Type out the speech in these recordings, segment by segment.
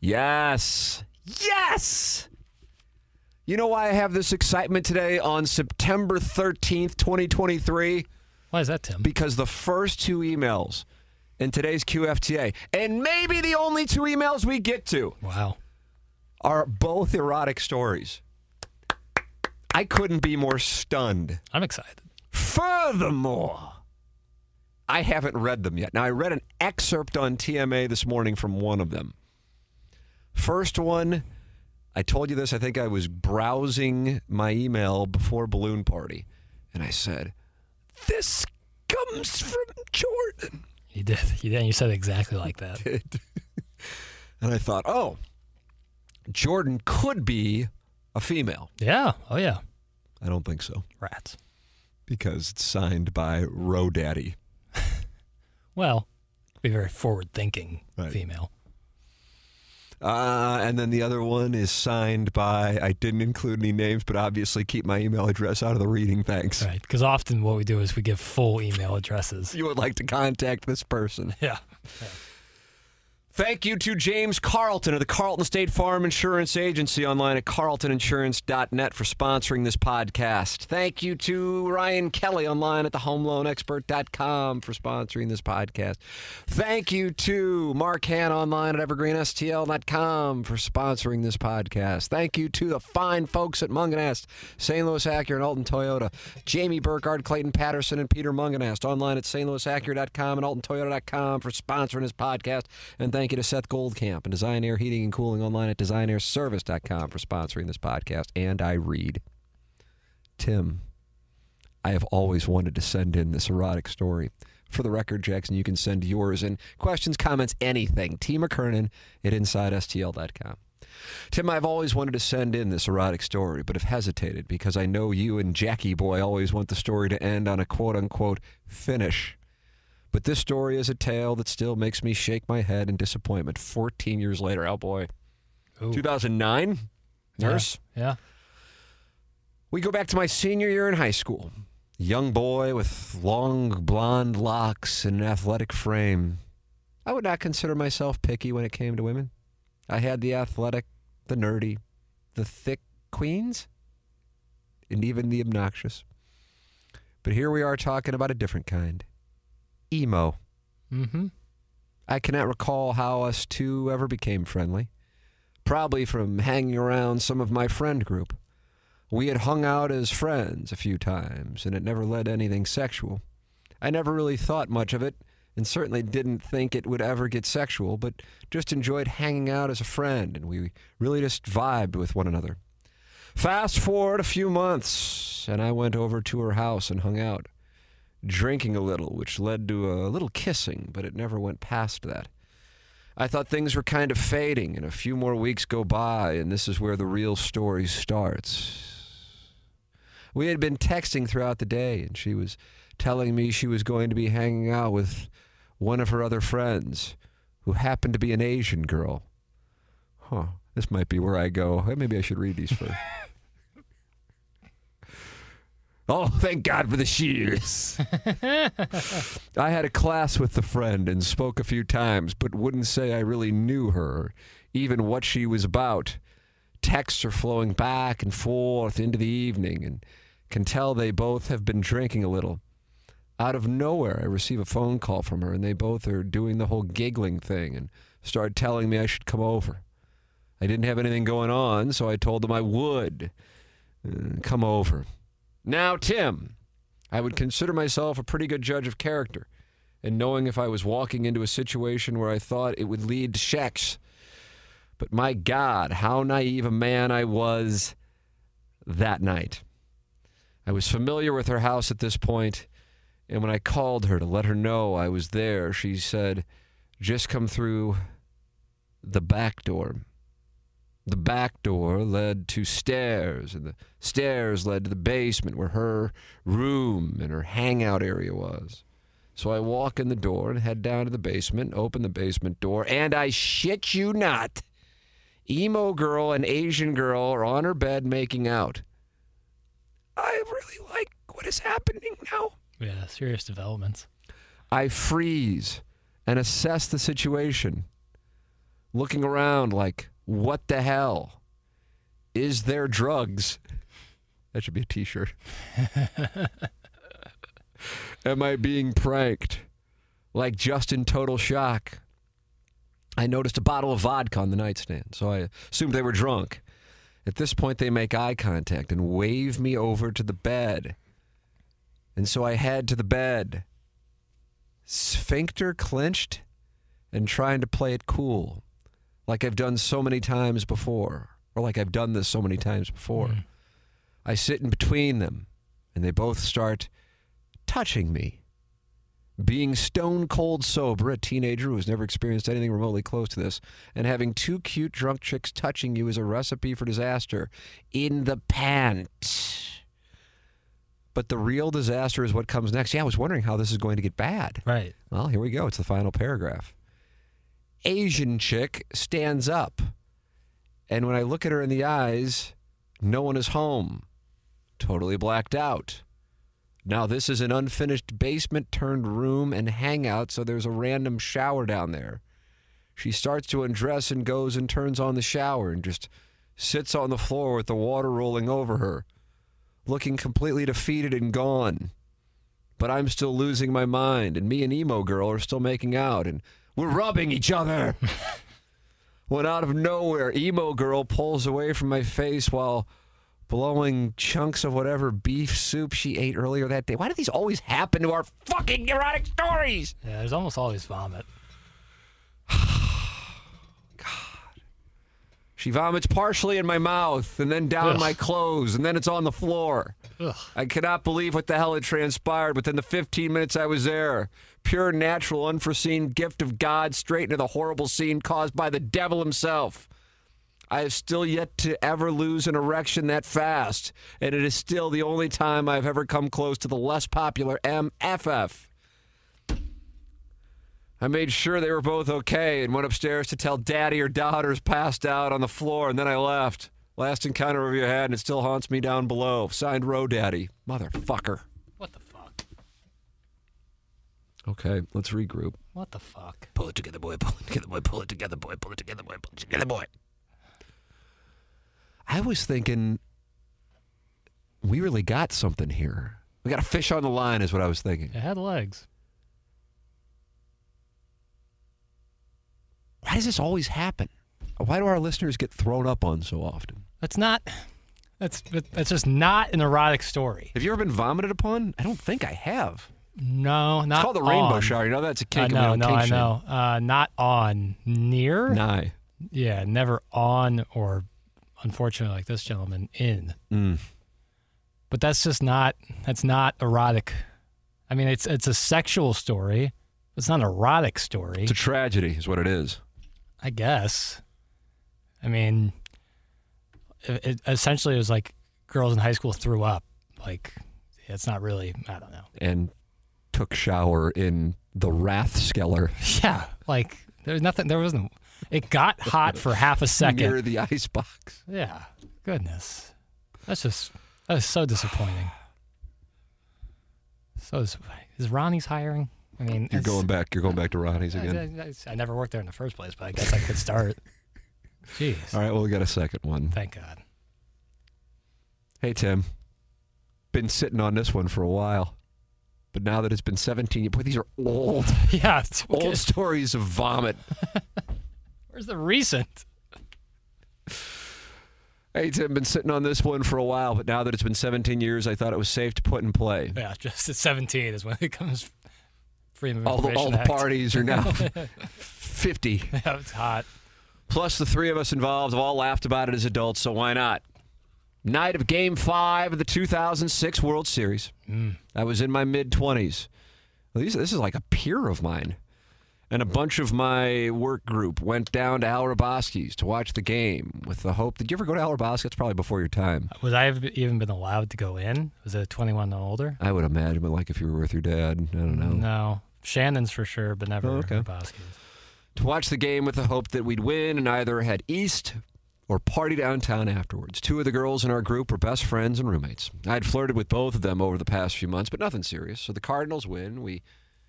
Yes. Yes. You know why I have this excitement today on September 13th, 2023? Why is that, Tim? Because the first two emails in today's QFTA, and maybe the only two emails we get to, Wow. are both erotic stories. I couldn't be more stunned. I'm excited. Furthermore, I haven't read them yet. Now, I read an excerpt on TMA this morning from one of them. First one, I told you this, I think I was browsing my email before Balloon Party, and I said, This comes from Jordan. You did. You did. You said exactly like that. And I thought, oh, Jordan could be a female. Yeah. Oh, yeah. I don't think so Rats. because it's signed by Row Daddy. Well, be very forward thinking Right. female. Uh, and then the other one is signed by, I didn't include any names, but obviously keep my email address out of the reading. Thanks. Right. Because often what we do is we give full email addresses. You would like to contact this person. Yeah. Thank you to James Carlton of the Carlton State Farm Insurance Agency online at carltoninsurance.net for sponsoring this podcast. Thank you to Ryan Kelley online at thehomeloanexpert.com for sponsoring this podcast. Thank you to Mark Han online at evergreenstl.com for sponsoring this podcast. Thank you to the fine folks at Mungenast, St. Louis Acura and Alton Toyota, Jamie Burkhardt, Clayton Patterson, and Peter Mungenast online at stlouisacura.com and altontoyota.com for sponsoring this podcast. And thank you to Seth Goldcamp and Design Aire Heating and Cooling online at designairservice.com for sponsoring this podcast. And I read, Tim, I have always wanted to send in this erotic story. For the record, Jackson, you can send yours and questions, comments, anything. T. McKernan at InsideSTL.com. Tim, I've always wanted to send in this erotic story, but have hesitated because I know you and Jackie Boy always want the story to end on a quote unquote finish. But this story is a tale that still makes me shake my head in disappointment 14 years later. Oh boy. Ooh. 2009? Nurse? Yeah. We go back to my senior year in high school. Young boy with long blonde locks and an athletic frame. I would not consider myself picky when it came to women. I had the athletic, the nerdy, the thick queens, and even the obnoxious. But here we are talking about a different kind emo. Mm-hmm. I cannot recall how us two ever became friendly. Probably from hanging around some of my friend group. We had hung out as friends a few times, and it never led to anything sexual. I never really thought much of it, and certainly didn't think it would ever get sexual, but just enjoyed hanging out as a friend, and we really just vibed with one another. Fast forward a few months, and I went over to her house and hung out, drinking a little, which led to a little kissing, but it never went past that. I thought things were kind of fading, and a few more weeks go by, and this is where the real story starts. We had been texting throughout the day, and she was telling me she was going to be hanging out with one of her other friends, who happened to be an Asian girl. Huh. This might be where I go. Maybe I should read these first. oh, thank God for the shears. I had a class with the friend and spoke a few times, but wouldn't say I really knew her, even what she was about. Texts are flowing back and forth into the evening, and can tell they both have been drinking a little. Out of nowhere, I receive a phone call from her, and they both are doing the whole giggling thing and start telling me I should come over. I didn't have anything going on, so I told them I would uh, come over. Now, Tim, I would consider myself a pretty good judge of character, and knowing if I was walking into a situation where I thought it would lead to sex. But my God, how naive a man I was that night. I was familiar with her house at this point, and when I called her to let her know I was there, she said, just come through the back door. The back door led to stairs, and the stairs led to the basement where her room and her hangout area was. So I walk in the door and head down to the basement, open the basement door, and I shit you not, emo girl and Asian girl are on her bed making out. I really like what is happening now. Yeah, serious developments. I freeze and assess the situation, looking around like, what the hell? Is there drugs? That should be a t shirt. Am I being pranked? Like just in total shock. I noticed a bottle of vodka on the nightstand, so I assumed they were drunk. At this point, they make eye contact and wave me over to the bed. And so I head to the bed, sphincter clenched and trying to play it cool, like I've done so many times before, or like I've done this so many times before. Mm. I sit in between them, and they both start touching me. Being stone cold sober, a teenager who has never experienced anything remotely close to this, and having two cute drunk chicks touching you is a recipe for disaster in the pant. But the real disaster is what comes next. Yeah, I was wondering how this is going to get bad. Right. Well, here we go. It's the final paragraph. Asian chick stands up. And when I look at her in the eyes, no one is home. Totally blacked out. Now, this is an unfinished basement turned room and hangout, so there's a random shower down there. She starts to undress and goes and turns on the shower and just sits on the floor with the water rolling over her, looking completely defeated and gone but I'm still losing my mind, and me and emo girl are still making out, and we're rubbing each other. when out of nowhere, emo girl pulls away from my face while blowing chunks of whatever beef soup she ate earlier that day. Why do these always happen to our fucking erotic stories? Yeah, there's almost always vomit. God. She vomits partially in my mouth and then down Ugh. my clothes, and then it's on the floor. Ugh. I cannot believe what the hell had transpired within the 15 minutes I was there. Pure, natural, unforeseen gift of God straight into the horrible scene caused by the devil himself. I have still yet to ever lose an erection that fast, and it is still the only time I've ever come close to the less popular MFF. I made sure they were both okay and went upstairs to tell daddy or daughters passed out on the floor, and then I left. Last encounter of you had, and it still haunts me down below. Signed, Row Daddy. Motherfucker. What the fuck? Okay, let's regroup. What the fuck? Pull it together, boy. Pull it together, boy. Pull it together, boy. Pull it together, boy. Pull it together, boy. I was thinking we really got something here. We got a fish on the line, is what I was thinking. It had legs. Why does this always happen? Why do our listeners get thrown up on so often? That's not. That's that's just not an erotic story. Have you ever been vomited upon? I don't think I have. No, not It's called the rainbow on. shower. You know that's a Uh, kink. no, no, I know. Uh, not on. Near. Nigh. Yeah, never on or, unfortunately, like this gentleman, in. Mm. But that's just not. That's not erotic. I mean, it's it's a sexual story. It's not an erotic story. It's a tragedy, is what it is. I guess. I mean, it, it essentially it was like girls in high school threw up. Like, it's not really. I don't know. And took shower in the Rathskeller Yeah, like there's nothing. There wasn't. It got hot for half a second. near the ice box. Yeah, goodness, that's just that's so disappointing. So disappointing. Is Ronnie's hiring? I mean, You're going back. You're going back to Ronnie's I, again. I- I never worked there in the first place, but I guess I could start. Jeez, All right. Well, we got a second one. thank God. Hey, Tim. Been sitting on this one for a while, but now that it's been 17, years, boy, these are old, Yeah, it's, old stories of vomit. where's the recent? I've been sitting on this one for a while, but now that it's been 17 years, I thought it was safe to put in play. Yeah, just at 17 is when it comes Freedom of All the, all the parties are now 50. Yeah, it's hot. Plus, the three of us involved have all laughed about it as adults, so why not? Night of Game 5 of the 2006 World Series. Mm. I was in my mid 20s. Well, these, this is like a peer of mine. And a bunch of my work group went down to Al Hrabosky's to watch the game with the hope. Did you ever go to Al Raboski? That's probably before your time. Was I even been allowed to go in? Was it 21 and older? I would imagine, but like if you were with your dad, I don't know. No. Shannon's for sure, but never Oh, okay. Bosky's. to watch the game with the hope that we'd win and either head east or party downtown afterwards. Two of the girls in our group were best friends and roommates. I had flirted with both of them over the past few months, but nothing serious. So the Cardinals win. We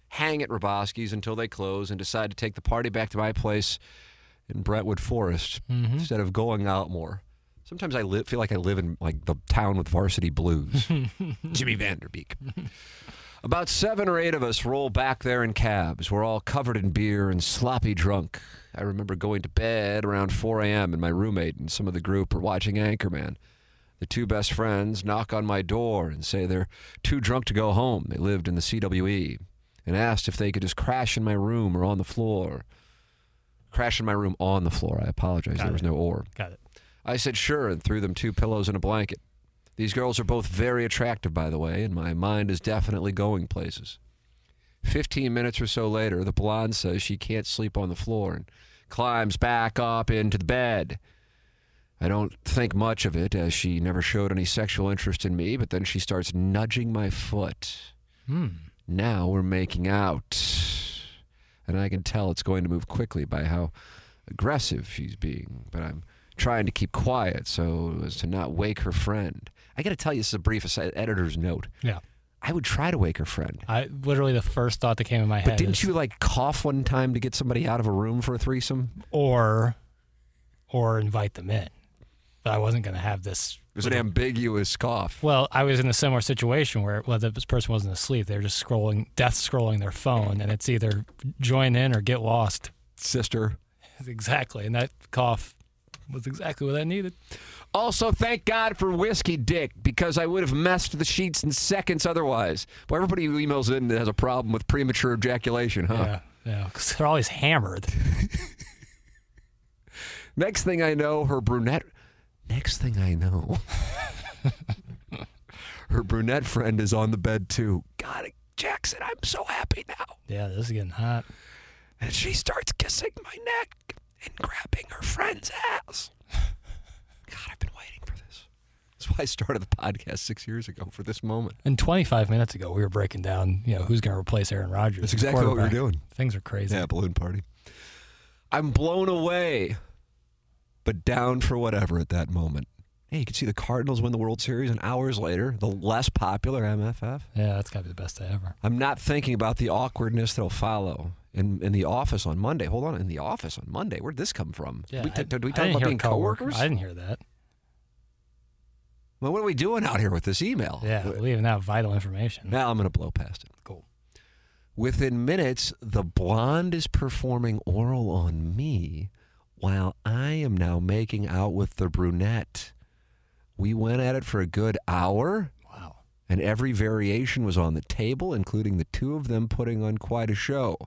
hang at Hrabosky's until they close and decide to take the party back to my place in Brentwood Forest mm-hmm. instead of going out more. Sometimes I live, feel like I live in like the town with varsity blues. Jimmy Van Der Beek. About seven or eight of us roll back there in cabs. We're all covered in beer and sloppy drunk. I remember going to bed around 4 a.m. and my roommate and some of the group are watching Anchorman. The two best friends knock on my door and say they're too drunk to go home. They lived in the CWE and asked if they could just crash in my room or on the floor. Crash in my room on the floor. I apologize. Got there was no or. Got it. I said sure and threw them two pillows and a blanket. These girls are both very attractive, by the way, and my mind is definitely going places. Fifteen minutes or so later, the blonde says she can't sleep on the floor and climbs back up into the bed. I don't think much of it, as she never showed any sexual interest in me, but then she starts nudging my foot. Hmm. Now we're making out. And I can tell it's going to move quickly by how aggressive she's being. But I'm trying to keep quiet so as to not wake her friend. I got to tell you, this is a brief aside, editor's note. Yeah. I would try to wake her friend. I literally the first thought that came in my head. But didn't is, you like cough one time to get somebody out of a room for a threesome? or or invite them in? But I wasn't going to have this. It was an ambiguous cough. Well, I was in a similar situation where well, this person wasn't asleep; they were just scrolling, death scrolling their phone, and it's either join in or get lost. Sister. Exactly, and that cough was exactly what I needed. Also, thank God for Whiskey Dick because I would have messed the sheets in seconds otherwise. Well, everybody who emails in has a problem with premature ejaculation, huh? Yeah, yeah, because they're always hammered. Next thing I know, her brunette. Next thing I know, her brunette friend is on the bed too. God, Jackson, I'm so happy now. Yeah, this is getting hot. And she starts kissing my neck and grabbing her friend's ass. God, I've been waiting for this. That's why I started the podcast six years ago for this moment. And 25 minutes ago, we were breaking down, you know, who's going to replace Aaron Rodgers. That's exactly what we were doing. Things are crazy. Yeah, balloon party. I'm blown away, but down for whatever at that moment. Hey, you can see the Cardinals win the World Series, and hours later, the less popular MFF. Yeah, that's got to be the best day ever. I'm not thinking about the awkwardness that'll follow in, in the office on Monday. Hold on, in the office on Monday. Where did this come from? Yeah, did we, t- did we talk about being coworker- coworkers? I didn't hear that. Well, what are we doing out here with this email? Yeah, Uh, leaving out vital information. Now I'm going to blow past it. Cool. Within minutes, the blonde is performing oral on me while I am now making out with the brunette. We went at it for a good hour, Wow. and every variation was on the table, including the two of them putting on quite a show.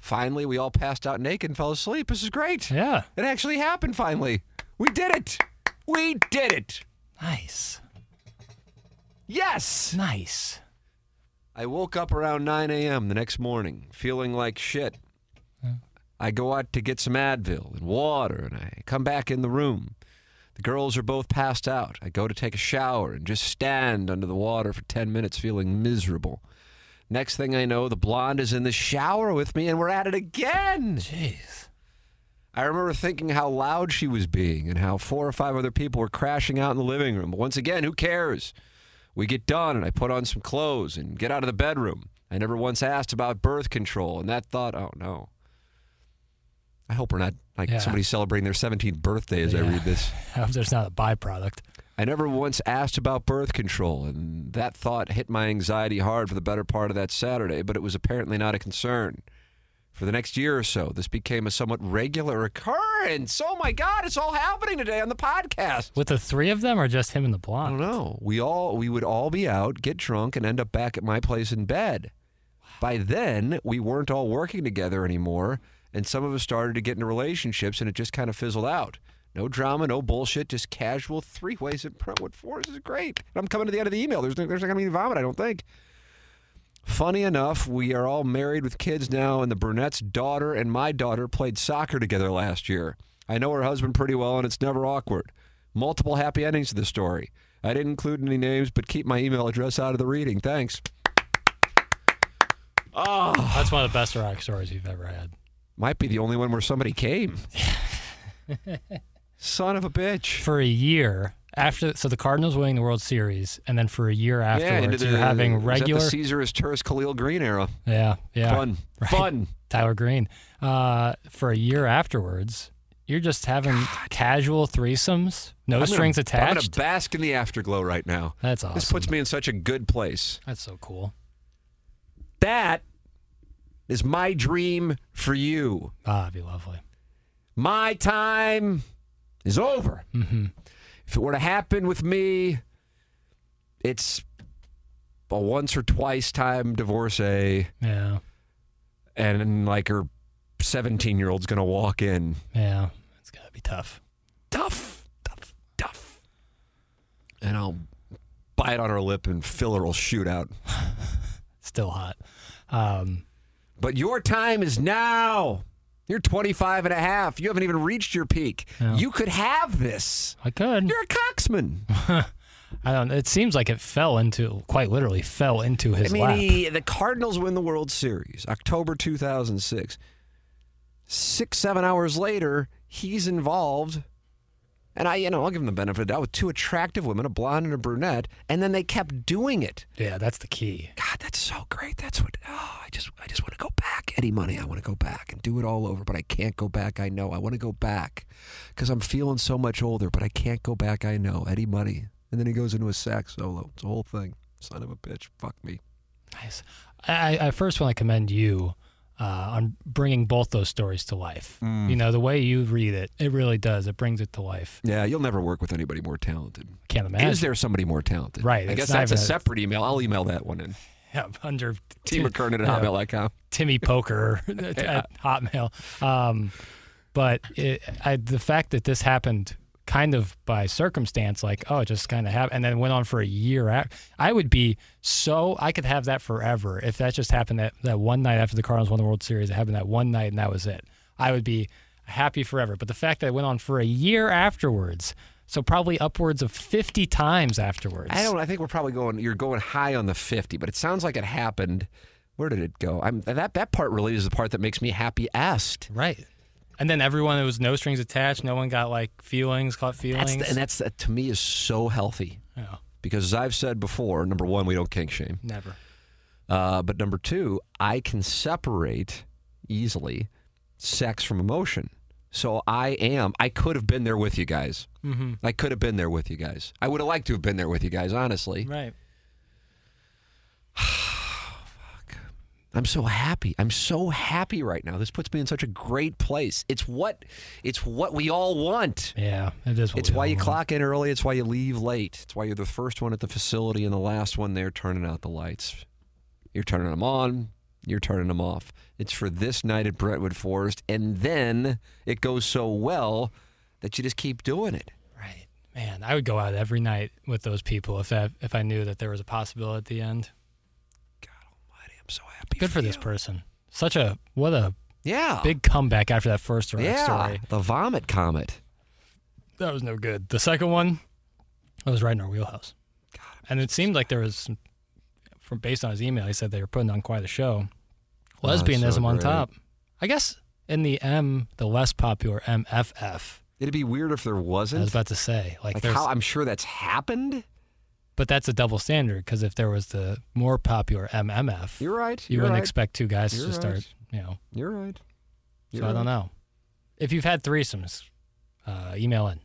Finally, we all passed out naked and fell asleep. This is great. Yeah. It actually happened finally. We did it. We did it. Nice. Yes. Nice. I woke up around 9 a.m. the next morning feeling like shit. I go out to get some Advil and water, and I come back in the room. The girls are both passed out. I go to take a shower and just stand under the water for 10 minutes feeling miserable. Next thing I know, the blonde is in the shower with me, and we're at it again. Jeez. I remember thinking how loud she was being and how four or five other people were crashing out in the living room. But once again, who cares? We get done and I put on some clothes and get out of the bedroom. I never once asked about birth control and that thought, oh no. I hope we're not like Yeah. somebody celebrating their 17th birthday as I read this. I hope there's not a byproduct. I never once asked about birth control, and that thought hit my anxiety hard for the better part of that Saturday, but it was apparently not a concern. For the next year or so, this became a somewhat regular occurrence. Oh my God, it's all happening today on the podcast. With the three of them, or just him and the I blonde? don't know. We all we would all be out, get drunk, and end up back at my place in bed. By then, we weren't all working together anymore, and some of us started to get into relationships, and it just kind of fizzled out. No drama, no bullshit, just casual three ways at Brentwood Forest is great. I'm coming to the end of the email. There's no, there's not gonna be any vomit, I don't think. Funny enough, we are all married with kids now, and the Burnett's daughter and my daughter played soccer together last year. I know her husband pretty well, and it's never awkward. Multiple happy endings to the story. I didn't include any names, but keep my email address out of the reading. Thanks. Oh, That's one of the best rock stories you've ever had. might be the only one where somebody came. Son of a bitch. For a year after, so the Cardinals winning the World Series, and then for a year yeah, afterwards, the, you're having regular. the Cesar Izturis Khalil Greene era. yeah, yeah. Fun. Right. Fun. Tyler Greene. Uh, for a year afterwards, you're just having casual threesomes, no I'm gonna- strings I'm going to bask in the afterglow right now. That's awesome. This puts me in such a good place. That's so cool. That is my dream for you. Ah, it'd be lovely. My time is over. hmm If it were to happen with me, it's a once or twice time divorcee, Yeah, and like her 17 year old's going to walk in. yeah. It's gotta be tough. Tough, tough, tough. And I'll bite on her lip and filler will shoot out. Still hot. Um, But your time is now. You're 25 and a half. You haven't even reached your peak. You could have this. I could. You're a coxman. I don't. It seems like it fell into quite literally fell into his I mean, lap. he, the Cardinals win the World Series, October 2006. Six, seven hours later, he's involved. And I, you know, I'll give him the benefit of the doubt with two attractive women, a blonde and a brunette, and then they kept doing it. yeah, that's the key. God, that's so great. That's what. Oh, I just, I just want to go back. Eddie Money, I want to go back and do it all over, but I can't go back. I know. I want to go back because I'm feeling so much older, but I can't go back. I know. Eddie Money, and then he goes into a sax solo. It's a whole thing. Son of a bitch. Fuck me. Nice. I, I first want to commend you uh, on bringing both those stories to life. Mm. You know, the way you read it, it really does. It brings it to life. Yeah, you'll never work with anybody more talented. Can't imagine. Is there somebody more talented? Right, I guess that's a even a- separate email. I'll email that one in. Yeah, under T McKernan at yeah. hotmail.com. Timmy Poker at Hotmail. Um, but it, I, the fact that this happened kind of by circumstance, like oh, it just kind of happened, and then went on for a year. After, I would be so I could have that forever if that just happened that that one night after the Cardinals won the World Series. It happened that one night, and that was it. I would be happy forever. But the fact that it went on for a year afterwards. So probably upwards of 50 times afterwards. I don't. I think we're probably going. You're going high on the fifty, but it sounds like it happened. Where did it go? I'm that that part really is the part that makes me happy. Asked Right. And then everyone, it was no strings attached. No one got like feelings, caught feelings. That's the, and that's that to me is so healthy Yeah, because as I've said before, number one, we don't kink shame, never. uh, but number two, I can separate easily sex from emotion. So I am. I could have been there with you guys. Mm-hmm. I could have been there with you guys. I would have liked to have been there with you guys, honestly. Right. I'm so happy. I'm so happy right now. This puts me in such a great place. It's what it's what we all want. Yeah, it is. What It's why you want. clock in early, it's why you leave late. It's why you're the first one at the facility and the last one there turning out the lights. You're turning them on, you're turning them off. It's for this night at Brentwood Forest and then it goes so well that you just keep doing it. Right, man. I would go out every night with those people if that if I knew that there was a possibility at the end. God almighty, I'm so happy. Good for this you. person. Such a what a Yeah. big comeback after that first round yeah. story. The vomit comet. That was no good. The second one, that was right in our wheelhouse. God, And it seemed like there was, some, from based on his email, he said they were putting on quite a show. Oh, Lesbianism so on top. I guess in the M, the less popular MFF. It'd be weird if there wasn't. I was about to say, like, like how I'm sure that's happened. But that's a double standard because if there was the more popular MMF, You're right. you You're wouldn't right. expect two guys You're to start, you know. You're right. So You're I don't know. If you've had threesomes, uh, email in.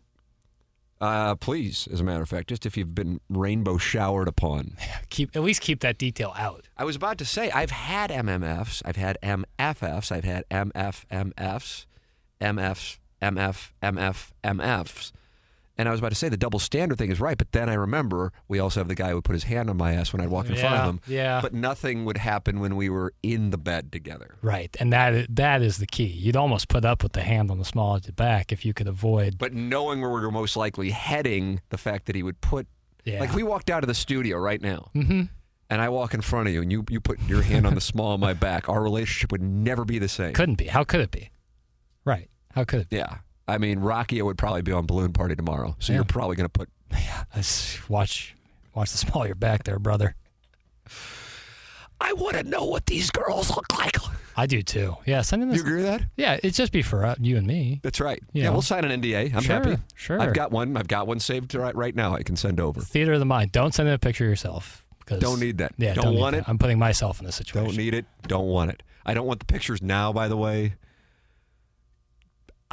Uh, please, as a matter of fact, just if you've been rainbow showered upon. Keep at least keep that detail out. I was about to say I've had MMFs, I've had MFFs, I've had MFMFs, MFs, MF, MF, MFs. And I was about to say the double standard thing is right, but then I remember we also have the guy who would put his hand on my ass when I'd walk in front of him. yeah. But nothing would happen when we were in the bed together. Right, and that that is the key. You'd almost put up with the hand on the small of the back if you could avoid. But knowing where we were most likely heading, the fact that he would put Yeah. like we walked out of the studio right now hmm and I walk in front of you and you, you put your hand on the small of my back, our relationship would never be the same. Couldn't be. How could it be? Right. How could it be? Yeah. I mean, Rocky would probably be on Balloon Party tomorrow. So Yeah. you're probably going to put. Let's watch watch the small of your back there, brother. I want to know what these girls look like. I do too. Yeah, send in You agree with that? Yeah, it'd just be for uh, you and me. That's right. You yeah, know. we'll sign an NDA. I'm Sure, happy. sure. I've got one. I've got one saved right, right now. I can send over. Theater of the mind. Don't send in a picture of yourself. Don't need that. Yeah, Don't need want that. it. I'm putting myself in this situation. Don't need it. Don't want it. I don't want the pictures now. By the way,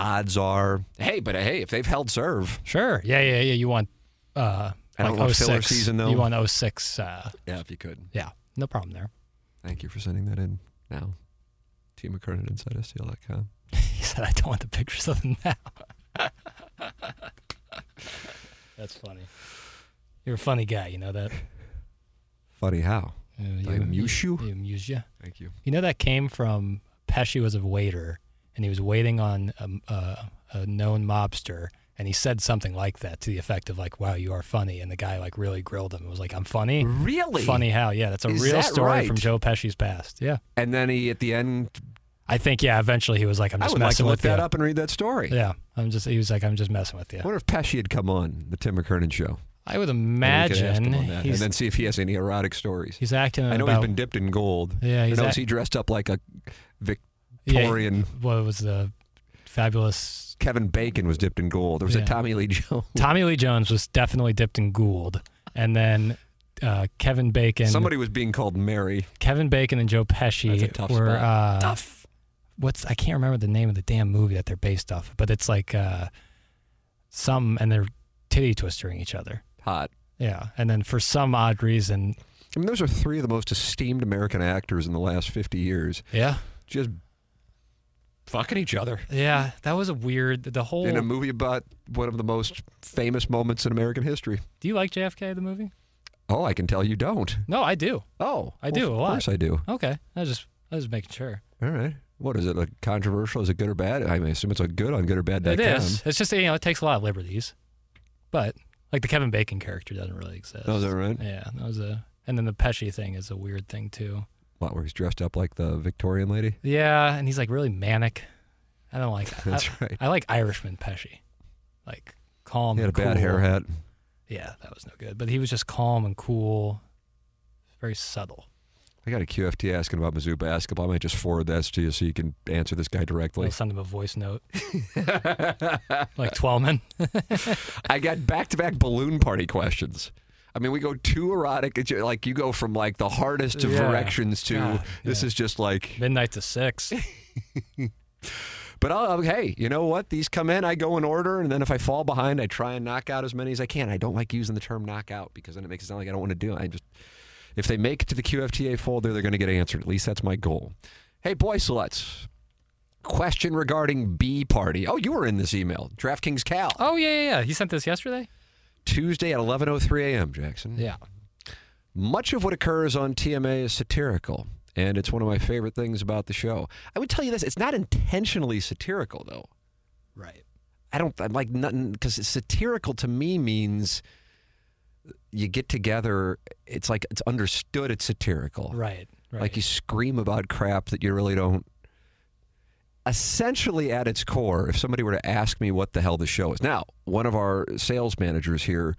odds are, hey, but hey, if they've held serve, Sure. Yeah, yeah, yeah. You want uh I don't like want filler 06. season, though. You want 06 uh yeah, if you could. yeah. No problem there. Thank you for sending that in. Now, T McKernan inside STL.com. He said I don't want the pictures of them now. That's funny. You're a funny guy, you know that? Funny how? Uh, I amuse you? He amuse you. Thank you. You know that came from Pesci was a waiter and he was waiting on a, a, a known mobster and he said something like that to the effect of like, "Wow, you are funny," and the guy like really grilled him. and was like, "I'm funny." Really? Funny how? Yeah, that's a Is real that story right? from Joe Pesci's past. Yeah, And then he, at the end, I think yeah. Eventually, he was like, "I'm just I would like to messing look with that you." up and read that story. Yeah, I'm just. He was like, "I'm just messing with you." I wonder if Pesci had come on the Tim McKernan show. I would And we could ask imagine that, and then see if he has any erotic stories. he's acting. I know about, he's been dipped in gold. Yeah, he's I know act- he dressed up like a yeah, Victorian. what was the fabulous Kevin Bacon was dipped in gold. There was a Tommy Lee Jones. Tommy Lee Jones was definitely dipped in gold, and then uh, Kevin Bacon. Somebody was being called Mary. Kevin Bacon and Joe Pesci That's a tough were spot. uh, Tough. What's I can't remember the name of the damn movie that they're based off, of, but it's like uh, some and they're titty twistering each other. Hot. Yeah, and then for some odd reason, I mean, those are three of the most esteemed American actors in the last 50 years. yeah, Just fucking each other yeah, that was a weird. The whole. in a movie about one of the most famous moments in American history. do you like JFK the movie? Oh, I can tell you don't. No, I do. Oh, I well, do, a lot. Of course I do. Okay, I was just I was making sure. All right. What is it? Like controversial? Is it good or bad? I mean, I assume it's a good on good or bad. It is. It's just you know it takes a lot of liberties, but like the Kevin Bacon character doesn't really exist. Oh, is that right? Yeah, that was a. And then the Pesci thing is a weird thing too. Where he's dressed up like the Victorian lady? Yeah, and he's like really manic. I don't like. That's I, right. I like Irishman Pesci, like calm. He had a and bad hair hat. Yeah, that was no good. But he was just calm and cool, very subtle. I got a QFT asking about Mizzou basketball. I might just forward that to you so you can answer this guy directly. I'll send him a voice note, like Twellman. I got back to back balloon party questions. I mean, we go too erotic. It's like you go from like the hardest of Yeah. erections to God, this yeah. is just like. Midnight to six. But I'll, hey, you know what? These come in, I go in order, and then if I fall behind, I try and knock out as many as I can. I don't like using the term knockout because then it makes it sound like I don't want to do it. I just if they make it to the QFTA folder, they're going to get answered. At least that's my goal. Hey, boy sluts. Question regarding B party. Oh, you were in this email. DraftKings Cal. Oh yeah, yeah, yeah. He sent this yesterday. Tuesday at 11:03 a.m. Jackson. Yeah. Much of what occurs on TMA is satirical, and it's one of my favorite things about the show. I would tell you this: it's not intentionally satirical, though. Right. I don't I like nothing because satirical to me means you get together. It's like it's understood. It's satirical. Right. Right. Like you scream about crap that you really don't. Essentially, at its core, if somebody were to ask me what the hell the show is, now one of our sales managers here,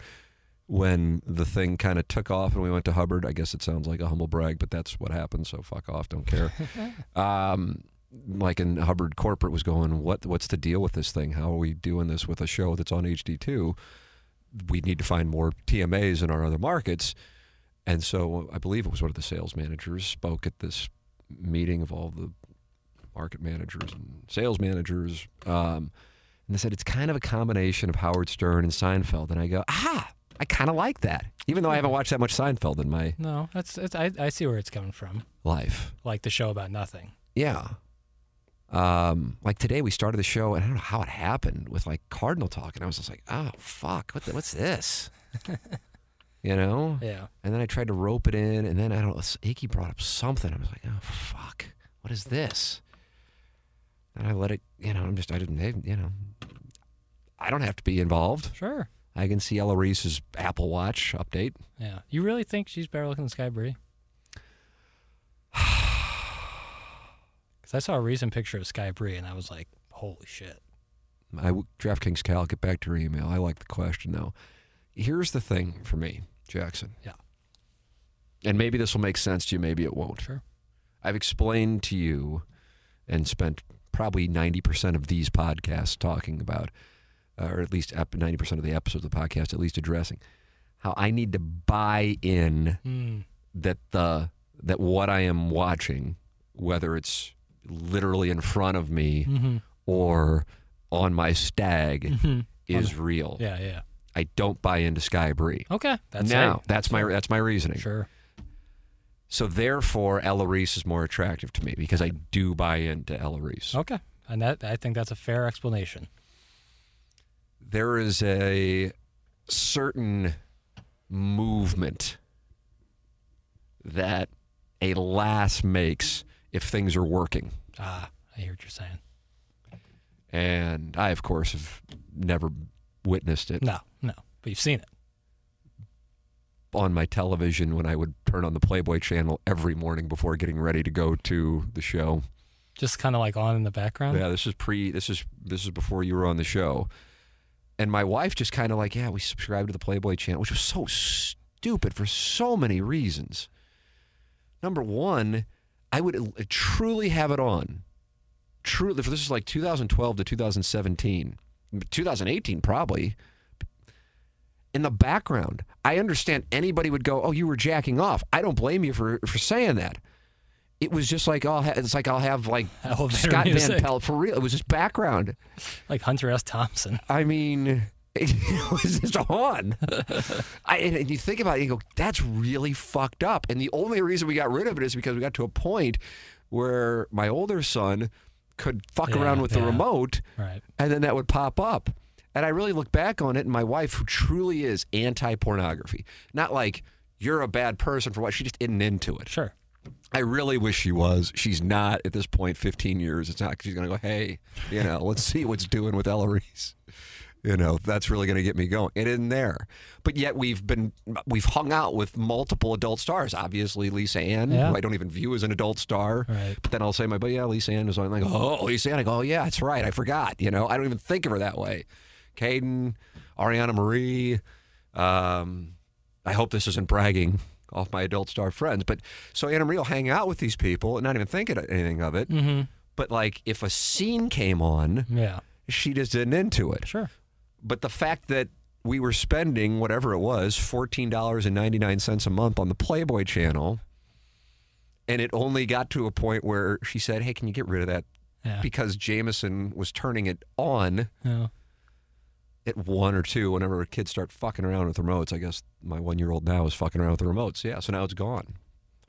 when the thing kind of took off and we went to Hubbard, I guess it sounds like a humble brag, but that's what happened. So fuck off, don't care. um, like in Hubbard corporate was going, what what's the deal with this thing? How are we doing this with a show that's on HD two? We need to find more TMAs in our other markets. And so I believe it was one of the sales managers spoke at this meeting of all the market managers and sales managers. Um, And they said it's kind of a combination of Howard Stern and Seinfeld. And I go, ah, I kind of like that, even though I haven't watched that much Seinfeld in my No, that's, that's I, I see where it's coming from. life. Like the show about nothing. Yeah. Um, like today we started the show, and I don't know how it happened with like Cardinal talk, and I was just like, oh fuck, what the, what's this? you know? Yeah. And then I tried to rope it in, and then I don't know, Icky brought up something. I was like, oh fuck, what is this? And I let it, you know, I'm just, I didn't, you know, I don't have to be involved. Sure. I can see Ella Reese's Apple Watch update. Yeah. You really think she's better looking than Sky Bri? Because I saw a recent picture of Sky Bri and I was like, holy shit. I DraftKings Cal, get back to your email. I like the question though. Here's the thing for me, Jackson. Yeah. And maybe this will make sense to you, maybe it won't. Sure. I've explained to you and spent probably 90% of these podcasts talking about, uh, or at least 90% of the episodes of the podcast, at least addressing how I need to buy in Mm. that the that what I am watching, whether it's literally in front of me hmm or on my stag, hmm is real. Yeah, yeah. I don't buy into Sky Bri. Okay. That's now it. that's my that's my reasoning. Sure. So therefore, Ella Reese is more attractive to me because I do buy into Ella Reese. Okay. And that I think that's a fair explanation. There is a certain movement that a lass makes if things are working. Ah, I hear what you're saying. And I, of course, have never witnessed it No, no. But you've seen it. On my television when I would turn on the Playboy channel every morning before getting ready to go to the show. Just kind of like on in the background. Yeah, this is pre. This is this is before you were on the show, and my wife just kind of like, yeah, we subscribed to the Playboy channel, which was so stupid for so many reasons. Number one, I would uh, truly have it on. Truly, this is like 2012 to 2017, 2018 probably. In the background, I understand anybody would go, "Oh, you were jacking off." I don't blame you for for saying that. It was just like, oh, it's like I'll have like Elevator Scott Van. Pelt for real. It was just background. Like Hunter S. Thompson. I mean, it was just on. I, and and you think about it, you go, that's really fucked up. And the only reason we got rid of it is because we got to a point where my older son could fuck Yeah, around with the remote, Right. and then that would pop up. And I really look back on it, and my wife, who truly is anti pornography, not like you're a bad person for what, she just isn't into it. Sure. I really wish she was. She's not at this point. Fifteen years. It's not. She's gonna go. Hey, you know, let's see what's doing with Ella Reese. You know, that's really gonna get me going. It isn't there, but yet we've been we've hung out with multiple adult stars. Obviously, Lisa Ann, Yeah. who I don't even view as an adult star. Right. But then I'll say, my, but yeah, Lisa Ann was on. Like, oh, Lisa Ann. I go, oh yeah, that's right. I forgot. You know, I don't even think of her that way. Caden, Ariana Marie. Um, I hope this isn't bragging off my adult star friends, but so Anna Marie will hang out with these people and not even think of anything of it. Mm-hmm. But like, if a scene came on, Yeah. she just didn't into it. Sure. But the fact that we were spending whatever it was, fourteen dollars and ninety nine cents a month on the Playboy channel, and it only got to a point where she said, "Hey, can you get rid of that?" Yeah. Because Jameson was turning it on yeah. At one or two whenever kids start fucking around with remotes. I guess my one year old now is fucking around with the remotes. Yeah, so now it's gone.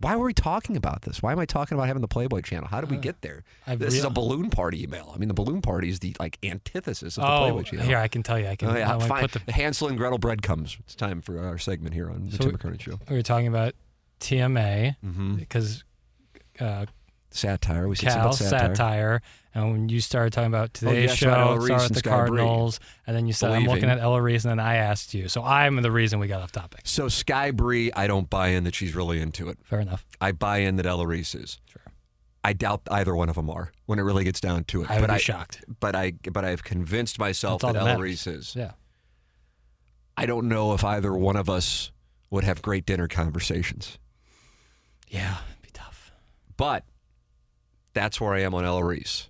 Why were we talking about this? Why am I talking about having the Playboy channel? How did we get there? I've this is real- a balloon party email. I mean, the balloon party is the like antithesis of the Oh, Playboy channel. here I can tell you. I can. Oh, yeah, I fine. put the, Hansel and Gretel bread breadcrumbs. It's time for our segment here on the So Tim we- McKernan Show. we were talking about TMA Mm-hmm. because uh, Satire. We said Cal about satire. satire. and when you started talking about oh, today's yes, show, about Reese started with the Sky Bri. Cardinals, and then you said I'm looking at Ella Reese, and then I asked you. So I'm the reason we got off topic. So Sky Bri, I don't buy in that she's really into it. Fair enough. I buy in that Ella Reese is. Sure. I doubt either one of them are when it really gets down to it. I would but be I, shocked. but I, but I've convinced myself That's that that Ella. Reese is. Yeah. I don't know if either one of us would have great dinner conversations, Yeah. It'd be tough. but that's where I am on Ella Reese.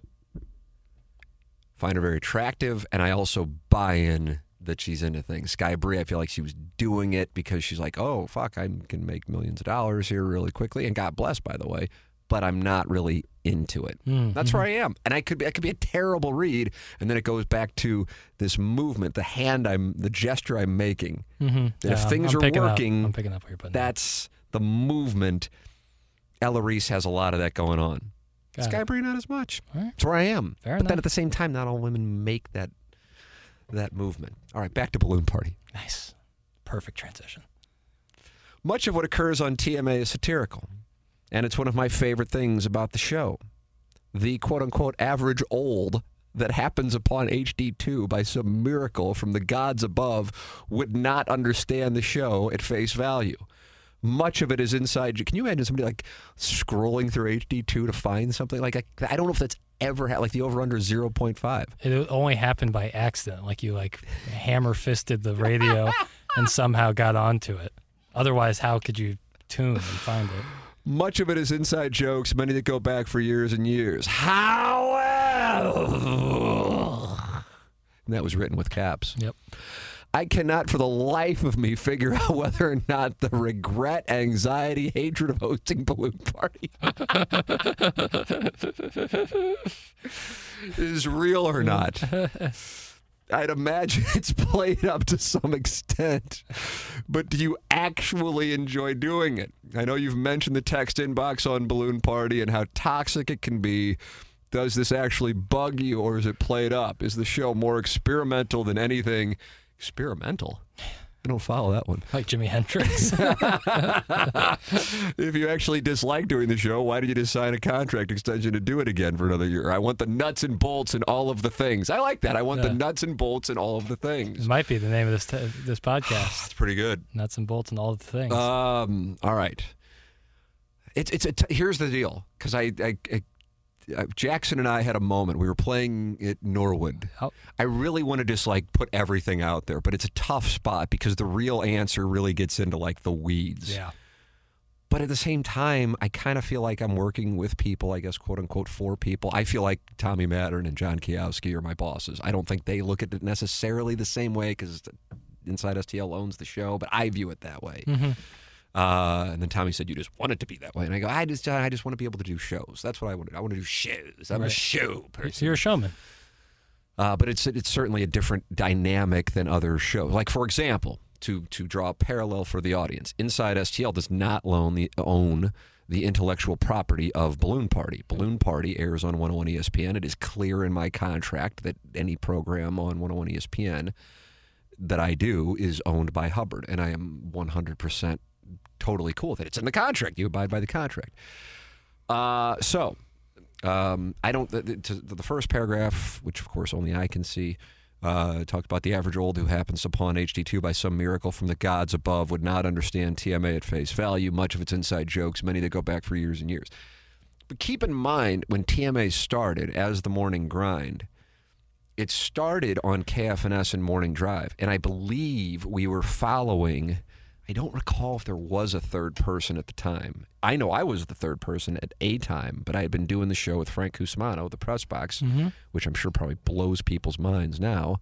Find her very attractive, and I also buy in that she's into things. Sky Bri, I feel like she was doing it because she's like, oh fuck, I can make millions of dollars here really quickly, and God bless, by the way. but I'm not really into it. Mm, That's where I am, and I could be, I could be a terrible read, and then it goes back to this movement, the hand I'm, the gesture I'm making. Mm-hmm. That if things I'm are picking up- working, I'm picking up what you're putting. down. That's the movement. Ella Reese has a lot of that going on. Got it. Not as much. Right. That's where I am. Fair but then at the same time, not all women make that that movement. All right, back to balloon party. Nice. Perfect transition. Much of what occurs on TMA is satirical, and it's one of my favorite things about the show. The quote unquote average old that happens upon HD2 by some miracle from the gods above would not understand the show at face value. Much of it is inside. Can you imagine somebody like scrolling through HD2 to find something like I don't know if that's ever had like the over under 0.5. It only happened by accident. Like you like hammer fisted the radio and somehow got onto it. Otherwise, how could you tune and find it? Much of it is inside jokes, many that go back for years and years. However, and that was written with caps. Yep. I cannot for the life of me figure out whether or not the regret, anxiety, hatred of hosting balloon party is real or not. I'd imagine it's played up to some extent, but do you actually enjoy doing it? I know you've mentioned the text inbox on Balloon Party and how toxic it can be. Does this actually bug you or is it played up? Is the show more experimental than anything? Experimental? I don't follow that one. Like Jimi Hendrix. If you actually dislike doing the show, why did you just sign a contract extension to do it again for another year? I want the nuts and bolts and all of the things. I like that. I want the nuts and bolts and all of the things. it might be the name of this t- this podcast. That's pretty good. Nuts and bolts and all the things. Um. All right. It's it's a t- here's the deal because I, I, I Jackson and I had a moment. We were playing at Norwood. Oh. I really want to just like put everything out there, but it's a tough spot because the real answer really gets into like the weeds. yeah. But at the same time, I kind of feel like I'm working with people, I guess, quote unquote, for people. I feel like Tommy Mattern and John Kiowski are my bosses. I don't think they look at it necessarily the same way because Inside STL owns the show, but I view it that way. Mm-hmm. Uh, and then Tommy said, "You just want it to be that way." And I go, "I just, I just want to be able to do shows. That's what I want. to I want to do shows. I'm a Right. show So person." you're a showman. Uh, but it's it's certainly a different dynamic than other shows. Like for example, to to draw a parallel for the audience, Inside STL does not loan the own the intellectual property of Balloon Party. Balloon Party airs on 101 ESPN. It is clear in my contract that any program on 101 ESPN that I do is owned by Hubbard, and I am 100% totally cool with it. It's in the contract. You abide by the contract. Uh, so um, I don't. The, the, the first paragraph, which of course only I can see, uh, talked about the average old who happens pawn HD2 by some miracle from the gods above would not understand TMA at face value. Much of its inside jokes, many that go back for years and years. But keep in mind when TMA started as the morning grind, it started on KFNS and Morning Drive, and I believe we were following. I don't recall if there was a third person at the time. I know I was the third person at a time, but I had been doing the show with Frank Cusumano, the press box, which I'm sure probably blows people's minds now.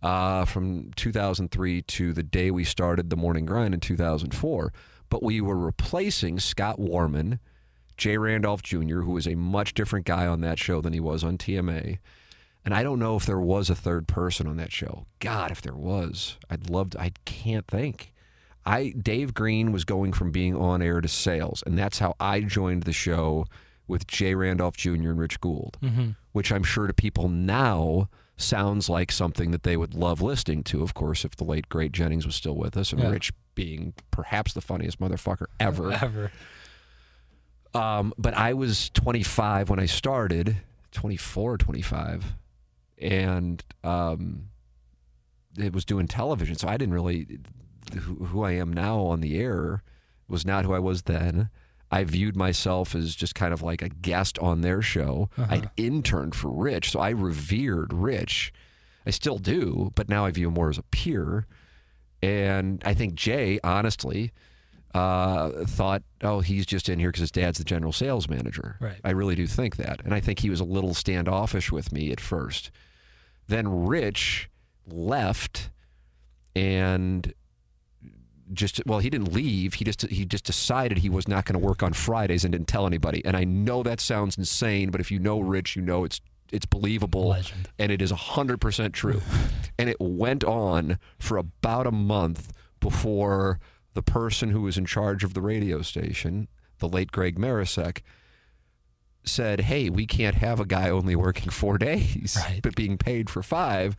Uh, from 2003 to the day we started the morning grind in 2004, but we were replacing Scott Warman, Jay Randolph Jr., who was a much different guy on that show than he was on TMA. And I don't know if there was a third person on that show. God, if there was, I'd love to. I can't think. I Dave Green was going from being on air to sales, and that's how I joined the show with Jay Randolph Jr. and Rich Gould, which I'm sure to people now sounds like something that they would love listening to. Of course, if the late great Jennings was still with us, and Yeah. Rich being perhaps the funniest motherfucker ever. Ever. Um, but I was 25 when I started, 24, 25, and um, it was doing television. So I didn't really, who, who I am now on the air was not who I was then. I viewed myself as just kind of like a guest on their show. I'd interned for Rich, so I revered Rich. I still do, but now I view him more as a peer. And I think Jay, honestly, uh, thought, oh, he's just in here because his dad's the general sales manager. Right. I really do think that. And I think he was a little standoffish with me at first. Then Rich left and just well, he didn't leave. He just he just decided he was not going to work on Fridays and didn't tell anybody. And I know that sounds insane, but if you know Rich, you know it's it's believable Legend. and it is 100% true. and it went on for about a month before the person who was in charge of the radio station, the late Greg Marecek, said, "Hey, we can't have a guy only working 4 days Right. but being paid for 5."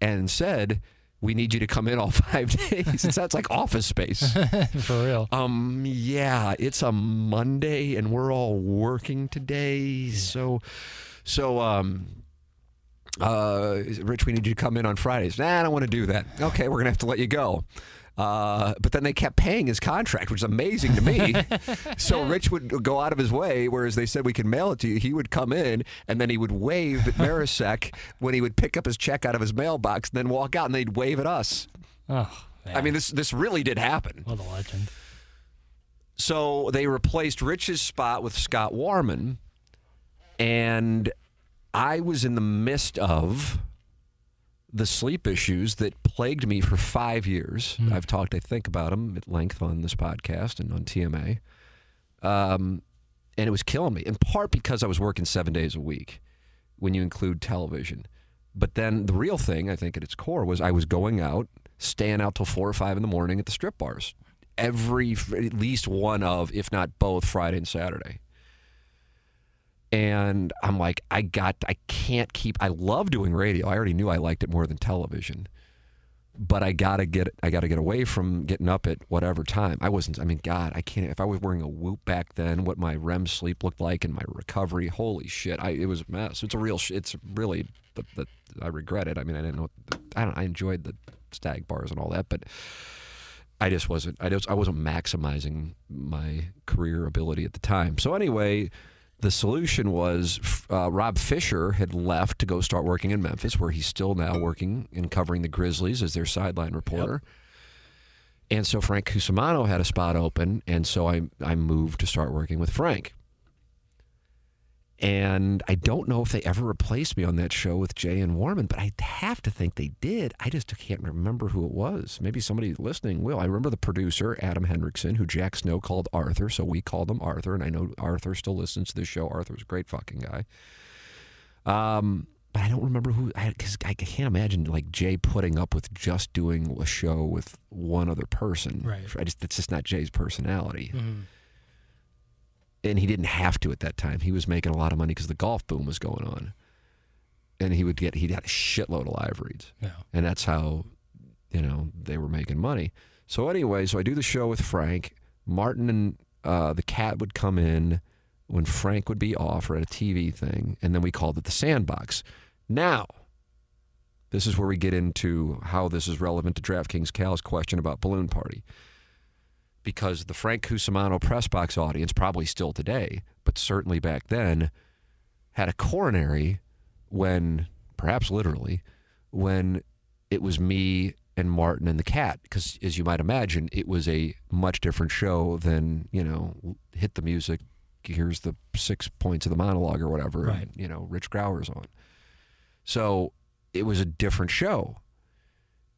And said, "We need you to come in all 5 days." It sounds like office space. For real. Um, yeah, it's a Monday and we're all working today. So, so, um, uh, Rich, we need you to come in on Fridays. Nah, I don't want to do that. Okay, we're going to have to let you go. Uh, but then they kept paying his contract, which is amazing to me. so Rich would go out of his way, whereas they said we can mail it to you. He would come in and then he would wave at Marecek when he would pick up his check out of his mailbox, and then walk out and they'd wave at us. Oh, man. I mean, this this really did happen. what a legend. So they replaced Rich's spot with Scott Warman, and I was in the midst of the sleep issues that plagued me for five years. I've talked, I think, about them at length on this podcast and on TMA. Um, and it was killing me, in part because I was working seven days a week when you include television. But then the real thing, I think, at its core was I was going out, staying out till four or five in the morning at the strip bars. Every, at least one of, if not both, Friday and Saturday. And I'm like, I got, I can't keep, I love doing radio. I already knew I liked it more than television. But I gotta get, I gotta get away from getting up at whatever time. I wasn't, I mean, God, I can't, if I was wearing a whoop back then, what my REM sleep looked like and my recovery, holy shit, I, it was a mess. It's a real, it's really, the, the, I regret it. I mean, I didn't know, I don't, I enjoyed the stag bars and all that, but I just wasn't I just I wasn't maximizing my career ability at the time. So anyway, the solution was uh, Rob Fischer had left to go start working in Memphis, where he's still now working and covering the Grizzlies as their sideline reporter. And so Frank Cusumano had a spot open, and so I I moved to start working with Frank. And I don't know if they ever replaced me on that show with Jay and Warman, but I have to think they did. I just can't remember who it was. Maybe somebody listening will. I remember the producer, Adam Hendrickson, who Jack Snow called Arthur, so we called him Arthur, and I know Arthur still listens to this show. Arthur's a great fucking guy. Um, but I don't remember who, because I, I can't imagine like Jay putting up with just doing a show with one other person. Right. I just, it's just not Jay's personality Mhm. And he didn't have to at that time. He was making a lot of money because the golf boom was going on, and he would get he got a shitload of live reads, Yeah. and that's how you know they were making money. So anyway, so I do the show with Frank Martin and uh, the cat would come in when Frank would be off or at a TV thing, and then we called it the Sandbox. Now. This is where we get into how this is relevant to DraftKings Cal's question about balloon party because the Frank Cusumano press box audience, probably still today, but certainly back then, had a coronary when, perhaps literally, when it was me and Martin and the cat. Because as you might imagine, it was a much different show than, you know, hit the music, here's the six points of the monologue or whatever, Right. and, you know, Rich Grawer's on. So it was a different show.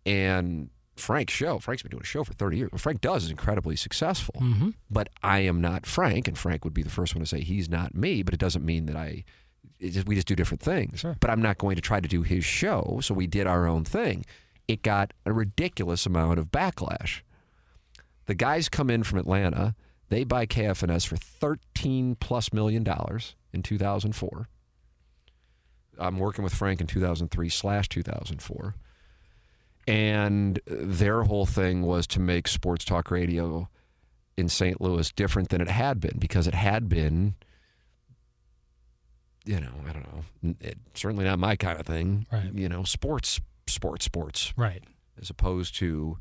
And Frank's show, Frank's been doing a show for 30 years. What Frank does is incredibly successful. Mm-hmm. But I am not Frank, and Frank would be the first one to say he's not me, but it doesn't mean that I. Just, we just do different things. Sure. But I'm not going to try to do his show, so we did our own thing. It got a ridiculous amount of backlash. The guys come in from Atlanta. They buy KFNS for 13 plus million dollars in 2004. I'm working with Frank in 2003 slash 2004. And their whole thing was to make sports talk radio in St. Louis different than it had been because it had been, you know, I don't know, it, certainly not my kind of thing. Right. You know, sports, sports, sports, Right. as opposed to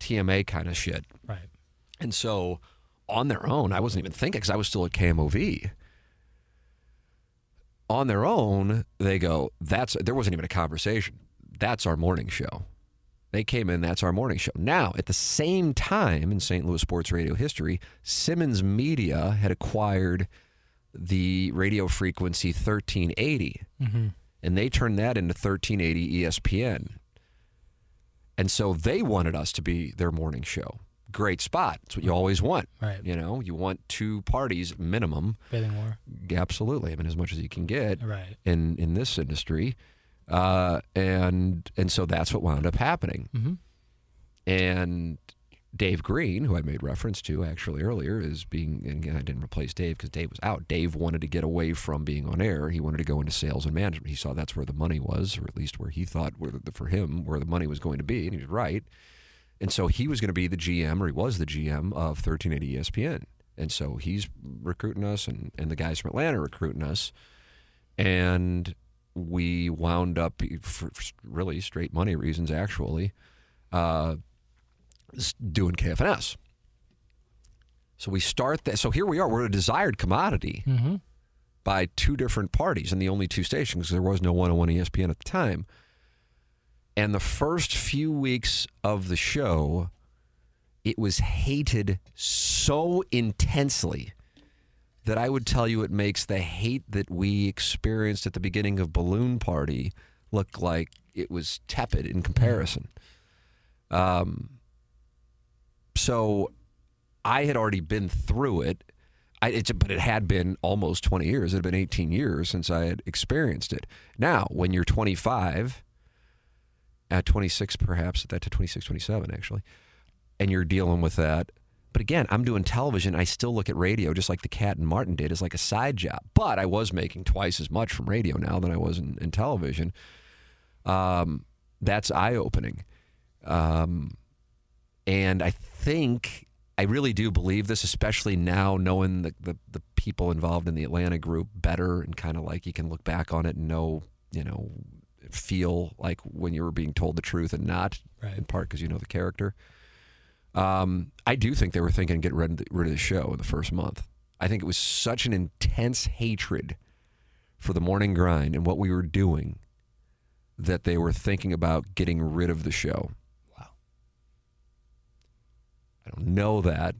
TMA kind of shit. Right. And so on their own, I wasn't even thinking because I was still at KMOV. On their own, they go, that's, there wasn't even a conversation. That's our morning show. They came in, that's our morning show. Now, at the same time in St. Louis sports radio history, Simmons Media had acquired the radio frequency 1380 Mm-hmm. and they turned that into 1380 ESPN. And so they wanted us to be their morning show. Great spot. It's what you always want. Right. You know, you want two parties minimum. Bidding war. Absolutely. I mean, as much as you can get Right. in in this industry, uh, and and so that's what wound up happening. Mm-hmm. And Dave Green, who I made reference to actually earlier, is being and I didn't replace Dave because Dave was out. Dave wanted to get away from being on air. He wanted to go into sales and management. He saw that's where the money was, or at least where he thought where the, for him where the money was going to be, and he was right. And so he was going to be the GM, or he was the GM of 1380 ESPN. And so he's recruiting us, and, and the guys from Atlanta are recruiting us. And we wound up, for really straight money reasons, actually, uh, doing KFNS. So we start that. So here we are. We're a desired commodity Mm-hmm. by two different parties and the only two stations because there was no 101 ESPN at the time. And the first few weeks of the show, it was hated so intensely that I would tell you it makes the hate that we experienced at the beginning of Balloon Party look like it was tepid in comparison. Um, so I had already been through it. I, it's, but it had been almost 20 years. It had been 18 years since I had experienced it. Now, when you're 25, at 26 perhaps, at that to 26, 27 actually, and you're dealing with that. But again, I'm doing television. I still look at radio just like the Cat and Martin did as like a side job. But I was making twice as much from radio now than I was in, in television. Um, that's eye opening. Um, and I think I really do believe this, especially now knowing the, the, the people involved in the Atlanta group better and kind of like you can look back on it and know, you know, feel like when you were being told the truth and not, Right. in part because you know the character. Um, I do think they were thinking get rid of, the, rid of the show in the first month. I think it was such an intense hatred for the morning grind and what we were doing that they were thinking about getting rid of the show. Wow. I don't know that.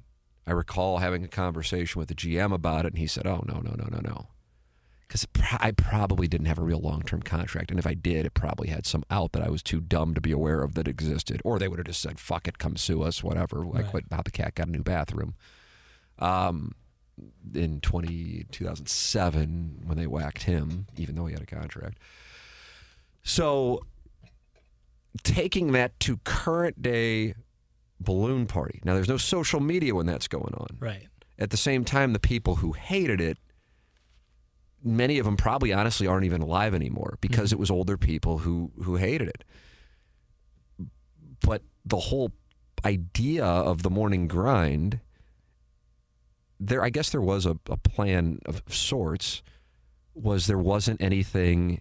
I recall having a conversation with the GM about it, and he said, "Oh no, no, no, no, no," because I probably didn't have a real long-term contract, and if I did, it probably had some out that I was too dumb to be aware of that existed, or they would have just said, "Fuck it, come sue us," whatever. Like Right. what, how the cat got a new bathroom. Um, in 20, 2007 when they whacked him, even though he had a contract. So taking that to current day balloon party. Now there's no social media when that's going on. Right. At the same time, the people who hated it, many of them probably honestly aren't even alive anymore because mm-hmm. it was older people who who hated it. But the whole idea of the morning grind, there I guess there was a, a plan of sorts, was there wasn't anything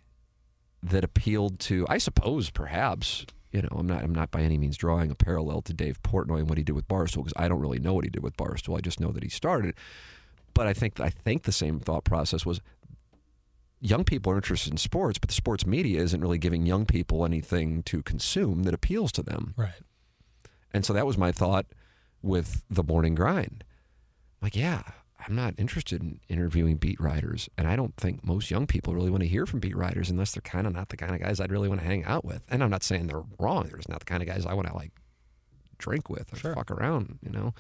that appealed to I suppose perhaps you know I'm not I'm not by any means drawing a parallel to Dave Portnoy and what he did with Barstool because I don't really know what he did with Barstool. I just know that he started but I think I think the same thought process was young people are interested in sports but the sports media isn't really giving young people anything to consume that appeals to them Right. and so that was my thought with the morning grind. Like, yeah, I'm not interested in interviewing beat writers. And I don't think most young people really want to hear from beat writers unless they're kind of not the kind of guys I'd really want to hang out with. And I'm not saying they're wrong. They're just not the kind of guys I want to like drink with or Sure. fuck around, you know?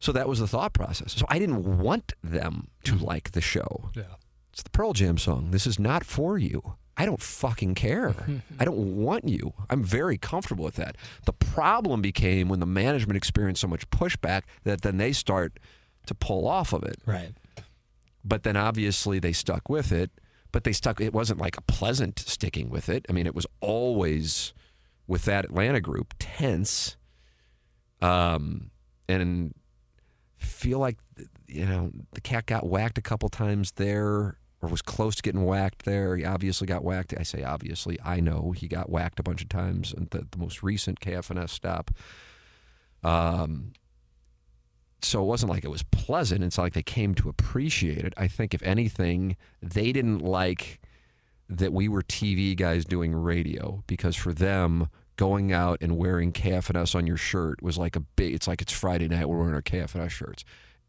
So that was the thought process. So I didn't want them to mm-hmm. like the show. Yeah. It's the Pearl Jam song. This is not for you. I don't fucking care. I don't want you. I'm very comfortable with that. The problem became when the management experienced so much pushback that then they start to pull off of it. Right. But then obviously they stuck with it. But they stuck, it wasn't like a pleasant sticking with it. I mean, it was always with that Atlanta group tense. Um, and feel like, you know, the cat got whacked a couple times there or was close to getting whacked there. He obviously got whacked. I say obviously. I know he got whacked a bunch of times at the, the most recent KFNS stop. Um, so it wasn't like it was pleasant. It's like they came to appreciate it. I think, if anything, they didn't like that we were TV guys doing radio because for them, going out and wearing KFNS on your shirt was like a big, it's like it's Friday night, we're wearing our KFNS shirts.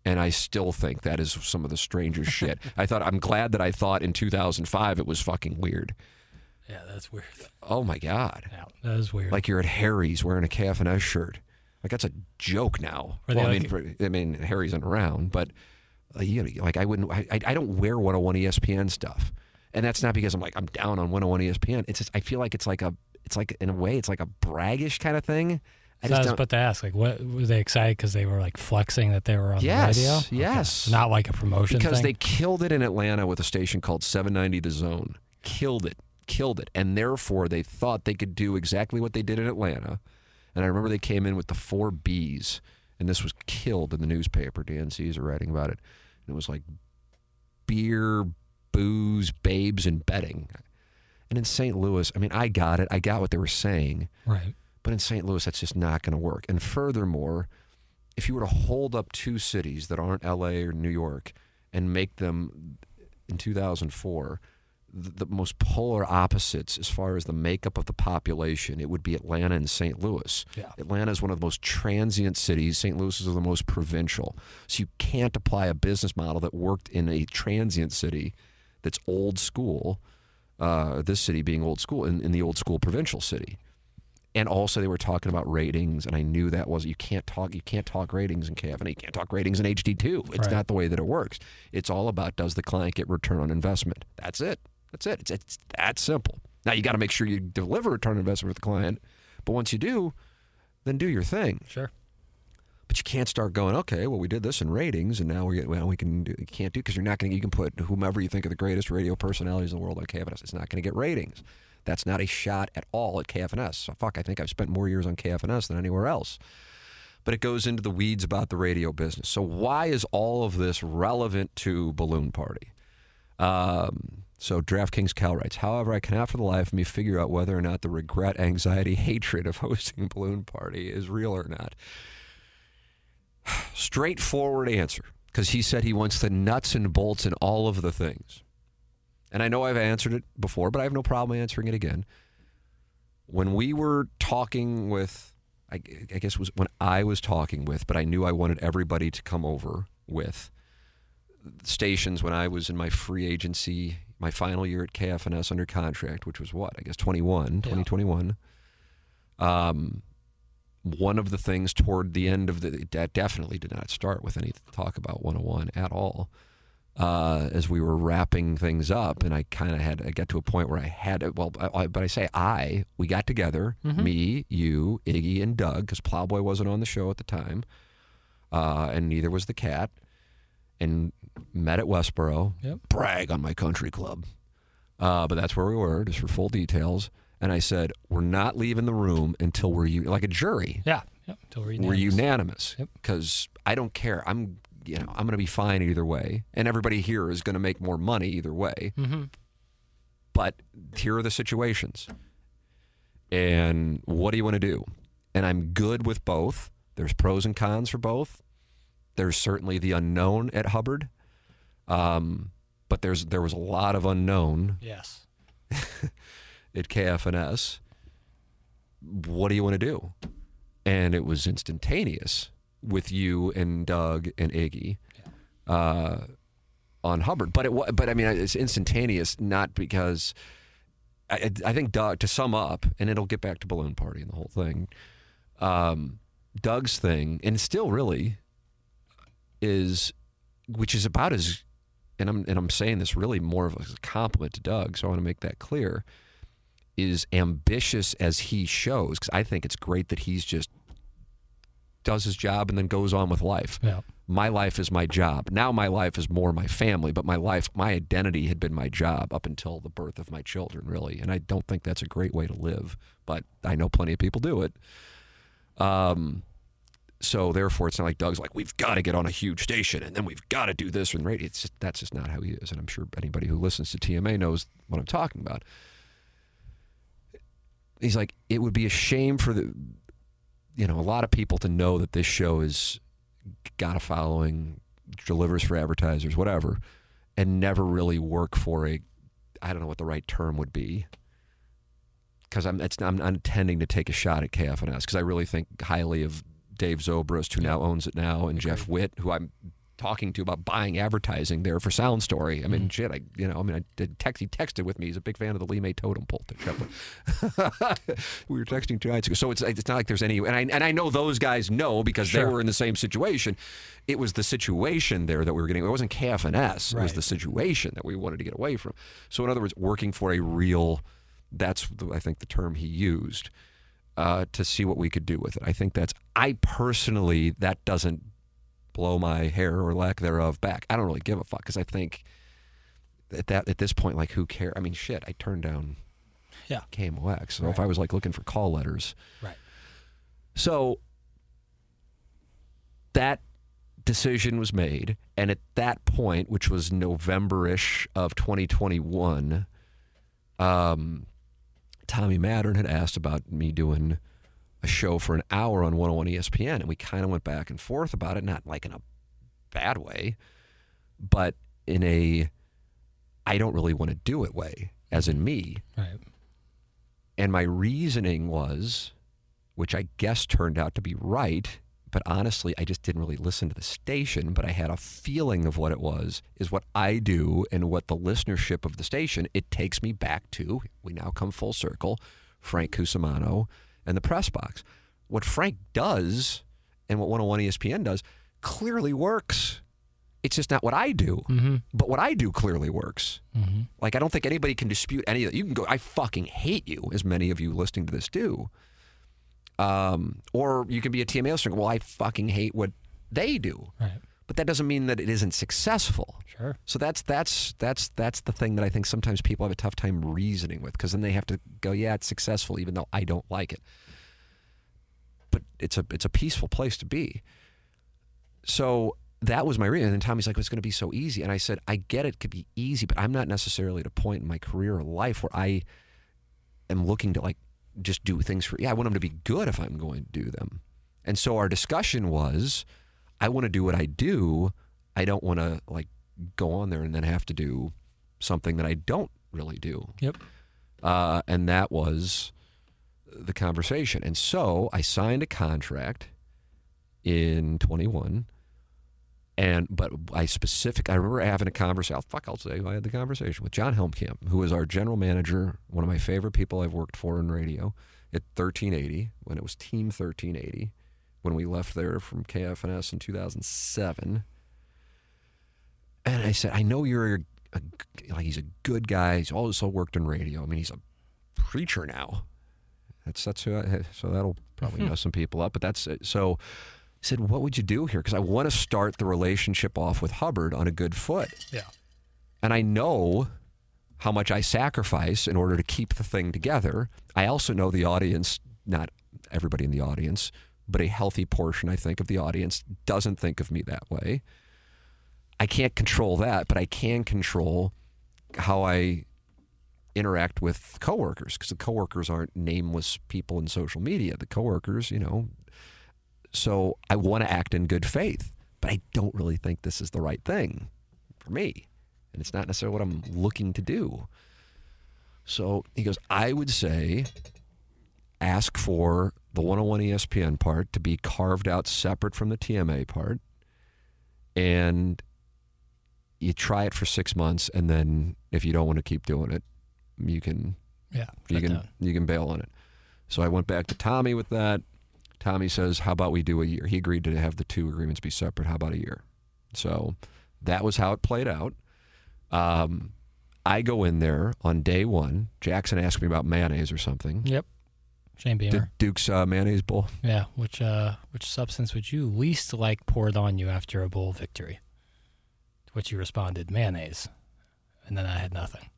And I still think that is some of the strangest shit. I thought, I'm glad that I thought in 2005 it was fucking weird. Yeah, that's weird. Oh my God. Yeah. That is weird. Like you're at Harry's wearing a KFNS shirt. Like that's a joke now. Well, I mean, like- I mean, Harry's isn't around, but uh, you know, like I wouldn't. I, I I don't wear 101 ESPN stuff, and that's not because I'm like I'm down on 101 ESPN. It's just I feel like it's like a it's like in a way it's like a braggish kind of thing. I So I was don't. about to ask, like, what were they excited because they were like flexing that they were on Yes, the radio? Okay. yes. Not like a promotion because thing? they killed it in Atlanta with a station called 790 The Zone. Killed it, killed it, and therefore they thought they could do exactly what they did in Atlanta. And I remember they came in with the four B's, and this was killed in the newspaper. DNCs are writing about it. And it was like beer, booze, babes, and betting. And in St. Louis, I mean, I got it. I got what they were saying. right. But in St. Louis, that's just not going to work. And furthermore, if you were to hold up two cities that aren't LA or New York and make them in 2004 the, the most polar opposites as far as the makeup of the population, it would be Atlanta and St. Louis. Yeah. Atlanta is one of the most transient cities. St. Louis is the most provincial. So you can't apply a business model that worked in a transient city that's old school. Uh, this city being old school in, in the old school provincial city and also they were talking about ratings and i knew that was you can't talk you can't talk ratings in kfns you can't talk ratings in hd2 it's Right. not the way that it works it's all about does the client get return on investment that's it that's it it's, it's that simple now you got to make sure you deliver return on investment for the client but once you do then do your thing Sure. but you can't start going, okay, well, we did this in ratings, and now we well, we can do, you can't do because you're not going to. You can put whomever you think are the greatest radio personalities in the world on KFNS. It's not going to get ratings. That's not a shot at all at KFNS. So fuck, I think I've spent more years on KFNS than anywhere else. But it goes into the weeds about the radio business. So why is all of this relevant to Balloon Party? Um, so DraftKings Cal writes, however, I cannot for the life of me figure out whether or not the regret, anxiety, hatred of hosting balloon party is real or not straightforward answer because he said he wants the nuts and bolts and all of the things. And I know I've answered it before, but I have no problem answering it again. When we were talking with, I, I guess it was when I was talking with, but I knew I wanted everybody to come over with stations when I was in my free agency, my final year at KFNS under contract, which was what? I guess 21, 2021. Um, one of the things toward the end of the that definitely did not start with any talk about 101 at all. Uh, as we were wrapping things up, and I kind of had I got to a point where I had it. well, I, I- but I say I we got together, me, you, Iggy, and Doug, because Plowboy wasn't on the show at the time, uh, and neither was the cat, and met at Westboro. Yep. Brag on my country club, uh, but that's where we were, just for full details. And I said, we're not leaving the room until we're u- like a jury. Yeah. Yep. Until we're We're unanimous. unanimous Yep. because I don't care. I'm you know I'm going to be fine either way, and everybody here is going to make more money either way. Mm-hmm. But here are the situations, and what do you want to do? And I'm good with both. There's pros and cons for both. There's certainly the unknown at Hubbard, um, but there's there was a lot of unknown Yes. at KFNS. What do you want to do? And it was instantaneous with you and Doug and Iggy uh, on Hubbard. But it but I mean it's instantaneous not because I, I think Doug to sum up and it'll get back to balloon party and the whole thing. Um, Doug's thing and still really is which is about as and I'm and I'm saying this really more of a compliment to Doug, so I want to make that clear. Is ambitious as he shows because I think it's great that he's just does his job and then goes on with life. Yeah. My life is my job. Now my life is more my family, but my life, my identity had been my job up until the birth of my children, really. And I don't think that's a great way to live, but I know plenty of people do it. Um, so therefore, it's not like Doug's like we've got to get on a huge station and then we've got to do this and radio. It's just that's just not how he is, and I'm sure anybody who listens to TMA knows what I'm talking about. He's like, it would be a shame for the, you know, a lot of people to know that this show is got a following, delivers for advertisers, whatever, and never really work for a, I don't know what the right term would be, because I'm it's I'm intending to take a shot at KFNS because I really think highly of Dave Zobrist, who now owns it now, and Jeff Witt, who I'm talking to about buying advertising there for Sound Story. I mean, shit, I you know, I mean, I did text. He texted with me. He's a big fan of the Lee May Totem Pole. we were texting two nights ago, so it's it's not like there's any. And I and I know those guys know because Sure. they were in the same situation. It was the situation there that we were getting. It wasn't KFNS. It was the situation that we wanted to get away from. So in other words, working for a real. That's the, I think the term he used uh, to see what we could do with it. I think that's. I personally that doesn't blow my hair or lack thereof back. I don't really give a fuck because I think at that at this point, like who cares? I mean, shit. I turned down Yeah. KMOX. So if I was like looking for call letters, Right. so that decision was made, and at that point, which was November-ish of 2021, um, Tommy Mattern had asked about me doing a show for an hour on 101 ESPN, and we kind of went back and forth about it, not like in a bad way, but in a I don't really want to do it way, as in me. Right. And my reasoning was, which I guess turned out to be right, but honestly, I just didn't really listen to the station, but I had a feeling of what it was, is what I do and what the listenership of the station, it takes me back to, we now come full circle, Frank Cusumano and the press box. What Frank does and what 101 ESPN does clearly works. It's just not what I do. Mm-hmm. But what I do clearly works. Mm-hmm. Like I don't think anybody can dispute any of that. You can go, I fucking hate you, as many of you listening to this do. Um, or you can be a TMA listener. Well, I fucking hate what they do, Right. But that doesn't mean that it isn't successful. Sure. So that's that's that's that's the thing that I think sometimes people have a tough time reasoning with because then they have to go, yeah, it's successful, even though I don't like it. But it's a it's a peaceful place to be. So that was my reason. And Tommy's like, it's going to be so easy. And I said, I get it could be easy, but I'm not necessarily at a point in my career or life where I am looking to like just do things for, yeah, I want them to be good if I'm going to do them. And so our discussion was, I want to do what I do. I don't want to like go on there and then have to do something that I don't really do. Yep. Uh, and that was the conversation. And so I signed a contract in 21. And but I specific I remember having a conversation. Fuck, I'll say I had the conversation with John Helmkamp, who was our general manager, one of my favorite people I've worked for in radio at 1380 when it was Team 1380 when we left there from KFNS in 2007. And I said, I know you're a, a like he's a good guy. He's also worked in radio. I mean, he's a preacher now. That's that's who I, so that'll probably mess some people up. But that's it. so. I said, what would you do here? Because I want to start the relationship off with Hubbard on a good foot. Yeah. And I know how much I sacrifice in order to keep the thing together. I also know the audience, not everybody in the audience, but a healthy portion, I think, of the audience doesn't think of me that way. I can't control that, but I can control how I interact with coworkers because the coworkers aren't nameless people in social media. The coworkers, you know, so I want to act in good faith, but I don't really think this is the right thing for me. And it's not necessarily what I'm looking to do. So he goes, I would say ask for the 101 ESPN part to be carved out separate from the TMA part. And you try it for six months. And then if you don't want to keep doing it, you can Yeah. you can down. you can bail on it. So I went back to Tommy with that. Tommy says, "How about we do a year?" He agreed to have the two agreements be separate. How about a year? So that was how it played out. Um, I go in there on day one. Jackson asked me about mayonnaise or something. Yep. Shane Beamer. Did Duke's uh, mayonnaise bowl? yeah. Which uh which substance would you least like poured on you after a bowl victory? To which you responded, mayonnaise. And then I had nothing.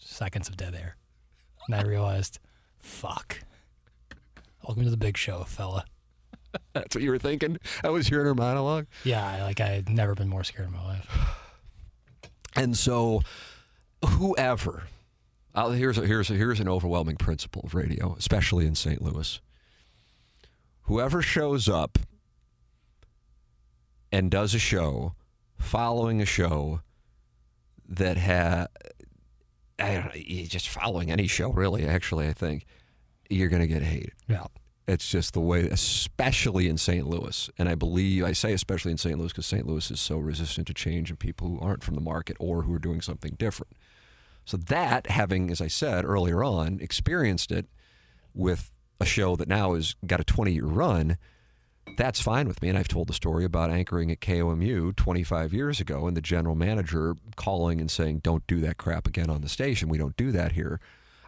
Seconds of dead air. And I realized, fuck. Welcome to the big show, fella. That's what you were thinking. I was hearing her monologue. Yeah, like I had never been more scared in my life. And so, whoever, uh, here's a, here's a, here's an overwhelming principle of radio, especially in St. Louis. Whoever shows up and does a show, following a show that ha I don't know, just following any show really. Actually, I think you're going to get hated. Yeah. It's just the way, especially in St. Louis. And I believe, I say especially in St. Louis because St. Louis is so resistant to change and people who aren't from the market or who are doing something different. So, that, having, as I said earlier on, experienced it with a show that now has got a 20 year run, that's fine with me. And I've told the story about anchoring at KOMU 25 years ago and the general manager calling and saying, don't do that crap again on the station. We don't do that here.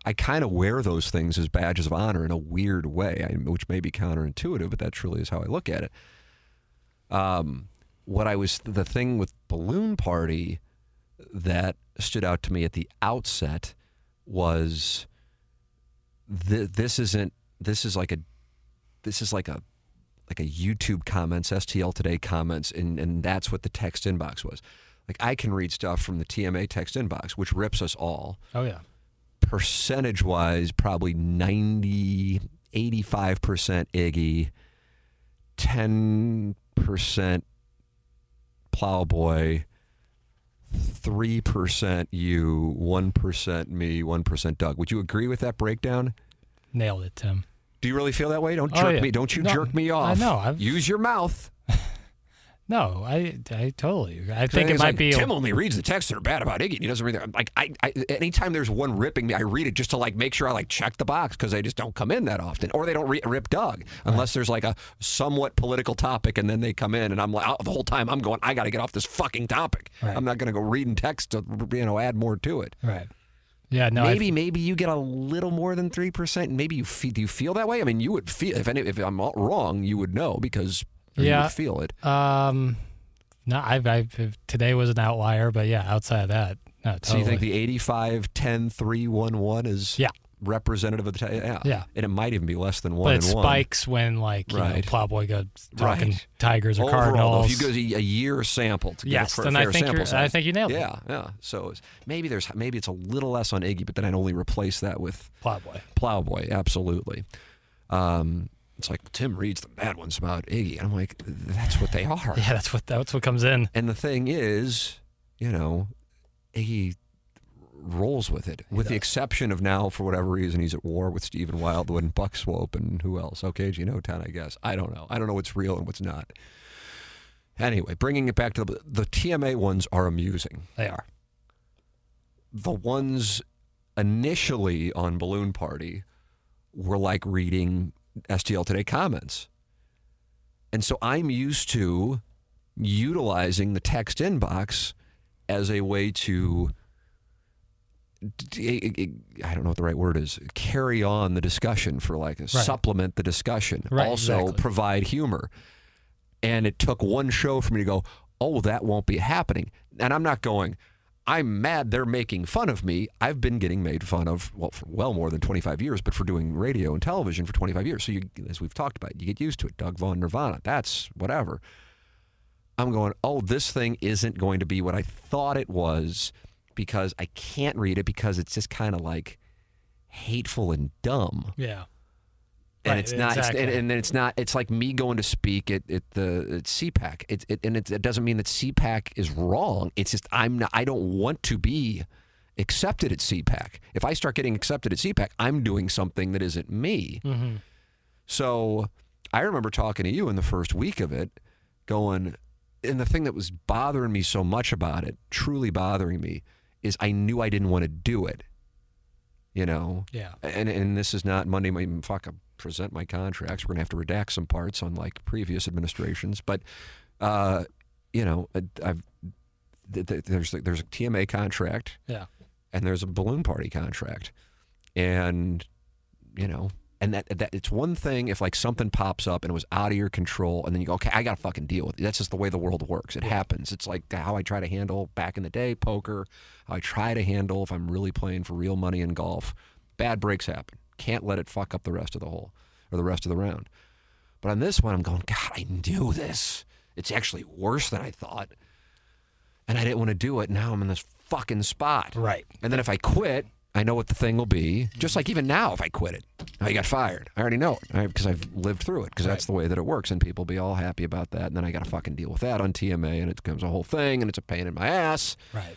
I kind of wear those things as badges of honor in a weird way, which may be counterintuitive, but that truly is how I look at it. Um, what I was, the thing with Balloon Party that stood out to me at the outset was th- this isn't, this is like a, this is like a, like a YouTube comments, STL Today comments, and, and that's what the text inbox was. Like I can read stuff from the TMA text inbox, which rips us all. Oh yeah. Percentage wise, probably 90, 85% Iggy, 10% Plowboy, 3% you, 1% me, 1% Doug. Would you agree with that breakdown? Nailed it, Tim. Do you really feel that way? Don't Oh, jerk yeah. me. Don't you No, jerk me I off. know, I've- Use your mouth. No, I I totally. agree. I think it might like, be. Tim only reads the texts that are bad about Iggy. He doesn't read them. Like I, I, anytime there's one ripping me, I read it just to like make sure I like check the box because they just don't come in that often, or they don't re- rip Doug unless there's like a somewhat political topic, and then they come in, and I'm like oh, the whole time I'm going, I got to get off this fucking topic. Right. I'm not going to go reading text to you know add more to it. right. Yeah. No. Maybe maybe you get a little more than three percent. Maybe you feel, do you feel that way? I mean, you would feel if any, if I'm wrong, you would know because or you Yeah. would feel it. Um, no, I've, I've today was an outlier, but yeah, outside of that, no, totally. So you think the 85 10 3 1 1 is Yeah. representative of the t- yeah. Yeah. And it might even be less than 1 but it and 1. spikes when like you know, Plowboy goes talking Right. Tigers or Overall, though, Cardinals. if you go a, year sample to get yes, a, then fair I think sample you're, I think you nailed it. yeah, yeah. So it's, maybe there's maybe it's a little less on Iggy, but then I'd only replace that with Plowboy. Plowboy. Absolutely. Um, it's like Tim reads the bad ones about Iggy, and I'm like, that's what they are. Yeah, that's what that's what comes in. And the thing is, you know, Iggy rolls with it, with the exception of now, for whatever reason, he's at war with Stephen Wildwood and Buck Swope and who else? Okay, Gino Town, I guess. I don't know. I don't know what's real and what's not. Anyway, bringing it back to the, the TMA ones are amusing. They are. The ones initially on Balloon Party were like reading STL Today comments. And so I'm used to utilizing the text inbox as a way to I don't know what the right word is carry on the discussion for like a supplement the discussion Right, also exactly. provide humor and it took one show for me to go oh that won't be happening and I'm not going I'm mad they're making fun of me I've been getting made fun of well for well more than 25 years but for doing radio and television for 25 years so you as we've talked about you get used to it Doug Von Nirvana that's whatever I'm going, oh, this thing isn't going to be what I thought it was because I can't read it because it's just kind of like hateful and dumb. Yeah. And Right, it's not, it's- exactly. and, and then it's not, it's like me going to speak at, at the at CPAC. It, it, and it, it doesn't mean that CPAC is wrong. It's just, I'm not, I don't want to be accepted at CPAC. If I start getting accepted at CPAC, I'm doing something that isn't me. Mm-hmm. So I remember talking to you in the first week of it, going, and the thing that was bothering me so much about it, truly bothering me, is I knew I didn't want to do it. You know? Yeah. And and this is not Monday. Fuck, I present my contracts. We're gonna have to redact some parts, unlike previous administrations. But, uh, you know, I- I've th- th- there's there's a TMA contract Yeah. and there's a balloon party contract, and you know, and that that it's one thing if like something pops up and it was out of your control, and then you go, okay, I got to fucking deal with it. That's just the way the world works. It happens. It's like how I try to handle back in the day poker. How I try to handle if I'm really playing for real money in golf. Bad breaks happen. Can't let it fuck up the rest of the hole or the rest of the round. But on this one, I'm going, God, I knew this. It's actually worse than I thought. And I didn't want to do it. Now I'm in this fucking spot. Right. And then if I quit, I know what the thing will be. Just like even now, if I quit it, I got fired. I already know it because I've lived through it because that's the way that it works. And people be all happy about that. And then I got to fucking deal with that on TMA. And it becomes a whole thing and it's a pain in my ass. Right.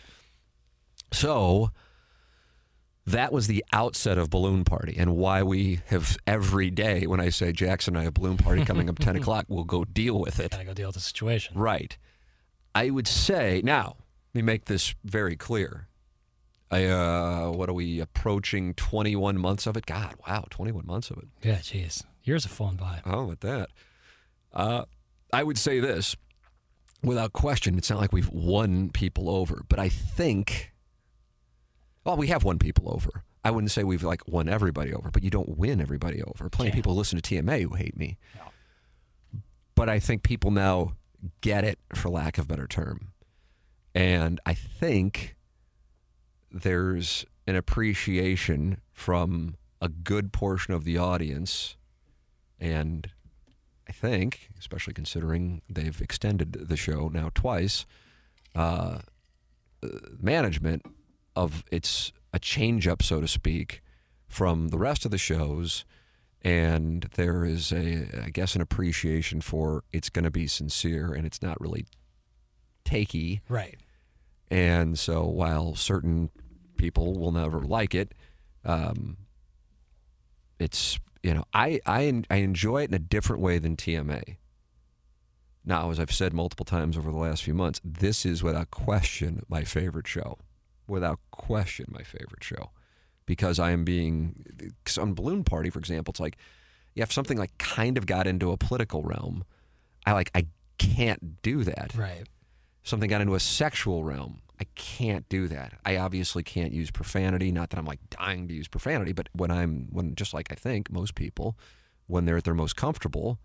So that was the outset of Balloon Party and why we have every day when I say Jackson and I have Balloon Party coming up 10 o'clock, we'll go deal with it. Gotta go deal with the situation. Right. I would say, now, let me make this very clear. I, uh, what are we approaching 21 months of it? God, wow, 21 months of it. Yeah, jeez. Years have flown by. Oh, with that. Uh, I would say this without question. It's not like we've won people over, but I think, well, we have won people over. I wouldn't say we've like won everybody over, but you don't win everybody over. Plenty of Yeah. people listen to TMA who hate me. But I think people now get it, for lack of a better term. And I think there's an appreciation from a good portion of the audience and I think, especially considering they've extended the show now twice, uh, uh, management of it's a change up, so to speak, from the rest of the shows. And there is a, I guess, an appreciation for it's going to be sincere and it's not really takey. Right. And so while certain people will never like it, um, it's you know I, I I enjoy it in a different way than TMA. Now, as I've said multiple times over the last few months, this is without question my favorite show. Without question, my favorite show, because I am being 'cause on Balloon Party, for example. It's like you have something like kind of got into a political realm. I like I can't do that Right. something got into a sexual realm. I can't do that. I obviously can't use profanity. Not that I'm like dying to use profanity, but when I'm when just like I think most people, when they're at their most comfortable,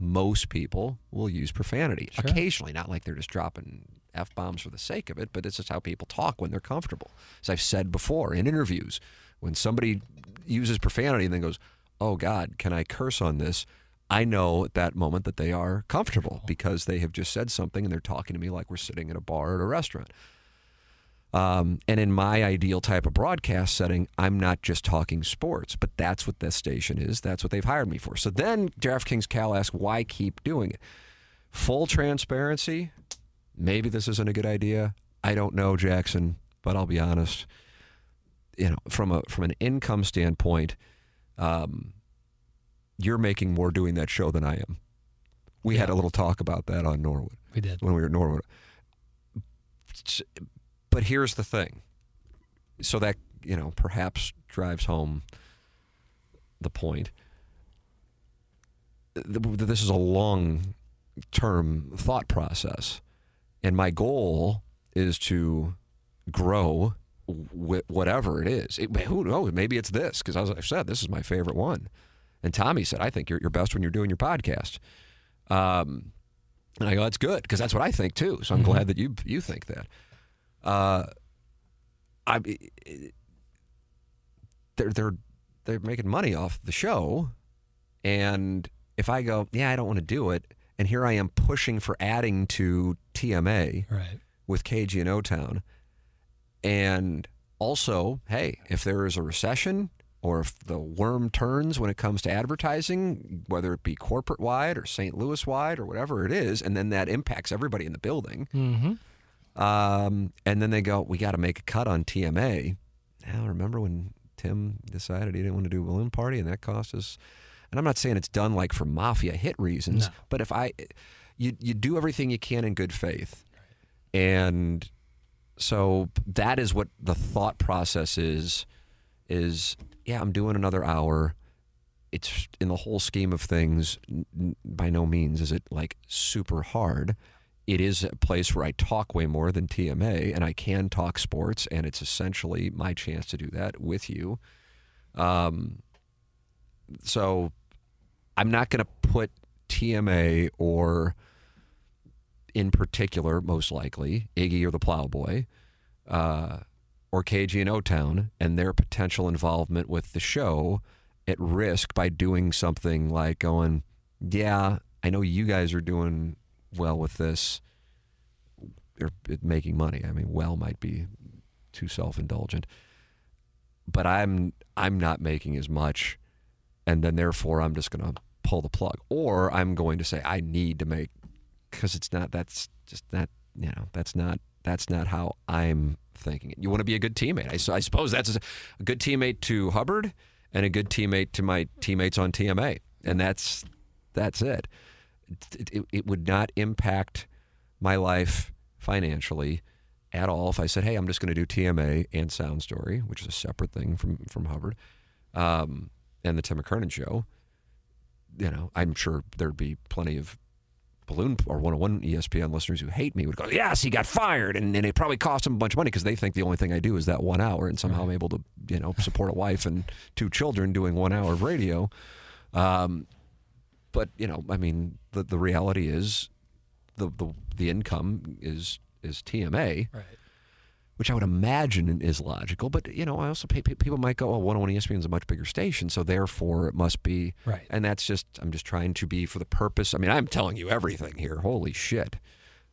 most people will use profanity. Sure. Occasionally, not like they're just dropping f bombs for the sake of it, but it's just how people talk when they're comfortable. As I've said before in interviews, when somebody uses profanity and then goes, "Oh God, can I curse on this?" I know at that moment that they are comfortable because they have just said something and they're talking to me like we're sitting in a bar at a restaurant. Um, and in my ideal type of broadcast setting, I'm not just talking sports, but that's what this station is. That's what they've hired me for. So then DraftKings Cal asks, why keep doing it? Full transparency. Maybe this isn't a good idea. I don't know, Jackson, but I'll be honest. You know, from a from an income standpoint, um, you're making more doing that show than I am. We had a little talk about that on Norwood We did. when we were at Norwood. But here's the thing. So that, you know, perhaps drives home the point. Th- This is a long term thought process. And my goal is to grow wh- whatever it is. It, who knows? Maybe it's this, because as I've said, this is my favorite one. And Tommy said, I think you're, you're best when you're doing your podcast. Um, and I go, that's good because that's what I think too. So I'm glad that you you think that. Uh, I they're they're they're making money off the show, and if I go, yeah, I don't want to do it, and here I am pushing for adding to TMA Right. with KG and O Town, and also, hey, if there is a recession or if the worm turns when it comes to advertising, whether it be corporate wide or St. Louis wide or whatever it is, and then that impacts everybody in the building. Mm-hmm. Um, and then they go, we got to make a cut on TMA. Now, remember when Tim decided he didn't want to do a balloon party and that cost us? And I'm not saying it's done like for mafia hit reasons, No. but if I, you, you do everything you can in good faith. And so that is what the thought process is, is, yeah, I'm doing another hour. It's in the whole scheme of things, by no means is it like super hard it is a place where I talk way more than TMA, and I can talk sports, and it's essentially my chance to do that with you. Um, so I'm not going to put TMA or, in particular, most likely Iggy or the Plowboy, uh, or KG and O Town and their potential involvement with the show at risk by doing something like going, yeah, I know you guys are doing well with this or making money. I mean, well might be too self-indulgent. But I'm I'm not making as much and then therefore I'm just going to pull the plug or I'm going to say I need to make cuz it's not that's just not, you know, that's not that's not how I'm thinking it. You want to be a good teammate. I suppose that's a good teammate to Hubbard and a good teammate to my teammates on TMA, and that's that's it. It, it, it would not impact my life financially at all if I said, "Hey, I'm just going to do TMA and Sound Story, which is a separate thing from from Hubbard, um, and the Tim McKernan Show." You know, I'm sure there'd be plenty of balloon or 101 ESPN listeners who hate me would go, "Yes, he got fired," and, and it probably cost him a bunch of money because they think the only thing I do is that one hour, and somehow I'm able to, you know, support a wife and two children doing one hour of radio. Um, but you know, I mean, the the reality is, the the the income is is TMA, Right. which I would imagine is logical. But you know, I also pay, people might go, "Oh, 101 ESPN is a much bigger station, so therefore it must be." Right. And that's just I'm just trying to be for the purpose. I mean, I'm telling you everything here. Holy shit.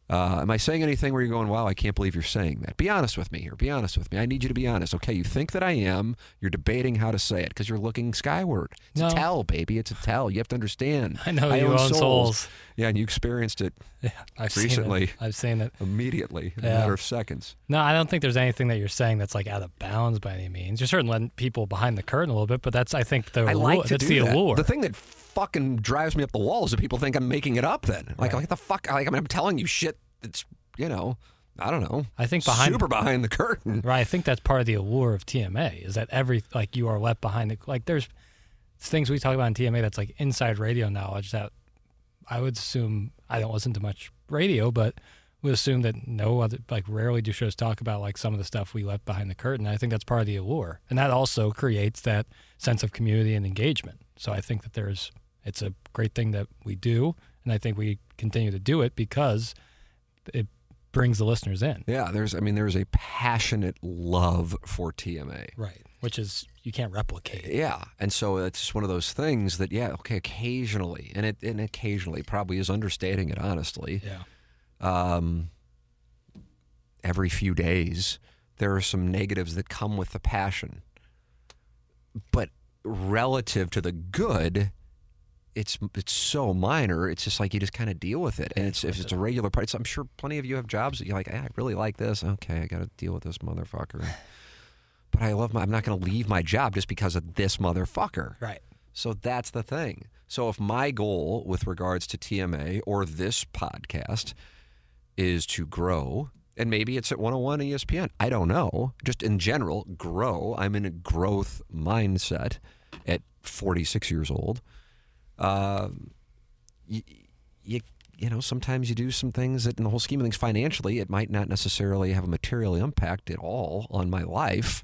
Uh, am I saying anything where you're going, wow, I can't believe you're saying that? Be honest with me here. Be honest with me. I need you to be honest. Okay, you think that I am. You're debating how to say it because you're looking skyward. It's No. a tell, baby. It's a tell. You have to understand. I know I you own souls. Yeah, and you experienced it Yeah, I've Recently. Seen it. I've seen it. immediately in a matter of seconds. No, I don't think there's anything that you're saying that's like out of bounds by any means. You're certainly letting people behind the curtain a little bit, but that's I think the I allure, to that's do the that. allure. The thing that fucking drives me up the wall is that people think I'm making it up. Then, like, Right. like the fuck? Like, I mean, I'm telling you shit. That's you know, I don't know. I think behind super behind the curtain. Right. I think that's part of the allure of TMA is that every like you are left behind the like there's things we talk about in TMA that's like inside radio knowledge that I would assume I don't listen to much radio, but would assume that no other like rarely do shows talk about like some of the stuff we left behind the curtain. I think that's part of the allure. And that also creates that sense of community and engagement. So I think that there's it's a great thing that we do and I think we continue to do it because it brings the listeners in. Yeah, there's. I mean, there's a passionate love for TMA. Right. Which is you can't replicate. Yeah, and so it's just one of those things that yeah, okay, occasionally, and it and occasionally probably is understating it honestly. Yeah. Um, every few days, there are some negatives that come with the passion, but relative to the good. It's it's so minor. It's just like you just kind of deal with it, and it's if it's a regular part. I'm sure plenty of you have jobs that you're like, "Eh, I really like this. Okay, I got to deal with this motherfucker. But I love my. I'm not going to leave my job just because of this motherfucker. Right. So that's the thing. So if my goal with regards to TMA or this podcast is to grow, and maybe it's at 101 ESPN, I don't know. Just in general, grow. I'm in a growth mindset at 46 years old. Um, you, you, you know, sometimes you do some things that, in the whole scheme of things, financially, it might not necessarily have a material impact at all on my life,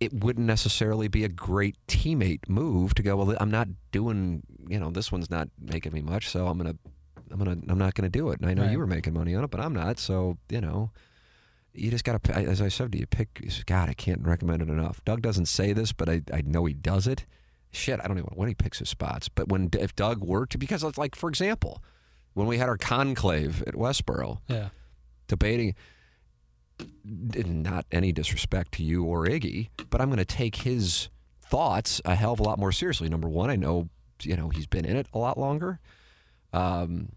it wouldn't necessarily be a great teammate move to go. Well, I'm not doing. You know, this one's not making me much, so I'm gonna, I'm gonna, I'm not gonna do it. And I know Right. you were making money on it, but I'm not. So you know, you just gotta. As I said to you, pick. God, I can't recommend it enough. Doug doesn't say this, but I, I know he does it. Shit, I don't even know when he picks his spots. But when if Doug were to, because it's like for example, when we had our conclave at Westboro, Yeah. debating not any disrespect to you or Iggy, but I'm going to take his thoughts a hell of a lot more seriously. Number one, I know you know he's been in it a lot longer, um,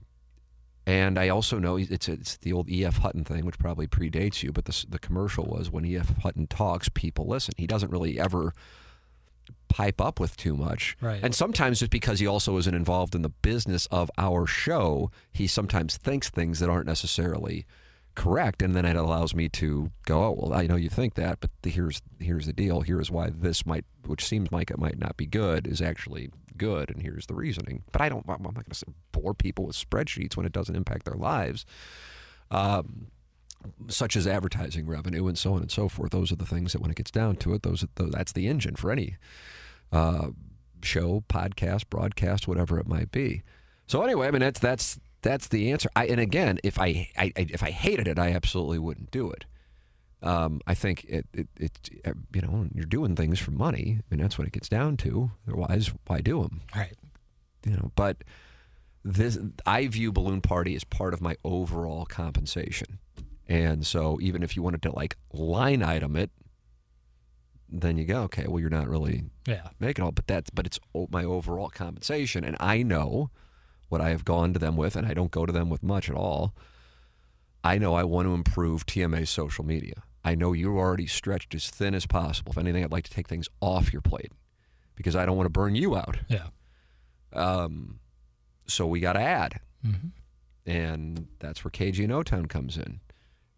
and I also know it's it's the old E.F. Hutton thing, which probably predates you. But the the commercial was when E.F. Hutton talks, people listen. He doesn't really ever pipe up with too much. Right. And sometimes just because he also isn't involved in the business of our show, he sometimes thinks things that aren't necessarily correct and then it allows me to go oh well i know you think that but the, here's here's the deal. Here's why this might which seems like it might not be good is actually good and here's the reasoning. But i don't i'm not going to bore people with spreadsheets when it doesn't impact their lives. Um, such as advertising revenue and so on and so forth. Those are the things that when it gets down to it those, those that's the engine for any uh, show podcast broadcast whatever it might be. So anyway i mean that's that's that's the answer. I, and again, if I, I, if I hated it, I absolutely wouldn't do it. Um, I think it, it, it, uh, you know, you're doing things for money. I mean, that's what it gets down to. Otherwise, why do them? Right. You know, but this, I view Balloon Party as part of my overall compensation. And so even if you wanted to like line item it, then you go, okay, well, you're not really Yeah. making all, but that's, but it's my overall compensation. And I know what I have gone to them with, and I don't go to them with much at all. I know I want to improve TMA's social media. I know you're already stretched as thin as possible. If anything, I'd like to take things off your plate because I don't want to burn you out. Yeah. Um, so we got to add, Mhm. and that's where KG and O Town comes in.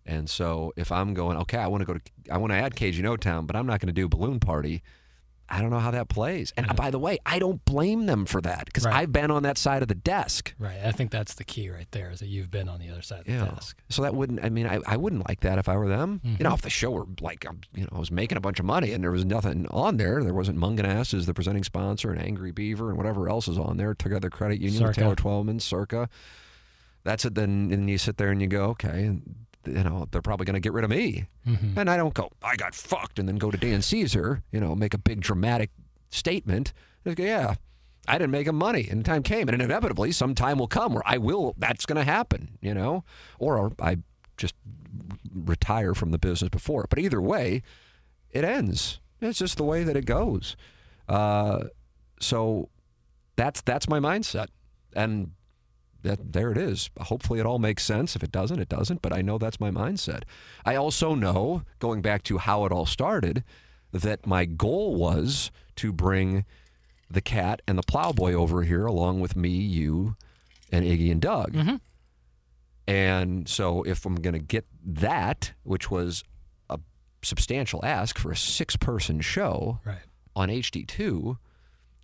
And so if I'm going, okay, I want to go to, I want to add KG and O Town, but I'm not going to do balloon party. I don't know how that plays. And by the way, I don't blame them for that because Right. I've been on that side of the desk. Right. I think that's the key right there is that you've been on the other side of the Yeah. desk. So that wouldn't. I mean, I, I wouldn't like that if I were them. You Mm-hmm. know, if the show were like, um, you know, I was making a bunch of money and there was nothing on there. There wasn't Mungan as the presenting sponsor and Angry Beaver and whatever else is on there. Together Credit Union, Circa. Taylor Twellman, Circa. That's it. Then and you sit there and you go, okay, and you know they're probably going to get rid of me. Mm-hmm. And I don't go, I got fucked, and then go to Dan Caesar, you know, make a big dramatic statement. Go, yeah, I didn't make him money, and time came, and inevitably, some time will come where I will. That's going to happen, you know, or I just retire from the business before. But either way, it ends. It's just the way that it goes. Uh, so that's that's my mindset, and that there it is. Hopefully, it all makes sense. If it doesn't, it doesn't. But I know that's my mindset. I also know, going back to how it all started, that my goal was to bring the cat and the plowboy over here, along with me, you, and Iggy and Doug. Mm-hmm. And so, if I'm going to get that, which was a substantial ask for a six-person show, Right. on HD2,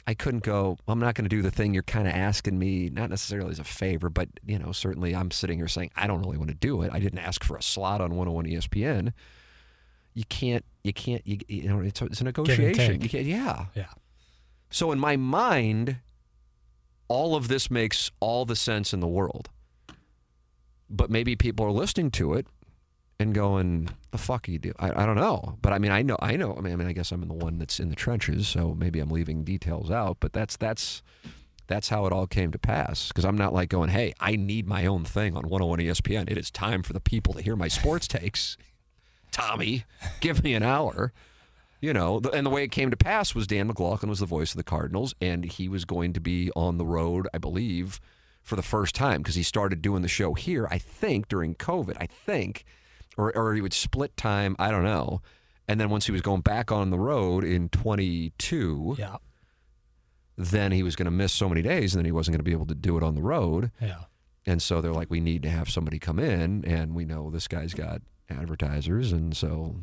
I couldn't go, I'm not going to do the thing you're kind of asking me, not necessarily as a favor, but, you know, certainly I'm sitting here saying, I don't really want to do it. I didn't ask for a slot on 101 ESPN. You can't, you can't, you, you know, it's a, it's a negotiation. You can't, yeah. Yeah. So in my mind, all of this makes all the sense in the world. But maybe people are listening to it and going, "The fuck are you do?" I, I don't know, but I mean, I know, I know. I mean, I mean, I guess I'm in the one that's in the trenches, so maybe I'm leaving details out. But that's that's that's how it all came to pass. Because I'm not like going, "Hey, I need my own thing on 101 ESPN. It is time for the people to hear my sports takes." Tommy, give me an hour. You know, and the way it came to pass was Dan McLaughlin was the voice of the Cardinals, and he was going to be on the road, I believe, for the first time because he started doing the show here, I think, during COVID, I think, or, or he would split time, I don't know. And then once he was going back on the road in 22, Yeah. then he was going to miss so many days, and then he wasn't going to be able to do it on the road. Yeah. And so they're like, we need to have somebody come in, and we know this guy's got advertisers, and so,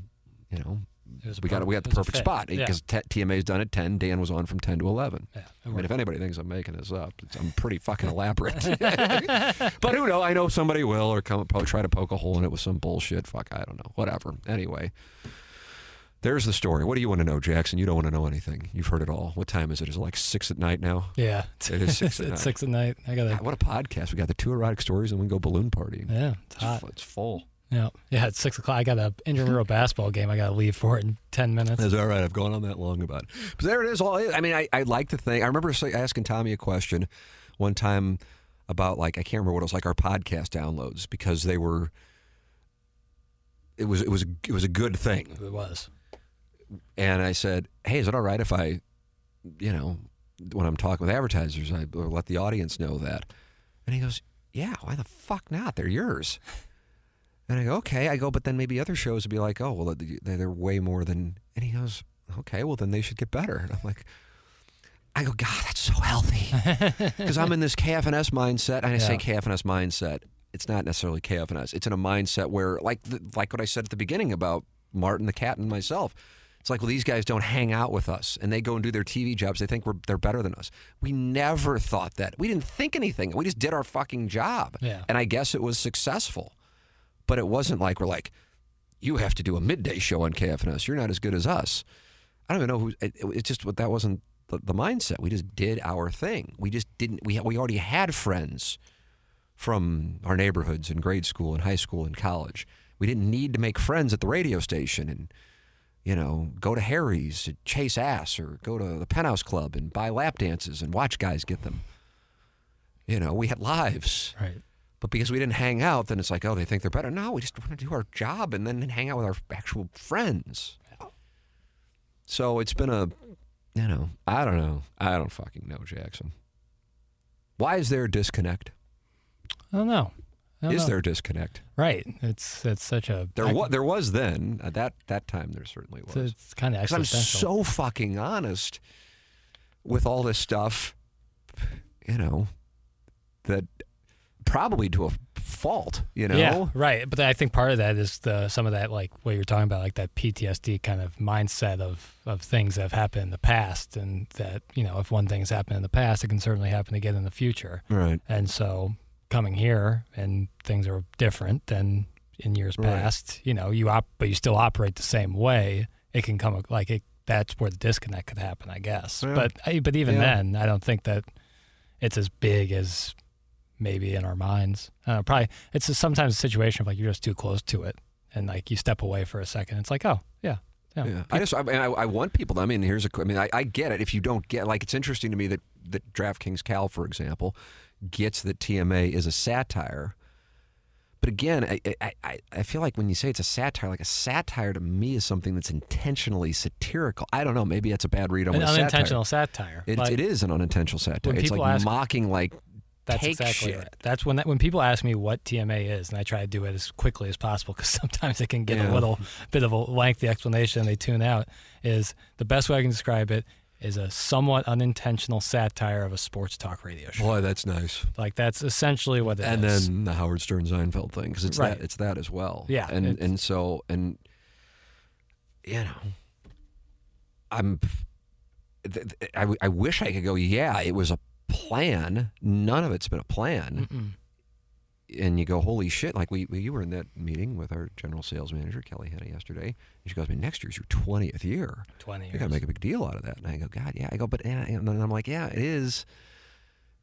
you know, It was a we got we got the perfect spot Yeah. because TMA's done at ten. Dan was on from ten to eleven. Yeah. I mean, if anybody thinks I'm making this up, it's, I'm pretty fucking elaborate. but who knows? I know somebody will, or come probably try to poke a hole in it with some bullshit. Fuck, I don't know. Whatever. Anyway, there's the story. What do you want to know, Jackson? You don't want to know anything. You've heard it all. What time is it? Is it like six at night now? Yeah. It is six at night. six at night. I got what a podcast! We got the two erotic stories, and we go balloon partying. Yeah. It's It's, hot. fu- it's full. Yeah. Yeah. It's six o'clock. I got a intramural basketball game. I got to leave for it in ten minutes. That's all right. I've gone on that long about it. But there it is. All I mean, I, I like to think. I remember asking Tommy a question one time about like I can't remember what it was like our podcast downloads because they were. It was it was it was a good thing, It was. and I said, "Hey, is it all right if I, you know, when I'm talking with advertisers, I let the audience know that?" And he goes, "Yeah, why the fuck not? They're yours." And I go, "Okay." I go, but then maybe other shows would be like, "Oh, well, they- they're way more than." And he goes, "Okay, well then they should get better." And I'm like. I go, God, that's so healthy. Because I'm in this KFNS mindset. And I say Yeah. KFNS mindset. It's not necessarily KFNS. It's in a mindset where, like, the, like what I said at the beginning about Martin the cat and myself. It's like, well, these guys don't hang out with us, and they go and do their TV jobs. They think we're they're better than us. We never thought that. We didn't think anything. We just did our fucking job. Yeah. And I guess it was successful, but it wasn't like we're like, you have to do a midday show on KFNS. You're not as good as us. I don't even know who. It, it, it's just that wasn't the, the mindset. We just did our thing. We just didn't. We we already had friends from our neighborhoods in grade school and high school and college. We didn't need to make friends at the radio station and you know go to Harry's, chase ass, or go to the Penthouse Club and buy lap dances and watch guys get them. You know, we had lives. Right. But because we didn't hang out, then it's like, oh, they think they're better. No, we just want to do our job and then hang out with our actual friends. So it's been a, you know, I don't know. I don't fucking know, Jackson. Why is there a disconnect? I don't know. I don't Is know. there a disconnect? Right. It's it's such a There was. There was then. At that that time, there certainly was. It's, it's kind of Because I'm so fucking honest with all this stuff, you know, that probably to a fault, you know? Yeah, right. But I think part of that is the some of that like what you're talking about, like that PTSD kind of mindset of of things that have happened in the past, and that you know if one thing's happened in the past, it can certainly happen again in the future. Right. And so coming here and things are different than in years Right. past. You know, you op, but you still operate the same way. It can come like it. That's where the disconnect could happen, I guess. Yeah. But uh, but even Yeah. then, I don't think that it's as big as maybe in our minds. Uh, probably it's a, sometimes a situation of like you're just too close to it, and like you step away for a second. It's like, oh yeah, yeah, Yeah. I just, I, mean, I, I want people. To, I mean, here's a. I mean, I, I get it. If you don't get, like, it's interesting to me that that DraftKings Cal, for example, gets that TMA is a satire. But again, I, I, I, feel like when you say it's a satire, like a satire to me is something that's intentionally satirical. I don't know. Maybe that's a bad read on an a satire- unintentional satire. It, it is an unintentional satire. It's like ask- mocking, like That's take exactly shit. right. That's when that, when people ask me what TMA is, and I try to do it as quickly as possible because sometimes it can get Yeah. a little bit of a lengthy explanation and they tune out. Is the best way I can describe it is a somewhat unintentional satire of a sports talk radio show. Boy, that's nice. Like that's essentially what it is. and then the Howard Stern Seinfeld thing because it's Right. that it's that as well. Yeah, and and so and you know, I'm. I, th- I, w- I wish I could go. Yeah, it was a plan. None of it's been a plan. Mm-mm. And you go, holy shit! Like we, we you were in that meeting with our general sales manager Kelly Henny yesterday, and she goes, "I mean, next year's your twentieth year. twenty You got to make a big deal out of that." And I go, "God, yeah." I go, "But," yeah, and then I'm like, "Yeah, it is."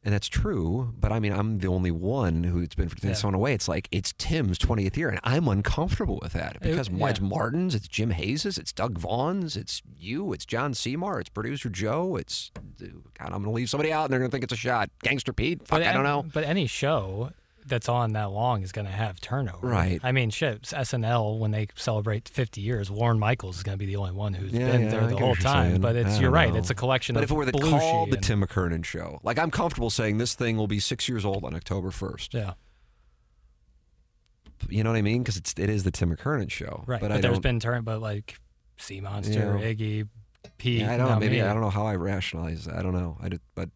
And that's true, but I mean, I'm the only one who's been for Yeah. so in a way. It's like it's Tim's 20th year, and I'm uncomfortable with that because yeah. it's Martin's, it's Jim Hayes's, it's Doug Vaughn's, it's you, it's John Seymour, it's producer Joe, it's God. I'm going to leave somebody out, and they're going to think it's a shot. Gangster Pete, fuck, But I don't know. But any show that's on that long is going to have turnover. Right. I mean, shit. SNL when they celebrate 50 years, Lorne Michaels is going to be the only one who's Yeah, been yeah, there I the whole time. But it's you're don't right. It's a collection But of if it were the called the Tim McKernan show, like I'm comfortable saying this thing will be six years old on October 1st. Yeah. You know what I mean? Because it's it is the Tim McKernan show. Right. But, But, there's been turn, but like Sea Monster. Iggy, Pete. Yeah, I don't know. Maybe me. I don't know how I rationalize. that. I don't know. I did, but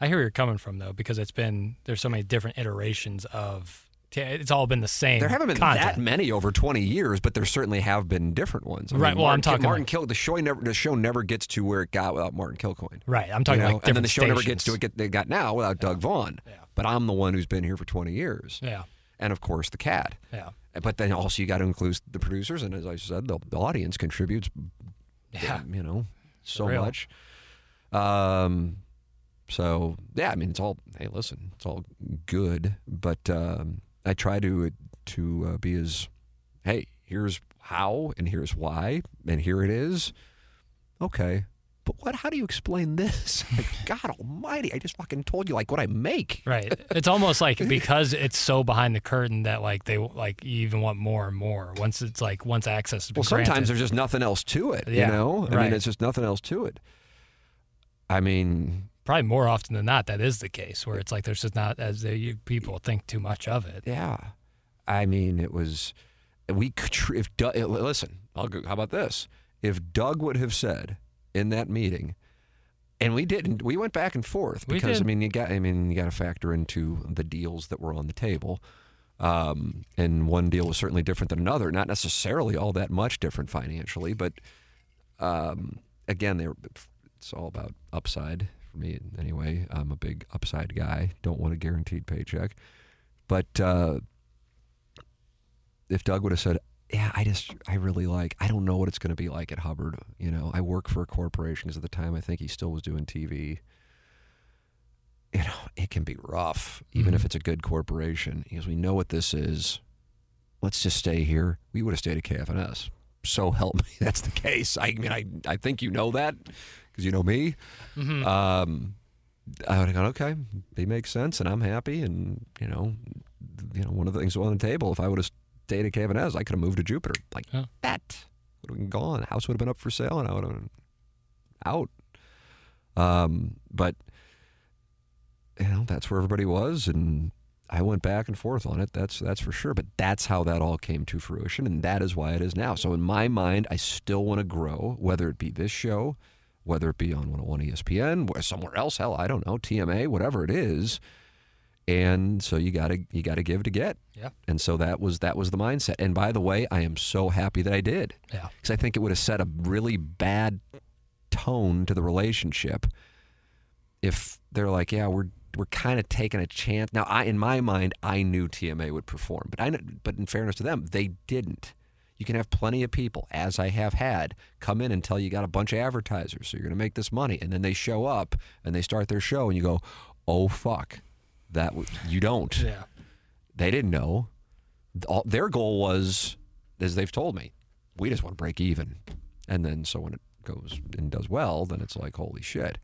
I hear where you're coming from though, because it's been there's so many different iterations of. It's all been the same. there haven't been content. that many over 20 years. But there certainly have been different ones. I Right, Mean, well, I'm talking Martin like- Kill. The show never the show never gets to where it got without Martin Kilcoyne. Right. I'm you talking know? like and then the show never gets to stations. it. Get, they got now without Doug Vaughn. Yeah. But I'm the one who's been here for 20 years. Yeah. And of course the cat. Yeah. But then also you got to include the producers, and as I said, the, the audience contributes. Yeah. you know, so much. Um, so yeah, I mean, it's all. Hey, listen, it's all good, but um, I try to to uh, be as, hey, here's how, and here's why, and here it is. Okay. But what? How do you explain this? Like, God Almighty! I just fucking told you like what I make. Right. It's almost like because it's so behind the curtain that like they like you even want more and more. Once it's like once access been Well, sometimes granted. there's just nothing else to it. Yeah, you know, I right. mean, it's just nothing else to it. I mean, probably more often than not that is the case where it's like there's just not as they, you, people think too much of it. Yeah, I mean, it was we could if Doug, eh, listen. I'll go, how about this? If Doug would have said in that meeting, and we didn't, we went back and forth because I mean, you got, I mean, you got to factor into the deals that were on the table. Um, and one deal was certainly different than another. Not necessarily all that much different financially, but um, again, they were, it's all about upside for me anyway. I'm a big upside guy. Don't want a guaranteed paycheck. But uh, if Doug would have said, "Yeah, I just, I really like, I don't know what it's going to be like at Hubbard. You know, I work for a corporation because at the time I think he still was doing TV. You know, it can be rough, even if it's a good corporation. Because we know what this is. Let's just stay here. We would have stayed at KFNS. So help me, that's the case. I mean, I, I think you know that because you know me. Um, I would have gone, okay, he makes sense, and I'm happy, and you know, you know, one of the things on the table. If I would have stayed at KFNS, I could have moved to Jupiter. Like Yeah. that would have been gone. House would have been up for sale, and I would have been out. Um, but you know, that's where everybody was, and I went back and forth on it. That's that's for sure. But that's how that all came to fruition, and that is why it is now. So in my mind, I still want to grow, whether it be this show, whether it be on 101 ESPN, or somewhere else. Hell, I don't know, TMA, whatever it is. And so you gotta you gotta give to get. Yeah. And so that was that was the mindset. And by the way, I am so happy that I did Yeah. because I think it would have set a really bad tone to the relationship if they're like, yeah, we're we're kind of taking a chance. Now, I in my mind, I knew TMA would perform, but I kn- but in fairness to them, they didn't. You can have plenty of people, as I have had, come in and tell you got a bunch of advertisers, so you're going to make this money, and then they show up and they start their show, and you go, oh fuck, that w- you don't. Yeah. They didn't know. All, their goal was, as they've told me, we just want to break even. And then so when it goes and does well, then it's like, holy shit.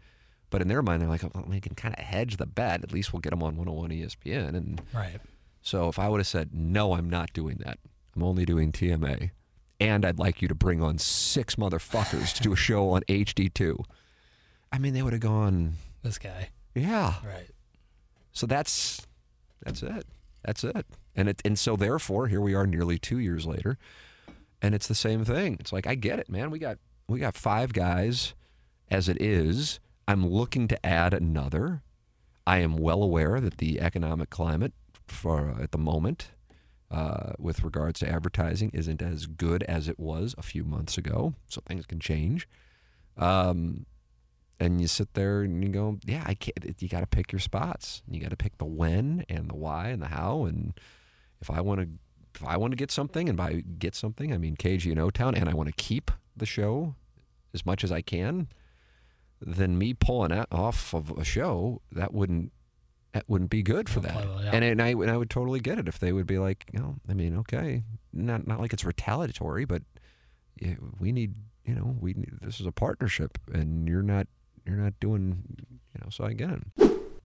But in their mind, they're like, well, we can kind of hedge the bet. At least we'll get them on 101 ESPN. And Right. so if I would have said, no, I'm not doing that, I'm only doing TMA, and I'd like you to bring on six motherfuckers to do a show on HD2, I mean, they would have gone, This guy. yeah. Right. So that's that's it. That's it. And it and so therefore here we are nearly 2 years later and it's the same thing. It's like I get it, man. We got we got 5 guys as it is. I'm looking to add another. I am well aware that the economic climate for at the moment uh, with regards to advertising isn't as good as it was a few months ago. So things can change. Um, and you sit there and you go, yeah, I can't. You got to pick your spots. You got to pick the when and the why and the how. And if I want to, if I want to get something, and by get something, I mean KG and O Town, and I want to keep the show as much as I can, then me pulling it off of a show that wouldn't that wouldn't be good for that. Well, yeah. And and I and I would totally get it if they would be like, you know, I mean, okay, not not like it's retaliatory, but yeah, we need, you know, we need, this is a partnership, and you're not you're not doing, you know. So I get it.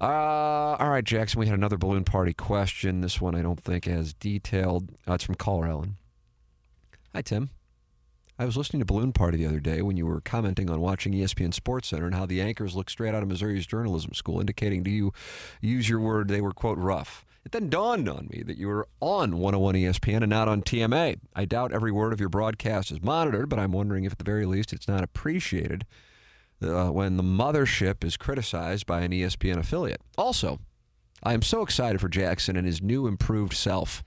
Uh, all right, Jackson. We had another balloon party question. This one I don't think as detailed. Uh, it's from caller Ellen. Hi, Tim. I was listening to Balloon Party the other day when you were commenting on watching ESPN Sports Center and how the anchors look straight out of Missouri's journalism school, indicating to you, use your word, they were, quote, rough. It then dawned on me that you were on 101 ESPN and not on TMA. I doubt every word of your broadcast is monitored, but I'm wondering if at the very least it's not appreciated uh, when the mothership is criticized by an ESPN affiliate. Also, I am so excited for Jackson and his new improved self.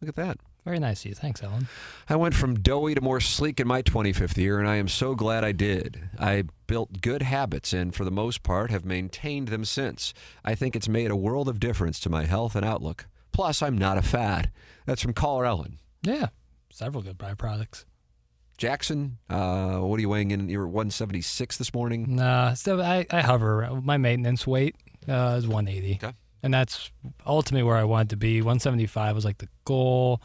Look at that. Very nice of you. Thanks, Ellen. I went from doughy to more sleek in my 25th year, and I am so glad I did. I built good habits and, for the most part, have maintained them since. I think it's made a world of difference to my health and outlook. Plus, I'm not a fad. That's from caller Ellen. Yeah. Several good byproducts. Jackson, uh, what are you weighing in? You were 176 this morning. Nah, so I, I hover. around- My maintenance weight uh, is 180. Okay. And that's ultimately where I wanted to be. 175 was like the goal,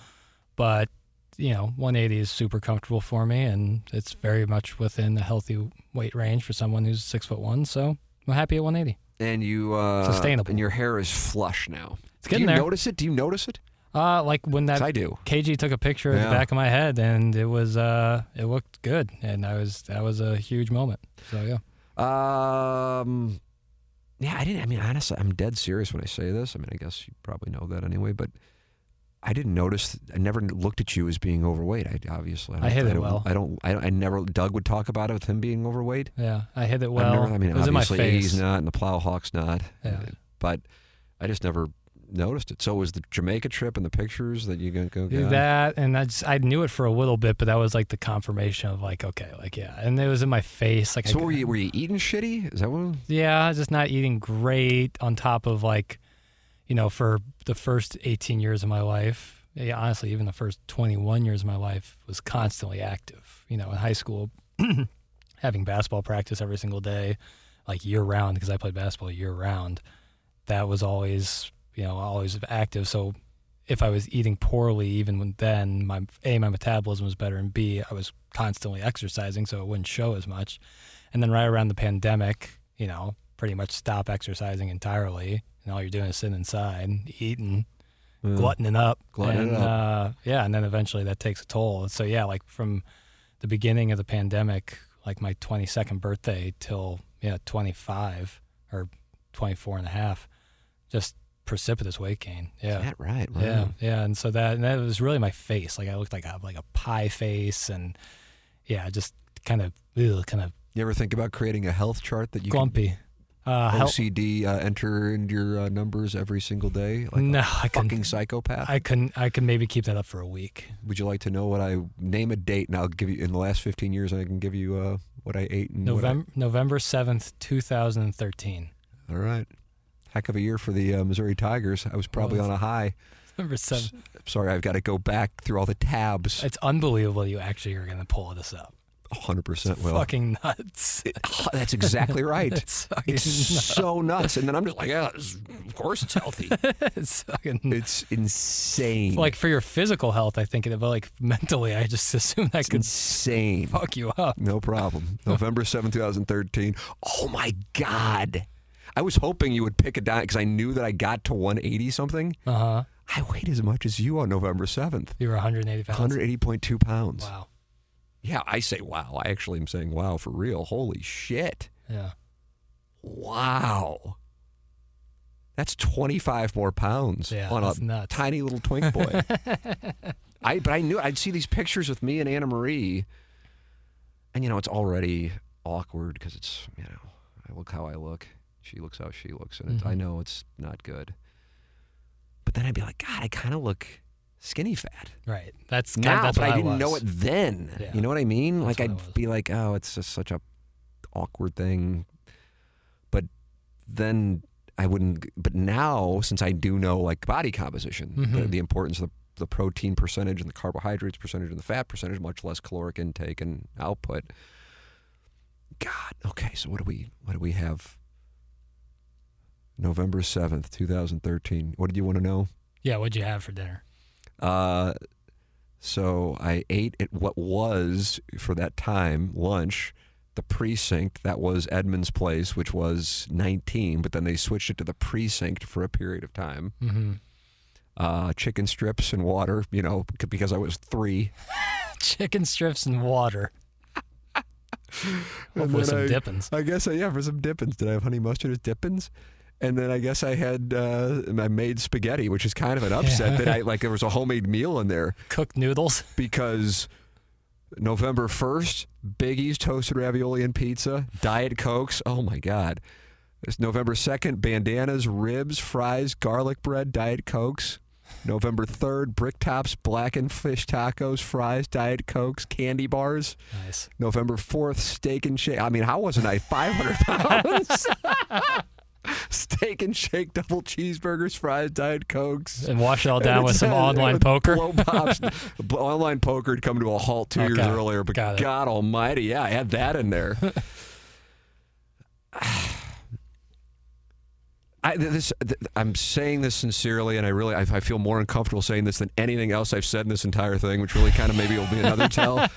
but you know, 180 is super comfortable for me, and it's very much within the healthy weight range for someone who's six foot one. So I'm happy at 180. And you uh, Sustainable. And your hair is flush now. It's getting do you there. notice it? Do you notice it? Uh, like when that I do. KG took a picture of the back of my head, and it was uh, it looked good, and I was that was a huge moment. So yeah. Um, yeah, I didn't. I mean, honestly, I'm dead serious when I say this. I mean, I guess you probably know that anyway, but I didn't notice. I never looked at you as being overweight. I obviously. I hit it don't, well. I don't. I, don't- I never. Doug would talk about it with him being overweight. Yeah, I hit it well. never, I mean, it was in my obviously, face. Eddie's not, and the Plowhawk's not. Yeah. But I just never noticed it. So was the Jamaica trip and the pictures that you go get? That and I just I knew it for a little bit, but that was like the confirmation of like okay, like yeah, and it was in my face. Like So could- were you, were you eating shitty? Is that what? Yeah, just not eating great. On top of like, you know, for the first 18 years of my life, yeah, honestly, even the first 21 years of my life was constantly active. You know, in high school, having basketball practice every single day, like year round, because I played basketball year round. That was always, you know, always active. So if I was eating poorly, even when then, my a my metabolism was better, and b I was constantly exercising, so it wouldn't show as much. And then right around the pandemic, you know, pretty much stop exercising entirely, and all you're doing is sitting inside, eating, gluttoning up, Gluttoning and, up. Uh, yeah, and then eventually that takes a toll. So yeah, like from the beginning of the pandemic, like my 22nd birthday till yeah 25 or 24 and a half, just precipitous weight gain. Yeah. Is that right? Wow. Yeah, yeah, and so that and that was really my face. Like I looked like a like a pie face, and yeah, just kind of kind of You ever think about creating a health chart that you can grumpy. Uh, help, OCD uh, enter in your uh, numbers every single day? Like no, a I fucking can psychopath. I can I can maybe keep that up for a week. Would you like to know what I name a date and I'll give you in the last 15 years I can give you uh, what I ate and what I- November November seventh, two thousand and thirteen. all right. Heck of a year for the uh, Missouri Tigers. I was probably on a high. November seventh. Sorry, I've got to go back through all the tabs. It's unbelievable you actually are going to pull this up. 100% will. Fucking nuts. That's exactly right. It's It's nuts. so nuts. And then I'm just like, yeah, of course it's healthy. it's fucking it's insane. like for your physical health. I think, but like mentally, I just assume that it's could insane. fuck you up. No problem. November 7th, 2013. Oh my God. I was hoping you would pick a down because I knew that I got to 180 something. Uh huh. I weighed as much as you on November 7th You were 180 pounds. 180.2 pounds. Wow. Yeah, I say wow. I actually am saying wow for real. Holy shit. Yeah. Wow. That's 25 more pounds Yeah, on a nuts. tiny little twink boy. I but I knew I'd see these pictures with me and Anna Marie, and you know it's already awkward because it's you know I look how I look, she looks how she looks, and it, I know it's not good. But then I'd be like, God, I kind of look skinny fat Right. That's kind now, that's but I didn't was. know it then. Yeah. You know what I mean? That's like I'd be like, oh, it's just such a awkward thing. But then I wouldn't. But now, since I do know like body composition, the, Mhm. the importance of the, the protein percentage and the carbohydrates percentage and the fat percentage, much less caloric intake and output. God. Okay. So what do we what do we have? November seventh, two thousand thirteen. What did you want to know? Yeah. What'd you have for dinner? Uh, so I ate at what was for that time lunch, the precinct that was Edmund's place, which was 19, but then they switched it to the precinct for a period of time. Mm-hmm. Uh, chicken strips and water, you know, because I was three. Chicken strips and water. Hopefully some I- dippins. I guess, uh, yeah, for some dippins. Did I have honey mustard as dippins? And then I guess I had uh, I made spaghetti, which is kind of an upset that I like there was a homemade meal in there. Cooked noodles. because November 1st, Biggie's toasted ravioli and pizza, Diet Cokes. Oh my God. It's November 2nd, bandanas, ribs, fries, garlic bread, Diet Cokes. November 3rd, brick tops, blackened fish tacos, fries, Diet Cokes, candy bars. Nice. November 4th, steak and shake. I mean, how wasn't I 500 pounds? steak and shake, double cheeseburgers, fries, Diet Cokes. And wash it all down with some online with poker. Online poker had come to a halt two years earlier, but. God Almighty, yeah, I had that in there. I, this, th- I'm saying this sincerely, and I really I, I feel more uncomfortable saying this than anything else I've said in this entire thing, which really kind of maybe will be another tell.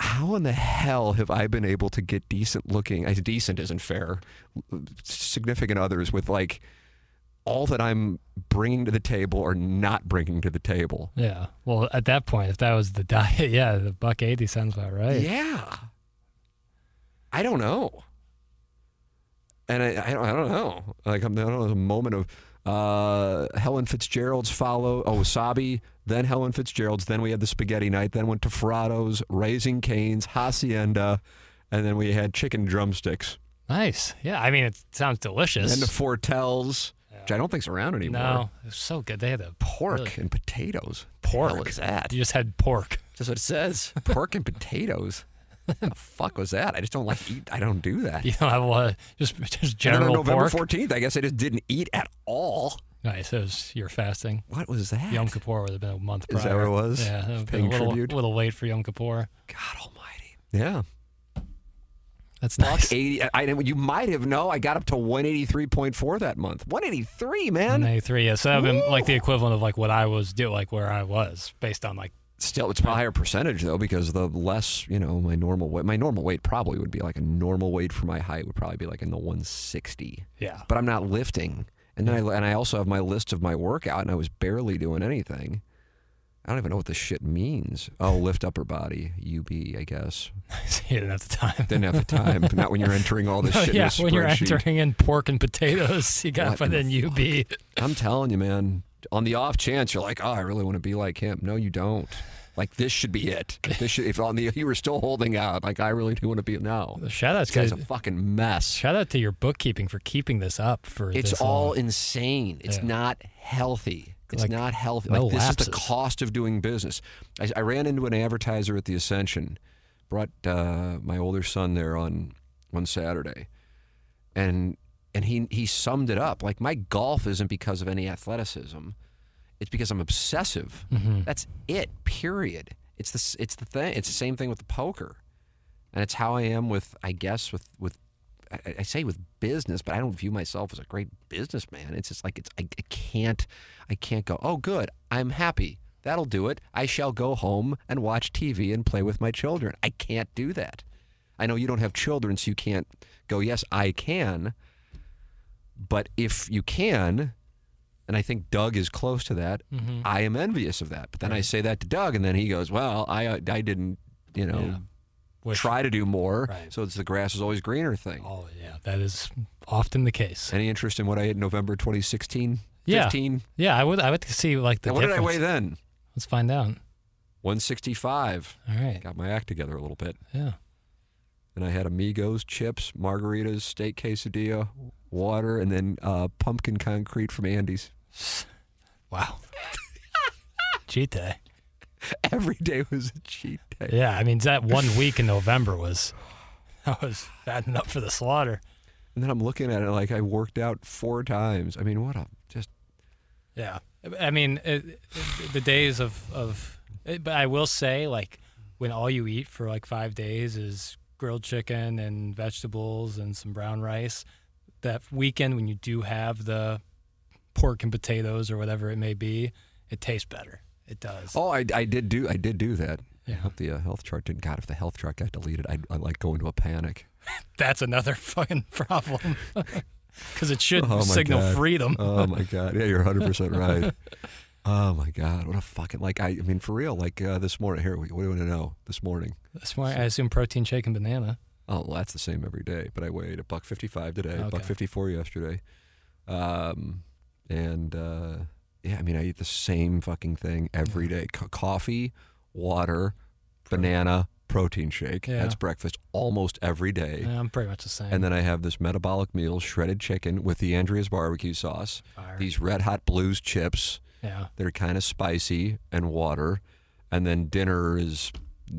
How in the hell have I been able to get decent looking? I decent isn't fair. Significant others with like all that I'm bringing to the table or not bringing to the table. Yeah. Well, at that point, if that was the diet, yeah, the buck eighty sounds about right. Yeah. I don't know. And I, I, don't, I don't know. Like, I'm, I don't know, there's a moment of uh, Helen Fitzgerald's follow, oh, wasabi, then Helen Fitzgerald's, then we had the spaghetti night, then went to Ferrado's, Raising Cane's, Hacienda, and then we had chicken drumsticks. Nice. Yeah. I mean, it sounds delicious. Then the Fortels, which I don't think's around anymore. no, it was so good. They had the Pork really- and potatoes. pork. The hell that? You just had pork. That's what it says. Pork and potatoes. the fuck was that? I just don't like eat. I don't do that. You don't have a lot. Of, just just And then general on November. 14th, I guess I just didn't eat at all. Nice. It was you're fasting. What was that? Yom Kippur would have been a month prior. Is that what it was? Yeah, it would have Paying a little, tribute? little late for Yom Kippur. God almighty. Yeah. That's Buck nice. 80. I, I you might have no. I got up to 183.4 that month. 183, man. 183. Yeah, so that would been like the equivalent of like what I was do, like where I was based on like Still, it's a higher percentage though because the less you know my normal weight. My normal weight probably would be like a normal weight for my height would probably be like in the 160. yeah. But I'm not lifting, and then I and I also have my list of my workout, and I was barely doing anything. I don't even know what this shit means. Oh, lift upper body, UB, I guess. you didn't have the time. Didn't have the time. Not when you're entering all this shit. yeah, when you're entering in pork and potatoes, you got to put in UB. I'm telling you, man. On the off chance you're like, oh, I really want to be like him. No, you don't. Like this should be it. This should. If on the you were still holding out, like I really do want to be. now. Shout out to a fucking mess. shout out to your bookkeeping for keeping this up for It's this all long. insane. It's Yeah. not healthy. It's Like, not healthy. no like this is the cost of doing business. I, I ran into an advertiser at the Ascension, brought uh, my older son there on one Saturday, and and he he summed it up like my golf isn't because of any athleticism, it's because I'm obsessive. Mm-hmm. That's it. Period. It's the it's the thing. It's the same thing with the poker, and it's how I am with I guess with with I, I say with business, but I don't view myself as a great businessman. It's just like it's I, I can't I can't go. Oh, good, I'm happy. That'll do it. I shall go home and watch TV and play with my children. I can't do that. I know you don't have children, so you can't go. Yes, I can. But if you can, and I think Doug is close to that, Mm-hmm. I am envious of that. But then I say that to Doug, and then he goes, "Well, I I didn't, you know." Yeah. Which- try to do more. Right. So it's the grass is always greener thing. Oh yeah, that is often the case. Any interest in what I in November 2016? Yeah. 15? Yeah, I would I would see like the And what did I weigh then? Let's find out. 165. All right. Got my act together a little bit. Yeah. And I had amigos, chips, margaritas, steak quesadilla, water, and then uh, pumpkin concrete from Andy's. Wow. Cheat day. Every day was a cheat day. Yeah, I mean that one week in November was that was fattening up for the slaughter. And then I'm looking at it like I worked out four times. I mean, what a just Yeah, I mean it, it- the days of of, but I will say like when all you eat for like five days is grilled chicken and vegetables and some brown rice. That weekend when you do have the pork and potatoes or whatever it may be, it tastes better. It does. Oh, I, I did do I did do that. I Yeah. hope the uh, health chart didn't. God, if the health chart got deleted, I'd, I'd like go into a panic. That's another fucking problem. Because it should Oh, signal God. freedom. Oh my god! Yeah, you're 100 percent right. Oh my god! What a fucking like I, I mean for real. Like uh, this morning. Here, what do you want to know? This morning. That's why I assume protein shake and banana. Oh, well, that's the same every day. But I weighed a buck 55 today, a buck 54 yesterday, um, and uh, yeah, I mean I eat the same fucking thing every day: Co- coffee, water, banana, protein shake. Yeah. That's breakfast almost every day. Yeah, I'm pretty much the same. And then I have this metabolic meal, shredded chicken with the Andria's barbecue sauce, Fire. these red hot blues chips yeah. that are kind of spicy, and water. And then dinner is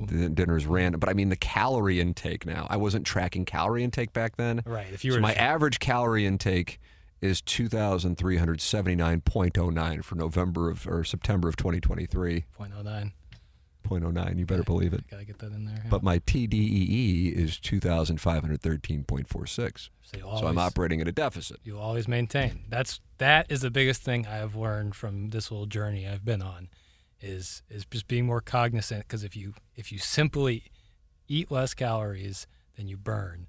dinner is random. But I mean the calorie intake now. I wasn't tracking calorie intake back then. Right. If you So were my average calorie intake is 2,379.09 for November of or September of 2023. 0.09. 0.09. You better believe it. Gotta get that in there. yeah. But my TDEE is 2,513.46. so, you So I'm operating at a deficit. You always maintain. That's that is the biggest thing I've learned from this little journey I've been on, is is just being more cognizant. Because if you if you simply eat less calories than you burn,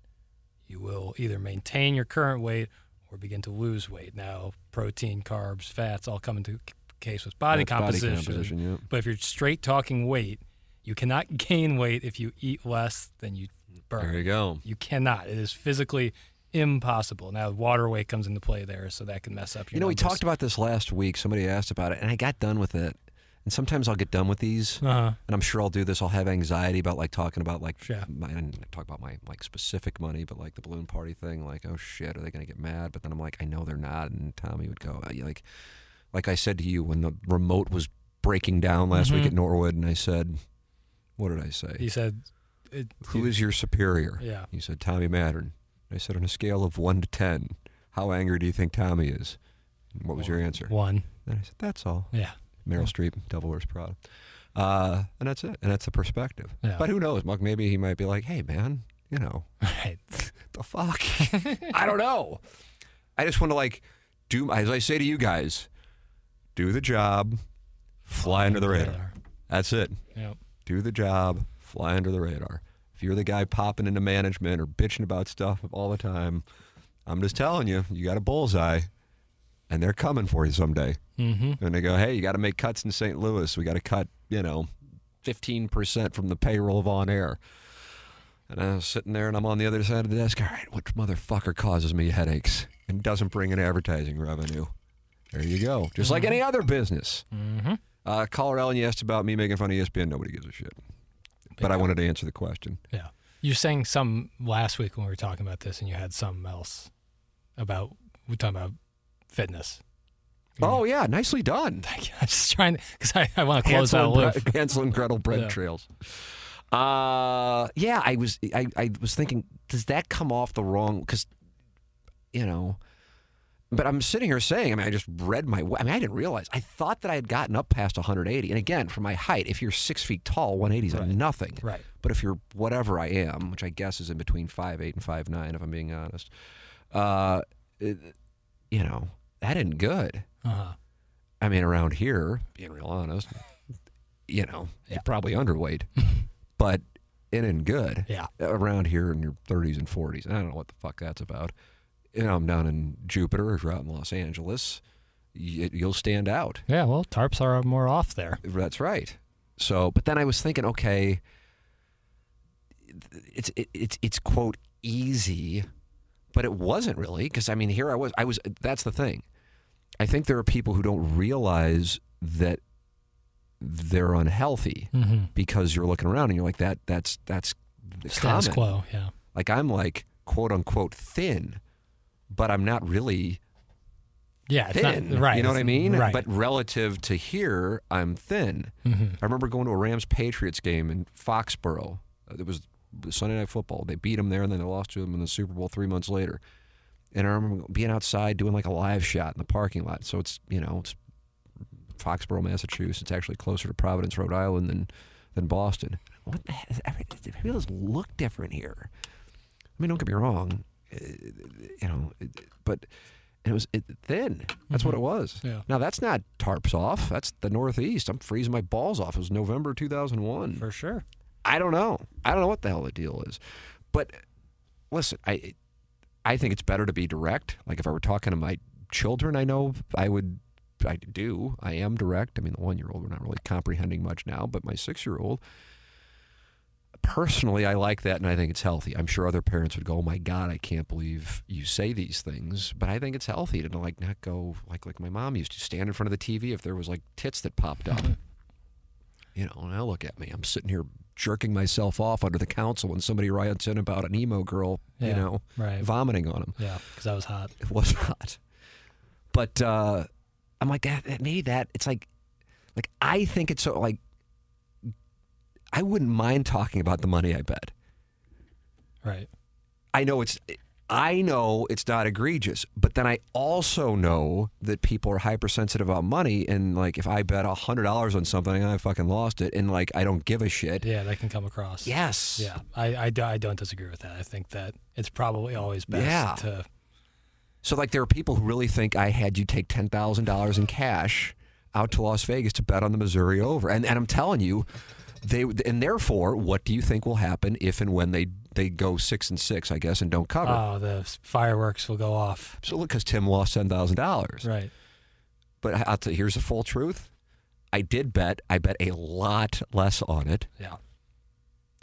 you will either maintain your current weight or begin to lose weight. Now, protein, carbs, fats all come into case with body That's body composition. composition, yeah. But if you're straight talking weight, you cannot gain weight if you eat less than you burn. There you go. You cannot. It is physically impossible. Now, water weight comes into play there, so that can mess up your You know, we talked about this last week. Somebody asked about it, and I got done with it. And sometimes I'll get done with these, Uh-huh. and I'm sure I'll do this. I'll have anxiety about like talking about like Yeah. my, I talk about my like specific money, but like the balloon party thing. Like, oh shit, are they going to get mad? But then I'm like, I know they're not. And Tommy would go, "Uh, like, like I said to you when the remote was breaking down last week Mhm. at Norwood, and I said, what did I say? He said, it, Who is your superior? Yeah. He said, Tommy Mattern. I said, on a scale of one to ten, how angry do you think Tommy is? And what was your answer? one? And I said, that's all. Yeah. Meryl Streep, Devil Wears Prada. Uh, and that's it. And that's the perspective. Yeah. But who knows? Maybe he might be like, hey, man, you know, Right. the fuck? I don't know. I just want to like do as I say to you guys, do the job, fly under the radar. That's it. Yep. Do the job, fly under the radar. If you're the guy popping into management or bitching about stuff all the time, I'm just telling you, you got a bullseye, and they're coming for you someday. Mm-hmm. And they go, hey, you got to make cuts in St. Louis. We got to cut, you know, 15% from the payroll of on air. And I was sitting there and I'm on the other side of the desk. All right, which motherfucker causes me headaches and doesn't bring in advertising revenue? There you go. Just like any other business. Mm-hmm. Uh, caller Ellen, you asked about me making fun of ESPN. Nobody gives a shit. But I wanted to answer the question. Yeah. You sang some last week when we were talking about this, and you had something else about we were talking about fitness. Oh, yeah, nicely done. Thank you. I'm just trying because I, I want to close Hansel that and, loop. Bre- Hansel and Gretel bread Yeah. trails. Uh, yeah, I was I, I was thinking, does that come off the wrong? Because, you know, but I'm sitting here saying, I mean, I just read my. I mean, I didn't realize. I thought that I had gotten up past 180, and again, for my height, if you're six feet tall, 180 is Right. nothing. Right. But if you're whatever I am, which I guess is in between five eight and five nine, if I'm being honest, uh, you know, that isn't good. Uh-huh. I mean, around here, being real honest, you know, Yeah. you're probably underweight, but it ain't good. Yeah. Around here in your 30s and 40s. And I don't know what the fuck that's about. You know, I'm down in Jupiter, if you're out in Los Angeles, you'll stand out. Yeah. Well, tarps are more off there. That's right. So, but then I was thinking, okay, it's it, it's it's quote easy, but it wasn't really because I mean here I was I was that's the thing. I think there are people who don't realize that they're unhealthy Mm-hmm. because you're looking around and you're like that that's that's Status common. quo. Yeah. Like I'm like quote unquote thin, but I'm not really Yeah. It's thin. not right. You know what I mean? Right. But relative to here, I'm thin. Mhm. I remember going to a Rams Patriots game in Foxborough. It was Sunday Night Football. They beat them there, and then they lost to them in the Super Bowl three months later. And I remember being outside doing like a live shot in the parking lot. So it's you know it's Foxborough, Massachusetts. It's actually closer to Providence, Rhode Island than than Boston. What the heck? It feels look different here. I mean, don't get me wrong. uh, You know, but it was it, thin. That's what it was. Yeah. Now that's not tarps off. That's the Northeast. I'm freezing my balls off. It was November 2001. For sure. I don't know. I don't know what the hell the deal is. But listen, I I think it's better to be direct. Like if I were talking to my children, I know I would I do. I am direct. I mean, the one year old, we're not really comprehending much now, but my six year old, personally, I like that and I think it's healthy. I'm sure other parents would go, oh my God, I can't believe you say these things. But I think it's healthy to like not go like like my mom used to stand in front of the TV if there was like tits that popped up. You know, now look at me. I'm sitting here jerking myself off under the council when somebody writes in about an emo girl, you know, right. vomiting on him. Yeah. Because that was hot. It was hot. But uh, I'm like, that, that maybe that it's like, like I think it's so like, I wouldn't mind talking about the money I bet. Right. I know it's, I know it's not egregious, but then I also know that people are hypersensitive about money, and like if I bet a hundred dollars on something, I fucking lost it, and like I don't give a shit. Yeah. That can come across. Yes. Yeah, I, I, I don't disagree with that. I think that it's probably always best Yeah. to. So like there are people who really think I had you take ten thousand dollars in cash out to Las Vegas to bet on the Missouri over, and and I'm telling you, they and therefore, what do you think will happen if and when they they go six and six, I guess, and don't cover? Oh, the fireworks will go off. so look, because Tim lost ten thousand dollars. Right. But I'll tell you, here's the full truth. I did bet. I bet a lot less on it. Yeah.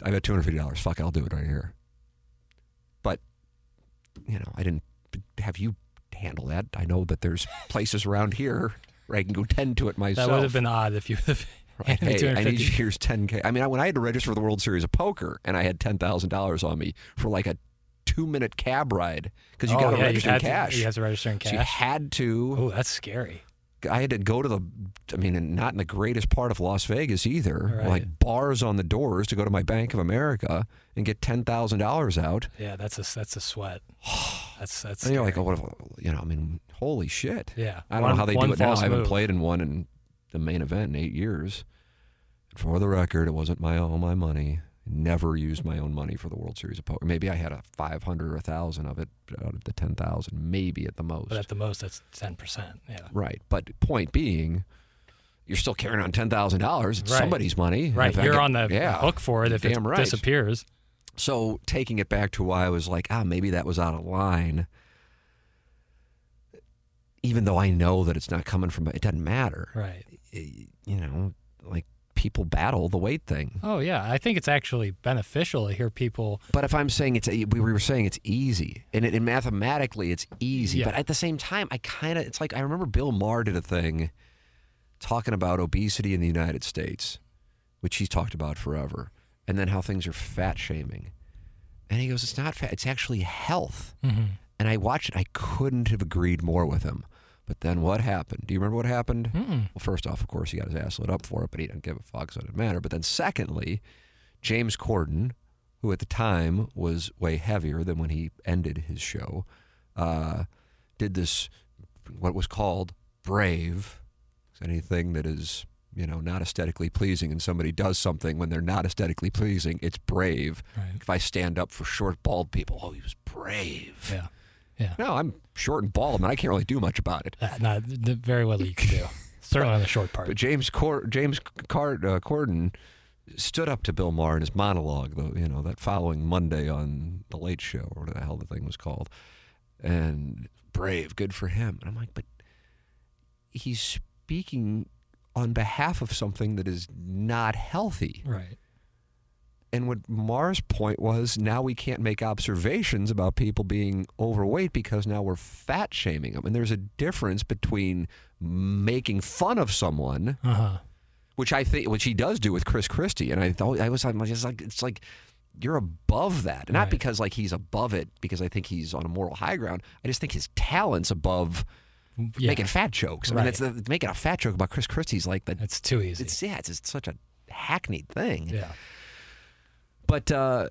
I bet two hundred fifty dollars. Fuck, I'll do it right here. But you know, I didn't have you handle that. I know that there's places around here where I can go tend to it myself. That would have been odd if you would have Right. Hey, I need 250. you. Here's ten k. I mean, I, when I had to register for the World Series of Poker, and I had ten thousand dollars on me for like a two minute cab ride because you oh, got to yeah, register you in cash. You have to register in So you had to. oh, that's scary. I had to go to the, I mean, not in the greatest part of Las Vegas either. Right. Like bars on the doors to go to my Bank of America and get ten thousand dollars out. Yeah, that's a that's a sweat. That's that's. And you're like, oh, what? If, you know, I mean, holy shit. Yeah. I don't One- know how they do it now. false I haven't played in one in the main event in eight years. For the record, it wasn't my all my money. Never used my own money for the World Series of Poker. Maybe I had a 500 or a thousand of it out of the 10,000, maybe at the most. But at the most, that's ten percent. Yeah. right. But point being, you're still carrying on ten thousand dollars. It's Right. somebody's money. Right. You're get- on the yeah, hook for it if it right. disappears. So taking it back to why I was like, ah, maybe that was out of line. Even though I know that it's not coming from, it doesn't matter. Right. You know, like people battle the weight thing. Oh yeah, I think it's actually beneficial to hear people. But if I'm saying it's, we were saying it's easy, and, it, and mathematically it's easy, Yeah. but at the same time, I kind of, it's like I remember Bill Maher did a thing talking about obesity in the United States, which he's talked about forever, and then how things are fat shaming, and he goes, it's not fat, it's actually health. Mm-hmm. And I watched it, I couldn't have agreed more with him. But then what happened? Do you remember what happened? Well, first off, of course, he got his ass lit up for it, but he didn't give a fuck, so it didn't matter. But then secondly, James Corden, who at the time was way heavier than when he ended his show, uh, did this what was called brave. Anything that is you know not aesthetically pleasing, and somebody does something when they're not aesthetically pleasing, it's brave. Right. If I stand up for short, bald people, oh, he was brave. Yeah. Yeah. No, I'm short and bald, and I can't really do much about it. Uh, not th- very little you can do. Certainly on the short part. But James Cor- James Card- uh, Corden stood up to Bill Maher in his monologue, though you know that following Monday on the Late Show or whatever the hell the thing was called, and brave, good for him. And I'm like, but he's speaking on behalf of something that is not healthy. Right. And what Maher's point was, now we can't make observations about people being overweight because now we're fat shaming them. And there's a difference between making fun of someone Uh huh. which I think which he does do with Chris Christie, and I thought I was like it's like you're above that, not Right. because like he's above it because I think he's on a moral high ground. I just think his talent's above Yeah. making fat jokes. I mean, it's the, making a fat joke about Chris Christie's like the It's too easy. it's yeah, it's just such a hackneyed thing. yeah. But uh,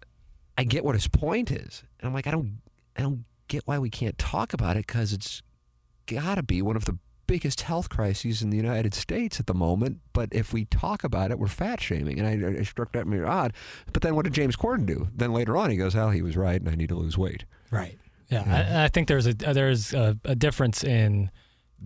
I get what his point is, and I'm like, I don't, I don't get why we can't talk about it because it's got to be one of the biggest health crises in the United States at the moment. But if we talk about it, we're fat shaming, and I, I struck that me odd. But then what did James Corden do? Then later on, he goes, "Hell, he was right, and I need to lose weight." Right. Yeah. I, I think there's a there's a, a difference in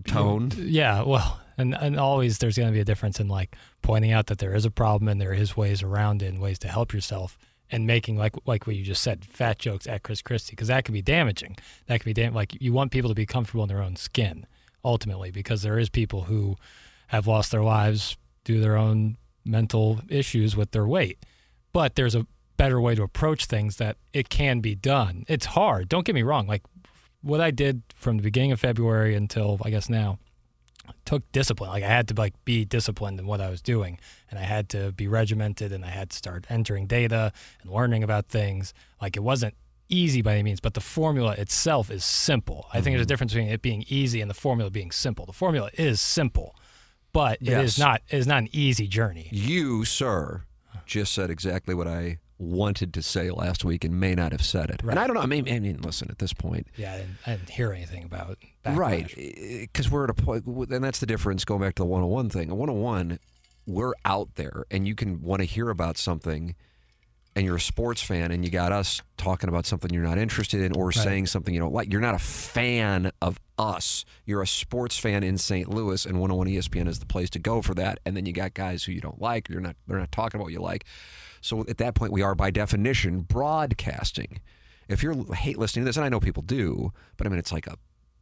Tone. Yeah, well, and and always there's going to be a difference in like pointing out that there is a problem and there is ways around it and ways to help yourself and making like like what you just said, fat jokes at Chris Christie because that can be damaging. That can be like you want people to be comfortable in their own skin ultimately because there is people who have lost their lives due to their own mental issues with their weight. But there's a better way to approach things that it can be done. It's hard. Don't get me wrong. Like what I did from the beginning of February until I guess now took discipline. Like I had to like be disciplined in what I was doing, and I had to be regimented, and I had to start entering data and learning about things. Like it wasn't easy by any means, but the formula itself is simple. I think there's a mm-hmm. difference between it being easy and the formula being simple. The formula is simple, but it Yes. is not it is not an easy journey. You, sir, just said exactly what I wanted to say last week and may not have said it. And I don't know. I mean, I mean, listen, at this point, Yeah, I didn't, I didn't hear anything about backlash. Right. Eh, because we're at a point, and that's the difference going back to the 101 thing. A 101, we're out there, and you can want to hear about something, and you're a sports fan, and you got us talking about something you're not interested in or saying something you don't like. You're not a fan of us. You're a sports fan in St. Louis, and 101 ESPN is the place to go for that. And then you got guys who you don't like. You're not. They're not talking about what you like. So at that point, we are by definition broadcasting. If you're hate listening to this, and I know people do, but I mean, it's like a,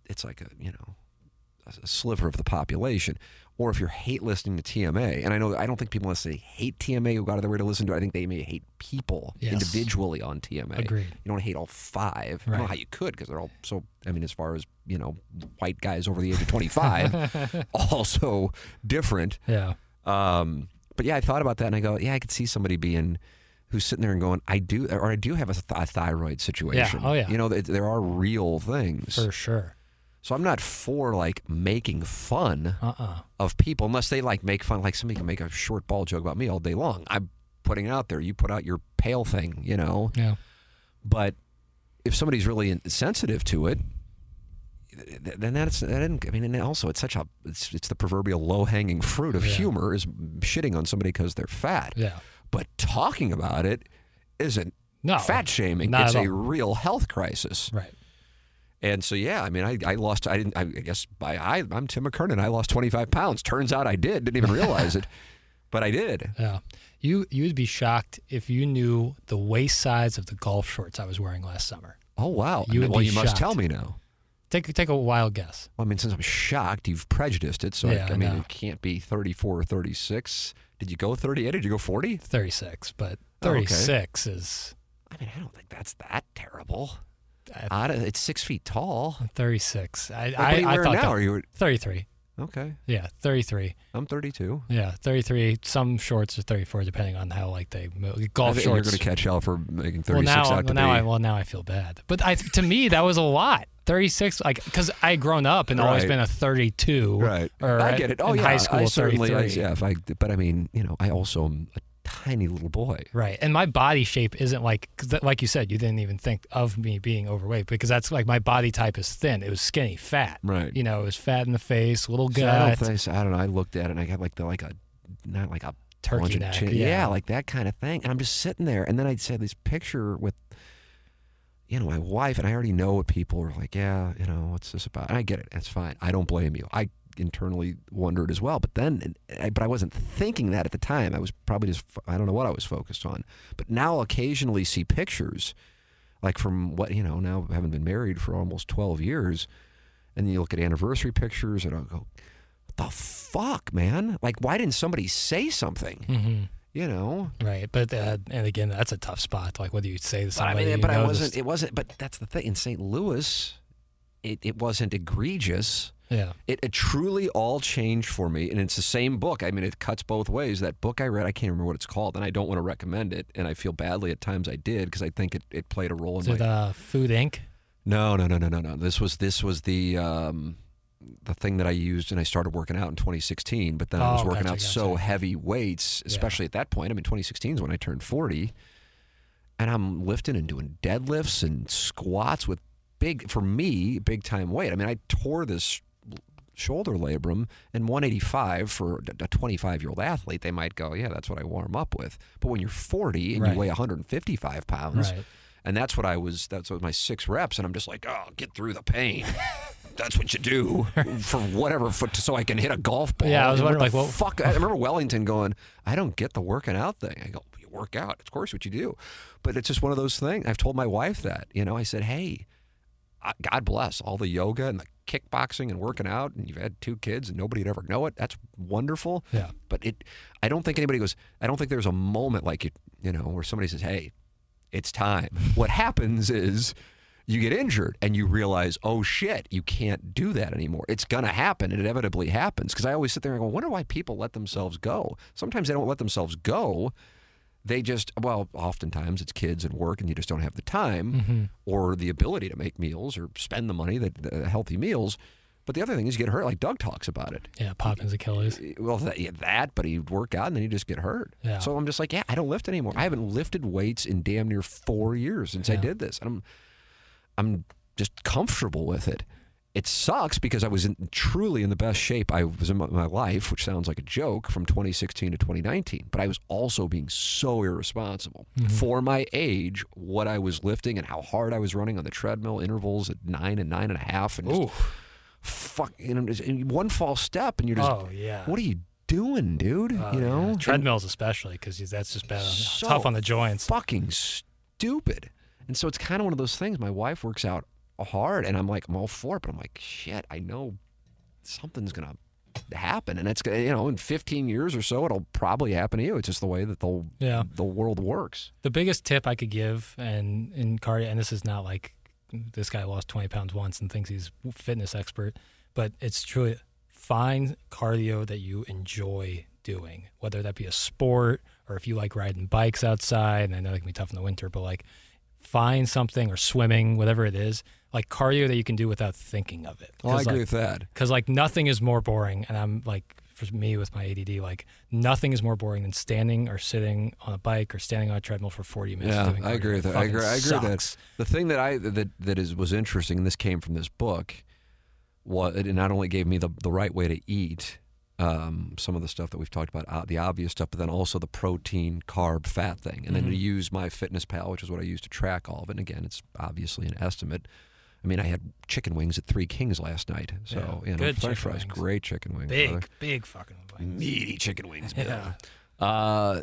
it's like a you know, a sliver of the population. Or if you're hate listening to TMA, and I know I don't think people necessarily hate TMA who go out of their way to listen to it. I think they may hate people Yes. individually on TMA. Agreed. You don't hate all five. I don't know how you could because they're all so. I mean, as far as you know, white guys over the age of 25, also different. Yeah. Um, but yeah, I thought about that and I go, yeah, I could see somebody being who's sitting there and going, I do, or I do have a, th- a thyroid situation. Oh, yeah. You know, th- there are real things. For sure. So I'm not for like making fun Uh uh of people unless they like make fun. Like somebody can make a short ball joke about me all day long. I'm putting it out there. You put out your pale thing, you know. Yeah. But if somebody's really sensitive to it, th- then that's that isn't, I mean, and also it's such a it's it's the proverbial low hanging fruit of Yeah. humor is shitting on somebody because they're fat. Yeah. But talking about it isn't No, fat shaming. it's a real health crisis. Right. And so, yeah, I mean, I, I lost, I didn't, I guess by, I, I'm Tim McKernan. I lost 25 pounds. Turns out I did. Didn't even realize it, but I did. Yeah. You you would be shocked if you knew the waist size of the golf shorts I was wearing last summer. Oh, wow. You would well, be you must tell me now. Take take a wild guess. Well, I mean, since I'm shocked, you've prejudiced it. So, Yeah, I, I mean, know. it can't be 34 or 36. Did you go 38? Did you go 40? 36, but Oh, okay. 36 is I mean, I don't think that's that terrible. I- It's six feet tall. 36. I Like, I, what are you I thought now? that- Are you 33. Okay? Yeah, 33. I'm 32. Yeah, 33. Some shorts are 34 depending on how like they move. I golf think shorts. You're going to catch hell for making 36 well now, out well now be. I well now I feel bad. But I to me that was a lot. 36 like cuz I grown up and always been a 32 right. or I get it. Oh in yeah. high school I certainly. I, yeah. If I, but I mean, you know, I also am a tiny little boy. Right. And my body shape isn't like that- like you said, you didn't even think of me being overweight because that's like my body type is thin. It was skinny, fat. Right. You know, it was fat in the face, little So I don't think. so I don't know. I looked at it and I got like the like a not like a Turkey neck, chin- yeah. like that kind of thing. And I'm just sitting there, and then I said this picture with. You know, my wife, and I already know what people are like, yeah, you know, what's this about? And I get it. That's fine. I don't blame you. I internally wondered as well. But then, but I wasn't thinking that at the time. I was probably just, I don't know what I was focused on. But now I'll occasionally see pictures, like from what, you know, now I haven't been married for almost 12 years. And then you look at anniversary pictures, and I'll go, what the fuck, man? Like, why didn't somebody say something? hmm You know? Right. But, uh, and again, that's a tough spot. Like whether you say to But I mean, but I wasn't. just- It wasn't. But that's the thing. In St. Louis, it, it wasn't egregious. Yeah. It, it truly all changed for me, and it's the same book. I mean, it cuts both ways. That book I read, I can't remember what it's called, and I don't want to recommend it. And I feel badly at times I did because I think it, it played a role Is in it my. uh, Food Inc.? No, no, no, no, no, no. This was this was the um, the thing that I used, and I started working out in 2016. But then I was Oh, working gotcha, out so heavy weights, especially at that point. I mean, 2016 is when I turned 40, and I'm lifting and doing deadlifts and squats with big, for me, big time weight. I mean, I tore this shoulder labrum and 185 for a 25 year old athlete. They might go, yeah, that's what I warm up with. But when you're 40 and Right. you weigh 155 pounds. Right. And that's what I was. That's what my six reps, and I'm just like, oh, get through the pain. that's what you do for whatever, for, so I can hit a golf ball. Yeah, I was And wondering, like, what- fuck? I remember Wellington going, I don't get the working out thing. I go, you work out, of course, what you do, but it's just one of those things. I've told my wife that. You know, I said, hey, God bless all the yoga and the kickboxing and working out, and you've had two kids, and nobody'd ever know it. That's wonderful. Yeah. But it, I don't think anybody goes. I don't think there's a moment like you, you know, where somebody says, "Hey, it's time." What happens is you get injured and you realize, "Oh shit, you can't do that anymore." It's gonna happen. It inevitably happens. Because I always sit there and go, "Wonder why people let themselves go." Sometimes they don't let themselves go. They just, well, oftentimes it's kids and work, and you just don't have the time Mm-hmm. or the ability to make meals or spend the money that the healthy meals. But the other thing is you get hurt, like Doug talks about it. Yeah. Pop his Achilles. Well, that, yeah, that, but he'd work out and then he'd just get hurt. Yeah. So I'm just like, yeah, I don't lift anymore. I haven't lifted weights in damn near four years since I did this. And I'm, I'm just comfortable with it. It sucks because I was in, truly in the best shape I was in my, life, which sounds like a joke, from 2016 to 2019. But I was also being so irresponsible mm-hmm. for my age, what I was lifting and how hard I was running on the treadmill intervals at nine and nine and a half, and just fuck, you know, and one false step, and you're just Oh, yeah. what are you doing, dude? Oh, you know, yeah. treadmills especially because that's just bad, So tough on the joints. fucking stupid. And so it's kind of one of those things. My wife works out hard, and I'm like, I'm all for it, but I'm like, shit, I know something's gonna happen, and it's gonna, you know, in 15 years or so, it'll probably happen to you. It's just the way that the Yeah. the world works. The biggest tip I could give, and in cardio, and this is not like this guy lost 20 pounds once and thinks he's fitness expert, but it's truly find cardio that you enjoy doing, whether that be a sport or if you like riding bikes outside. And I know it can be tough in the winter, but like find something or swimming, whatever it is, like cardio that you can do without thinking of it. Well, I 'Cause, agree like, with that. because like nothing is more boring and i'm like for me with my add like nothing is more boring than standing or sitting on a bike or standing on a treadmill for 40 minutes Yeah, I agree with that. I agree. I agree with that. The thing that I that that is was interesting, and this came from this book, was it not only gave me the the right way to eat, um, some of the stuff that we've talked about, uh, the obvious stuff, but then also the protein, carb, fat thing. And then to use my Fitness Pal, which is what I use to track all of it. And again, it's obviously an estimate. I mean, I had chicken wings at Three Kings last night. So, Yeah, you know, good French fries, wings. great chicken wings. Big, brother. big fucking wings. meaty chicken wings. Yeah. Uh,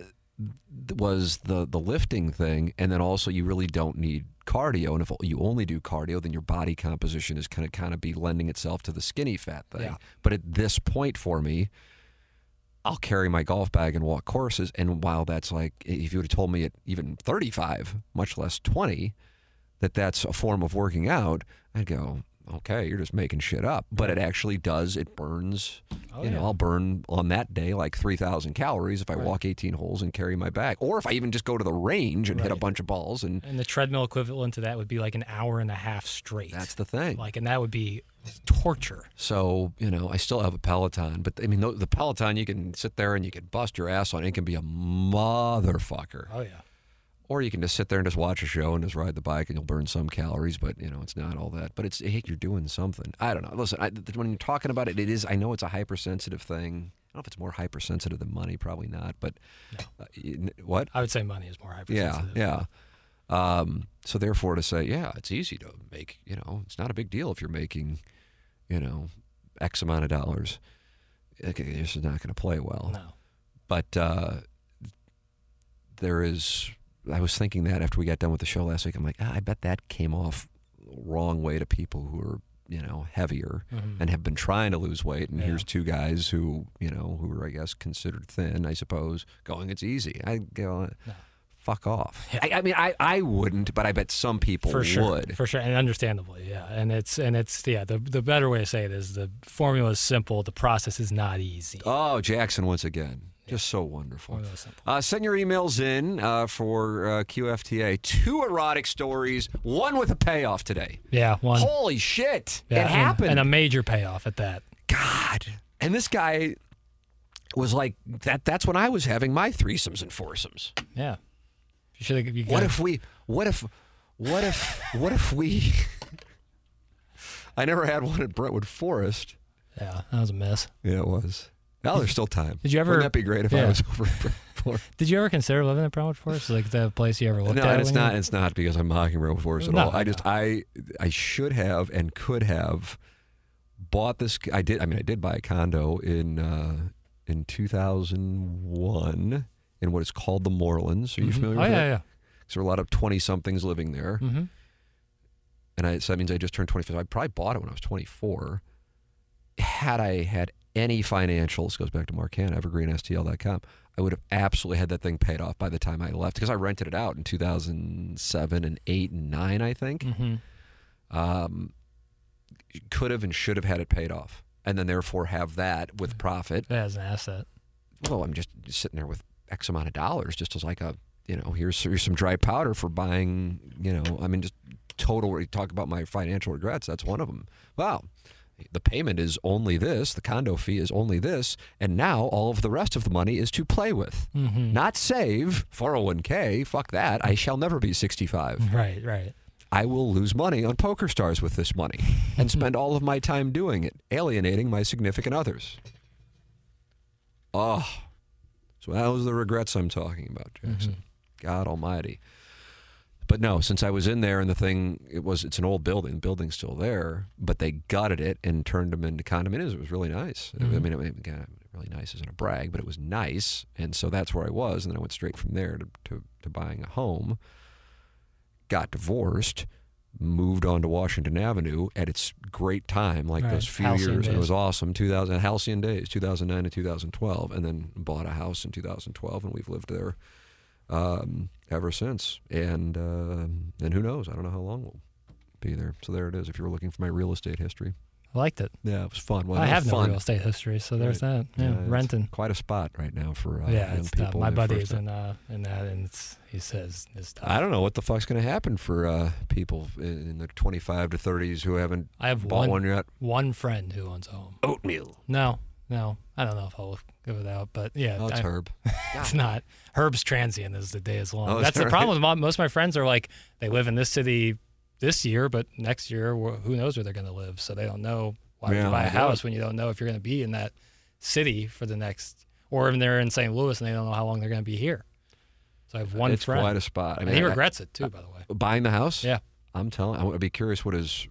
was the the lifting thing, and then also you really don't need cardio. And if you only do cardio, then your body composition is kind of kind of be lending itself to the skinny fat thing. Yeah. But at this point for me, I'll carry my golf bag and walk courses. And while that's like, if you would have told me at even 35, much less 20, that that's a form of working out, I'd go, okay, you're just making shit up. But it actually does. It burns. Oh, you know, yeah. I'll burn on that day like 3,000 calories if I walk 18 holes and carry my bag. Or if I even just go to the range and hit a bunch of balls. And And the treadmill equivalent to that would be like an hour and a half straight. that's the thing. like, and that would be torture. So, you know, I still have a Peloton, but I mean, the, the Peloton, you can sit there and you can bust your ass on. It can be a motherfucker. Oh yeah. Or you can just sit there and just watch a show and just ride the bike and you'll burn some calories, but, you know, it's not all that. But it's, hey, you're doing something. I don't know. Listen, I, when you're talking about it, it is, I know it's a hypersensitive thing. I don't know if it's more hypersensitive than money, probably not. But uh, you- what? I would say money is more Yeah, hypersensitive. yeah. Um, so therefore, to say, yeah, it's easy to make. You know, it's not a big deal if you're making, you know, X amount of dollars. This is not going to play well. No. But uh, there is. I was thinking that after we got done with the show last week, I'm like, ah, I bet that came off wrong way to people who are, you know, heavier Mhm. and have been trying to lose weight. And Yeah. here's two guys who, you know, who are, I guess, considered thin, I suppose, going, it's easy. I go, No. fuck off. I, I mean, I, I wouldn't, but I bet some people for sure, would. for sure, and understandably, yeah. And it's and it's yeah. The the better way to say it is the formula is simple. The process is not easy. Oh, Jackson once again. Just so wonderful. Formula is simple. Uh, send your emails in uh, for uh, QFTA. Two erotic stories, one with a payoff today. Yeah, one. Holy shit. yeah, it and- happened. and a major payoff at that. God. And this guy was like, that. that's when I was having my threesomes and foursomes. Yeah. You should have. You What if we? What if? What if? What if we? I never had one at Brentwood Forest. Yeah, that was a mess. Yeah, it was. Now there's still time. Did you ever- Wouldn't that be great if I was over at Brentwood Did you ever consider living at Brentwood Forest? Like the place you ever looked No, at? and it's when you- not. It's not because I'm mocking Brentwood Forest at No, all. I just I I should have and could have bought this. I did. I mean, I did buy a condo in uh, in 2001 in what is called the Moorlands. Are you Mhm. familiar Oh with yeah, that? yeah. So there are a lot of 20 somethings living there. Mm-hmm. and I, so that means I just turned 25. I probably bought it when I was 24. Had I had any financials, goes back to Mark Hannah, evergreenstl.com, I would have absolutely had that thing paid off by the time I left because I rented it out in 2007 and 8 and 9, I think. Mm-hmm. Um, could have and should have had it paid off. And then therefore have that with profit. As an asset. Well, I'm just sitting there with X amount of dollars just as like a, you know, here's, here's some dry powder for buying, you know, I mean, just total, talk about my financial regrets. That's one of them. Wow. The payment is only this, the condo fee is only this, and now all of the rest of the money is to play with. Mm-hmm. Not save 401k. Fuck that. I shall never be 65. Right, right. I will lose money on PokerStars with this money and spend all of my time doing it, alienating my significant others. Oh, so that was the regrets I'm talking about, Jackson. God Almighty. But no, since I was in there and the thing, it was it's an old building, the building's still there, but they gutted it and turned them into condominiums. It was really nice. I mm-hmm. mean, I mean, again, really nice isn't a brag, but it was nice, and so that's where I was, and then I went straight from there to to, to buying a home got divorced, moved on to Washington Avenue at its great time, like Right, those few halcyon years, and it was awesome. 2000 halcyon days, 2009 to 2012, and then bought a house in 2012, and we've lived there um, ever since. And um and who knows? I don't know how long we'll be there. So there it is. If you were looking for my real estate history, I liked it. yeah, it was fun. Well, I have no real estate history, so there's that. Yeah, it's renting. quite a spot right now for uh, yeah, young it's tough. My when they buddy is in uh in that, and it's he says it's tough. I don't know what the fuck's going to happen for uh, people in, in their 25 to 30s who haven't I have bought one one yet. one friend who owns a home. Oatmeal. No, no, I don't know if I'll give it out, but yeah, Oh, it's I- Herb. it's not. Herb's transient as the day is long. Oh, is That's the that problem with most of my friends are like they live in this city this year, but next year who knows where they're going to live, so they don't know why would Yeah, you buy a house it. when you don't know if you're going to be in that city for the next, or even they're in St. Louis and they don't know how long they're going to be here. So I have one it's friend. quite a spot. I and mean, he I- regrets it too, by the way. buying the house. Yeah, I'm telling. I would be curious what his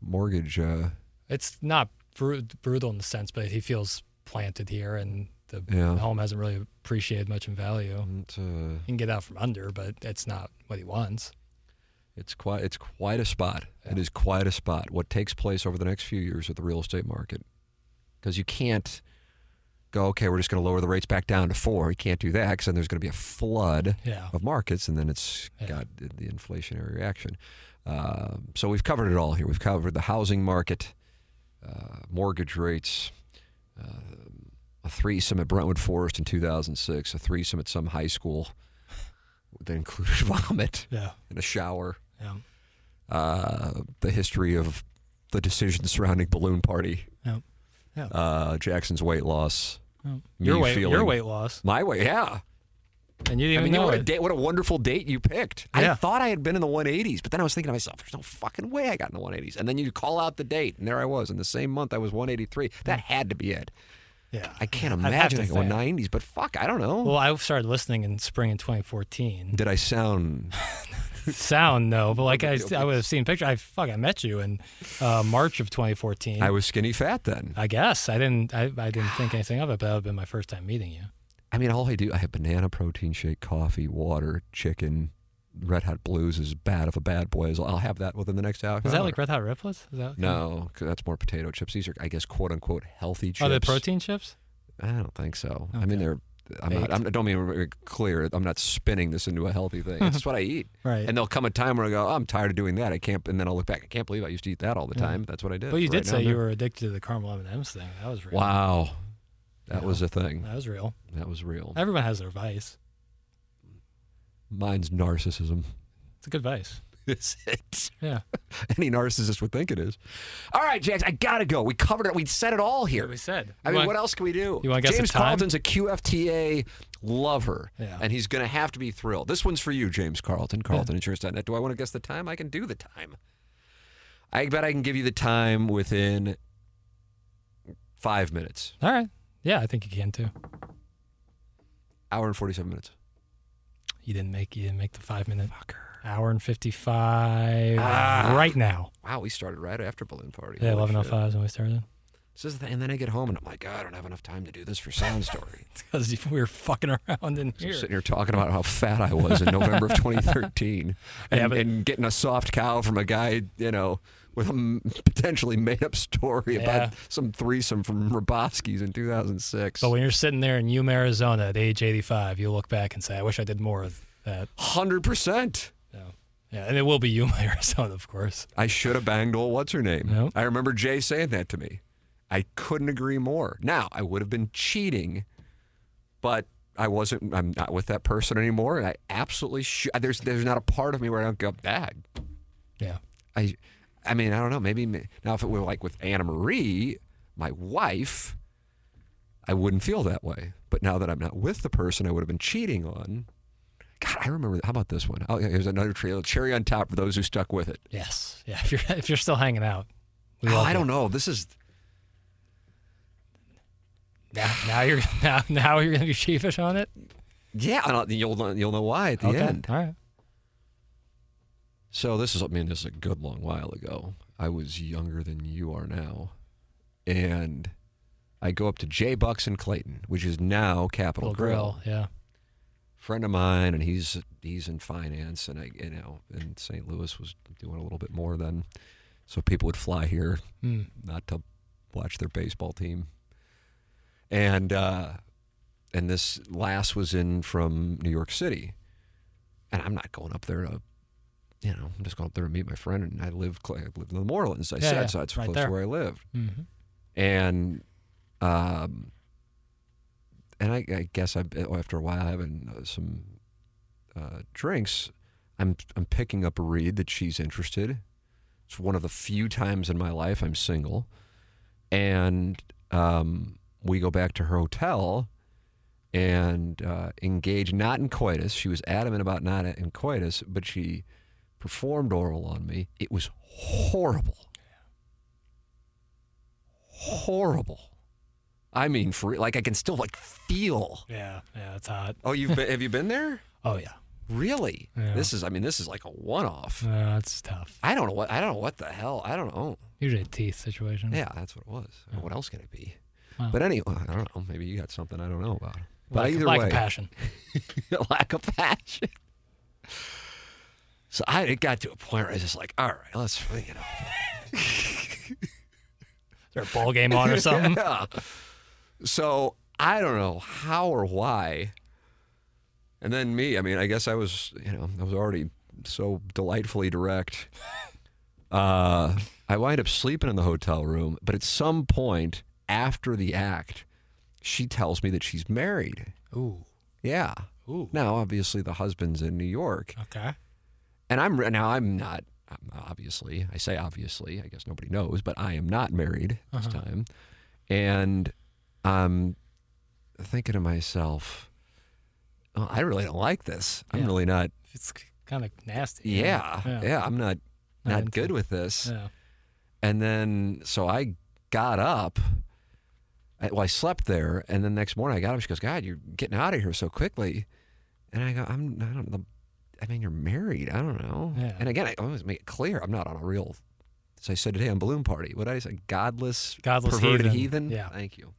mortgage. Uh, it's not bru- brutal in the sense, but he feels planted here, and the Yeah. home hasn't really appreciated much in value. it's, uh, He can get out from under, but it's not what he wants. it's quite. It's quite a spot. It is quite a spot. What takes place over the next few years with the real estate market, because you can't go. Okay, we're just going to lower the rates back down to four. You can't do that because then there's going to be a flood Yeah. of markets, and then it's Yeah. got the, the inflationary reaction. Um, so we've covered it all here. We've covered the housing market, uh, mortgage rates, uh, a threesome at Brentwood Forest in 2006, a threesome at some high school that included vomit Yeah. and a shower, Yeah. uh, the history of the decisions surrounding Balloon Party, Yeah. Yeah. uh, Jackson's weight loss, Yeah. Your weight, your weight loss, my weight, yeah. And you didn't I mean, know what a it. date, what a wonderful date you picked. I thought I had been in the 180s, but then I was thinking to myself, "There's no fucking way I got in the 180s." And then you call out the date, and there I was in the same month. I was 183. That had to be it. Yeah. I can't imagine I going think. 90s, but fuck, I don't know. Well, I started listening in spring in 2014. Did I sound? Sound no, but like I, I would have seen pictures. I fuck, I met you in uh, March of 2014. I was skinny fat then. I guess I didn't. I, I didn't think anything of it, but that would have been my first time meeting you. I mean, all I do, I have banana protein shake, coffee, water, chicken. Red Hot Blues is bad if a bad boy is. I'll have that within the next hour. Is that like Red Hot Riplets? Is that No, 'cause that's more potato chips. These are, I guess, quote unquote healthy chips. Oh, the protein chips. I don't think so. I mean, they're. I'm not, I'm, I don't mean be clear. I'm not spinning this into a healthy thing. It's just what I eat. Right. And there'll come a time where I go, oh, I'm tired of doing that. I can't. And then I'll look back. I can't believe I used to eat that all the Yeah. time. That's what I did. But you did right now say you were addicted to the caramel M&M's thing. That was real. Wow. That Yeah. was a thing. That was real. That was real. Everyone has their vice. Mine's narcissism. It's a good vice. Is it? Yeah. Any narcissist would think it is. All right, Jax, I gotta go. We covered it. We said it all here. we said. I You mean, want- what else can we do? you wanna guess the James? Carlton's a QFTA lover, Yeah. and he's going to have to be thrilled. This one's for you, James Carlton, CarltonInsurance.net. Do I want to guess the time? I can do the time. I bet I can give you the time within five minutes, All right. Yeah, I think you can too. hour and 47 minutes. You didn't make. You didn't make the five minute. Fucker. Hour and fifty five. Ah. Right now. Wow, we started right after Balloon Party. Yeah, eleven oh five is when we started. This is the, and then I get home and I'm like, God, I don't have enough time to do this for Sound Story. Because we were fucking around in So here. sitting here talking about how fat I was in November of 2013, and, Yeah, but- and getting a soft cow from a guy, you know, with a potentially made-up story Yeah. about some threesome from Hrabosky's in 2006. But when you're sitting there in Yuma, Arizona at age 85, you'll look back and say, I wish I did more of that. Hundred percent. So, yeah, and it will be Yuma, Arizona, of course. I should have banged old what's her name. I remember Jay saying that to me. I couldn't agree more. Now I would have been cheating, but I wasn't. I'm not with that person anymore. And I absolutely sh- there's there's not a part of me where I don't go that. Yeah. I, I mean, I don't know. Maybe now if it were like with Anna Marie, my wife, I wouldn't feel that way. But now that I'm not with the person I would have been cheating on, God, I remember. How about this one? Oh, yeah, here's another trail, cherry on top for those who stuck with it. Yes. Yeah. If you're if you're still hanging out. we Oh, I don't know. This is Now, now you're now now you're gonna be sheepish on it. yeah. I don't- You'll you'll know why at the okay. end. All right. So this is, I mean, this is a good long while ago. I was younger than you are now, and I go up to J Bucks in Clayton, which is now Capital Little grill. Yeah. friend of mine, and he's he's in finance, and I you know, and St. Louis was doing a little bit more then, so people would fly here Hmm. not to watch their baseball team, and uh, and this last was in from New York City, and I'm not going up there to. You know, I'm just going up there to meet my friend, and I live, I live in the Moorlands. I Yeah, said, yeah, so that's right close there. to where I lived Mm-hmm. and um, and I, I guess I after a while having uh, some uh, drinks, I'm I'm picking up a read that she's interested. It's one of the few times in my life I'm single, and um, we go back to her hotel and uh, engage not in coitus. She was adamant about not in coitus, but she performed oral on me. It was horrible horrible. I mean, for like I can still like feel. Yeah, yeah, it's hot. Oh, you've been, have you been there? Oh yeah, Really? Yeah. This is. I mean, this is like a one-off. uh, it's tough. I don't know what. I don't know what the hell. I don't know. Usually a teeth situation. Yeah, that's what it was. What else can it be? Wow. But anyway, I don't know. Maybe you got something I don't know about. But lack, either lack way, of passion. lack of passion. So I it got to a point where I was just like, all right, let's you know. Is there a ball game on or something? Yeah. So I don't know how or why. And then me, I mean, I guess I was, you know, I was already so delightfully direct. Uh, I wind up sleeping in the hotel room, but at some point after the act, she tells me that she's married. Ooh, Yeah. ooh. Now, obviously, the husband's in New York, Okay. And I'm now I'm not. Obviously, I say obviously. I guess nobody knows, but I am not married this uh-huh. time, and I'm thinking to myself, oh, I really don't like this. I'm Yeah. really not. It's kind of nasty. Yeah, yeah, I'm not Not not good with this. Yeah. And then so I got up. Well, I slept there, and then next morning I got up. She goes, "God, you're getting out of here so quickly." And I go, "I'm. I don't. know. I mean, you're married. I don't know." Yeah. And again, I always make it clear I'm not on a real. As I said today on Balloon Party, what did I say? Godless, Godless perverted heathen. heathen. Yeah. Thank you.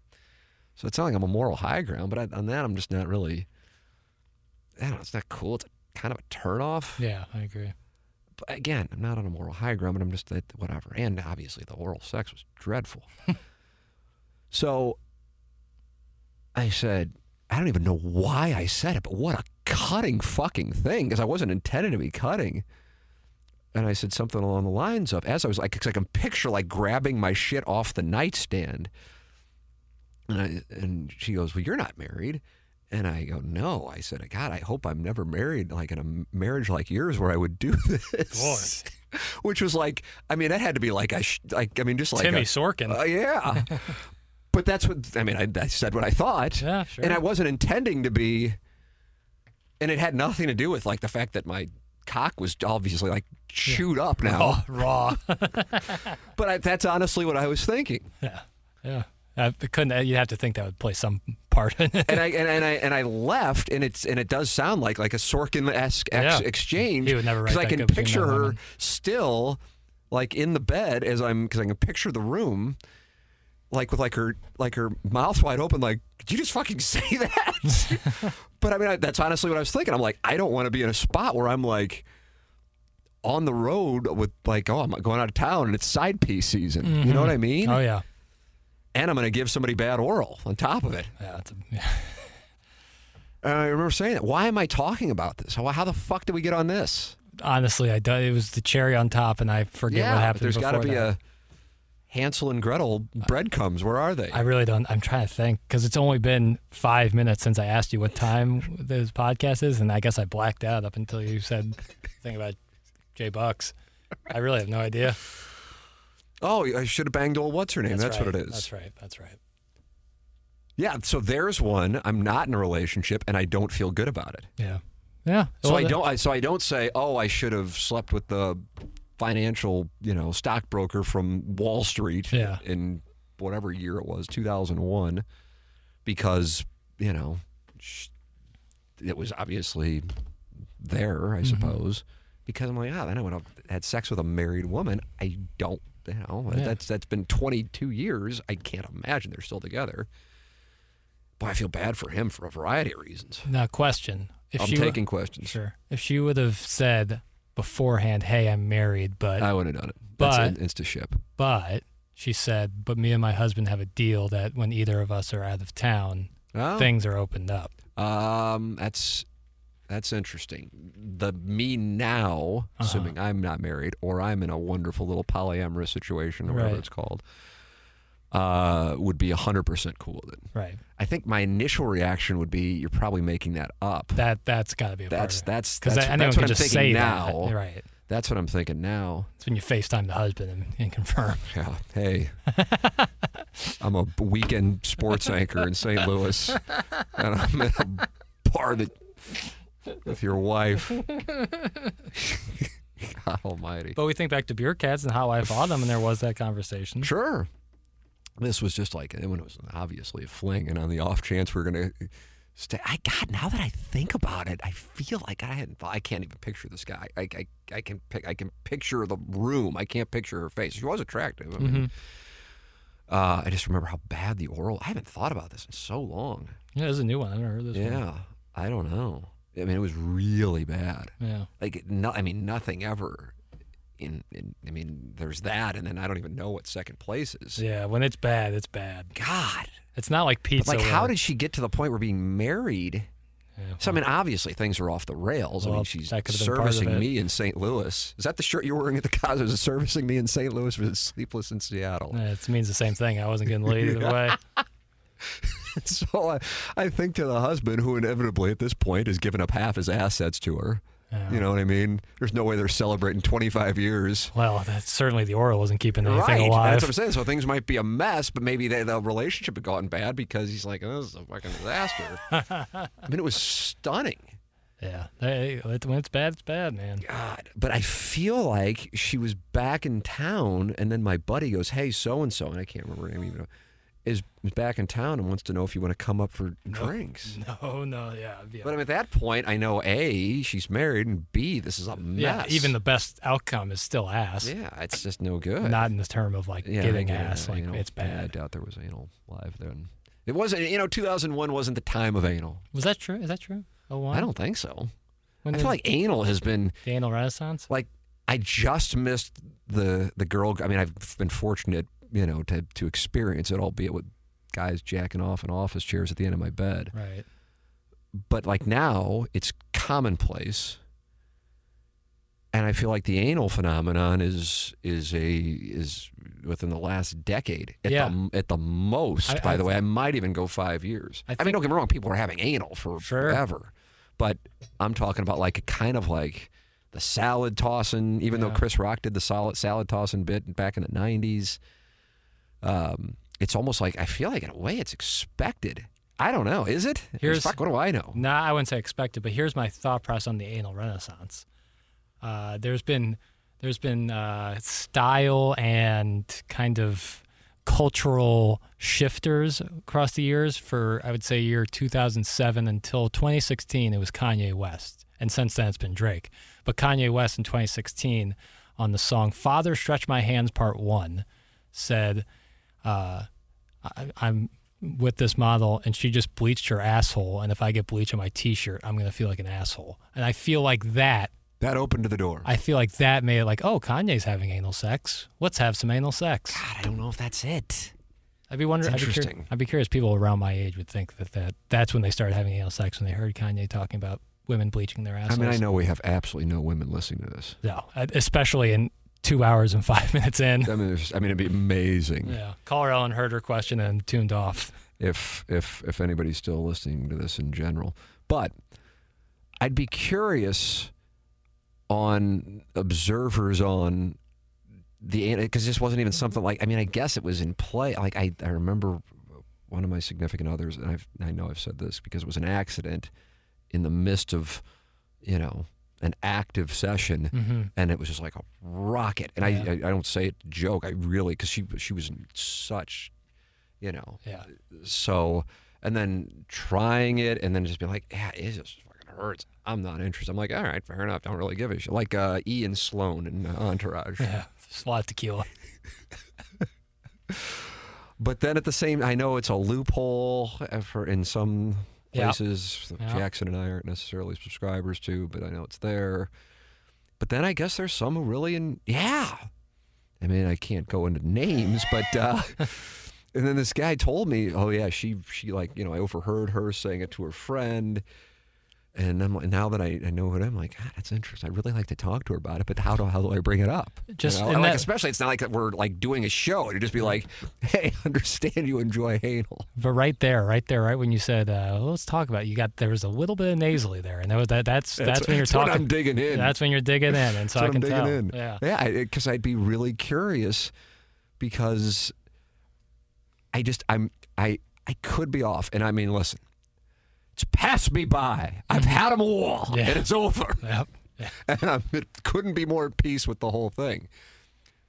So it's not like I'm a moral high ground, but I, on that I'm just not really. I don't know. It's not cool. It's a, kind of a turnoff. Yeah, I agree. But again, I'm not on a moral high ground, but I'm just that whatever. And obviously, the oral sex was dreadful. so I said, I don't even know why I said it, but what a cutting fucking thing, because I wasn't intending to be cutting. And I said something along the lines of, as I was like, because I can picture like grabbing my shit off the nightstand. And I, and she goes, well, you're not married. And I go, no. I said, God, I hope I'm never married, like in a marriage like yours, where I would do this. Which was like, I mean, that had to be like, I, sh- like, I mean, just like, Timmy a- Sorkin. uh, yeah. but that's what I mean. I, I said what I thought, Yeah, sure. and I wasn't intending to be. And it had nothing to do with like the fact that my cock was obviously like chewed up now. raw. raw. But I, that's honestly what I was thinking. yeah, yeah. It couldn't uh, you'd have to think that would play some part in it. And I and, and I and I left, and it's and it does sound like like a Sorkin esque ex- Yeah. exchange. He would never write because I can picture her still like in the bed as I'm because I can picture the room. Like with like her like her mouth wide open, like did you just fucking say that? but I mean I, that's honestly what I was thinking. I'm like I don't want to be in a spot where I'm like on the road with like oh I'm going out of town and it's side piece season. You know mm-hmm. what I mean? oh yeah, And I'm going to give somebody bad oral on top of it. yeah. It's a, yeah. And I remember saying that. Why am I talking about this? How, how the fuck did we get on this? Honestly, I it was the cherry on top, and I forget yeah, what happened there's got to be that. a Hansel and Gretel breadcrumbs. Where are they? I really don't. I'm trying to think because it's only been five minutes since I asked you what time this podcast is, and I guess I blacked out up until you said thing about Jay Bucks. I really have no idea. oh, I should have banged old what's her name. That's, right. what it is. That's right. That's right. Yeah. So there's one. I'm not in a relationship, and I don't feel good about it. Yeah. Yeah. So Well, I don't. I, so I don't say, oh, I should have slept with the financial, you know, stockbroker from Wall Street Yeah. in whatever year it was, 2001, because you know it was obviously there, Mm-hmm. I suppose. Because I'm like, ah, then I would have had sex with a married woman. I don't, you know, Yeah. that's that's been 22 years. I can't imagine they're still together. Boy, I feel bad for him for a variety of reasons. Now, question. If I'm she taking questions. sure, if she would have said beforehand, "Hey, I'm married," but I would have done it. That's But- an insta ship. but she said, "But me and my husband have a deal that when either of us are out of town, Oh. things are opened up." Um, that's that's interesting. The me now, Uh-huh. assuming I'm not married or I'm in a wonderful little polyamorous situation or whatever it's called, uh, would be hundred percent cool with it. Right. I think my initial reaction would be, "You're probably making that up." That that's got to be a That's part that's because that's, that's can what I'm thinking now. that. Right. That's what I'm thinking now. It's when you FaceTime the husband and, and confirm. Yeah. Hey, I'm a weekend sports anchor in St. Louis, and I'm in a bar that with your wife. God Almighty. But we think back to beer cats and how I fought them, and there was that conversation. Sure. This was just like when it was obviously a fling, and on the off chance we are gonna stay. I God, now that I think about it, I feel like I hadn't. Thought, I can't even picture this guy. I, I, I can pic, I can picture the room. I can't picture her face. She was attractive. I mean, uh, I just remember how bad the oral. I haven't thought about this in so long. Yeah, there's a new one. I've never heard this one. Yeah, I don't know. I mean, it was really bad. Yeah. Like, no, I mean, nothing ever. In, in, I mean, there's that, and then I don't even know what second place is. Yeah, when it's bad, it's bad. God, It's not like But, pizza. like, how did she get to the point where being married? Yeah, So I mean, obviously things are off the rails. I mean, she's that could've been part of servicing me in St. Louis. Is that the shirt you're wearing at the cause? Is servicing me in St. Louis for sleepless in Seattle? Yeah, it means the same thing. I wasn't getting laid either way. so I, I think to the husband, who inevitably at this point has given up half his assets to her. You know what I mean? There's no way they're celebrating 25 years. Well, that's certainly the oral isn't keeping anything right. alive. That's what I'm saying. So things might be a mess, but maybe they, the relationship had gotten bad because he's like, oh, this is a fucking disaster. I mean, it was stunning. yeah, Hey, it- when it's bad, it's bad, man. God, but I feel like she was back in town, and then my buddy goes, "Hey, so and so," and I can't remember her name even. Is back in town and wants to know if you want to come up for drinks. No, no, yeah, yeah. But I mean, at that point, I know a she's married, and b this is a mess. yeah, even the best outcome is still ass. yeah, it's just no good. Not in the term of like yeah, giving yeah, ass. Like know, it's yeah, I doubt there was anal live then. It wasn't. You know, 2001 wasn't the time of anal. Was that true? Is that true? Oh, one. I don't think so. When I feel like anal has been the anal renaissance. like I just missed the the girl. I mean, I've been fortunate, you know, to to experience it, albeit with guys jacking off in office chairs at the end of my bed. Right. But like now, it's commonplace, and I feel like the anal phenomenon is is a is within the last decade at Yeah. the at the most. I- by I the way, I might even go five years. I I, mean, don't get me wrong, people are having anal for Sure. forever, but I'm talking about like a kind of like the salad tossing. Even though Chris Rock did the solid salad tossing bit back in the '90s, um, it's almost like I feel like in a way it's expected. I don't know. Is it? Here's- Fuck. What do I know? Nah, I wouldn't say expected, but here's my thought process on the anal renaissance. Uh, there's been there's been uh, style and kind of cultural shifters across the years. For I would say year 2007 until 2016, it was Kanye West, and since then it's been Drake. But Kanye West in 2016 on the song "Father Stretch My Hands" Part One said. Uh, I, I'm with this model and she just bleached her asshole. And if I get bleach on my t shirt, I'm going to feel like an asshole. And I feel like that, That opened the door. I feel like that made it like, oh, Kanye's having anal sex. Let's have some anal sex. God, I don't know if that's it. I'd be wondering, I'd be, cur- interesting. I'd be curious, people around my age would think that, that that's when they started having anal sex when they heard Kanye talking about women bleaching their ass I mean, I know we have absolutely no women listening to this. No, uh, especially in two hours and five minutes in. I mean, I mean, it'd be amazing Yeah. Caller Ellen heard her question and tuned off. if if if anybody's still listening to this in general. But I'd be curious on observers on the because this wasn't even something like I mean I guess it was in play. Like I I remember one of my significant others, and I've, I know I've said this because it was an accident in the midst of you know an active session Mm-hmm. and it was just like a rocket. And Yeah. I, I I don't say it to joke. I really because she she was in such, you know. Yeah. So and then trying it and then just being like, yeah, it just fucking hurts. I'm not interested. I'm like, all right, fair enough. Don't really give a shit. Like uh, Ian Sloan in uh, Entourage. Yeah. Just a lot of tequila. But then at the same, I know it's a loophole uh, for in some. Places. that Yeah. Jackson and I aren't necessarily subscribers to, but I know it's there. But then I guess there's some who really, in yeah. I mean, I can't go into names, but uh, and then this guy told me, oh yeah, she she like you know I overheard her saying it to her friend. And I'm like, now that I, I know what I'm like, God, that's interesting. I'd really like to talk to her about it, but how do how do I bring it up? You Just- know? and And, like that- especially, it's not like that we're like doing a show. It'd just be like, hey, understand you enjoy anal. But right there, right there, right when you said, uh, well, "Let's talk about," it, you got there was a little bit of nasally there, and that was that. That's that's, when you're that's when talking. I'm digging in. That's when you're digging in, and so That's I can I'm digging tell. in. Yeah, yeah, because I'd be really curious because I just I'm I I could be off, and I mean, listen, it's passed me by. I've mm-hmm. had them all, Yeah. and it's over. yep. Yeah. and I'm, it couldn't be more at peace with the whole thing.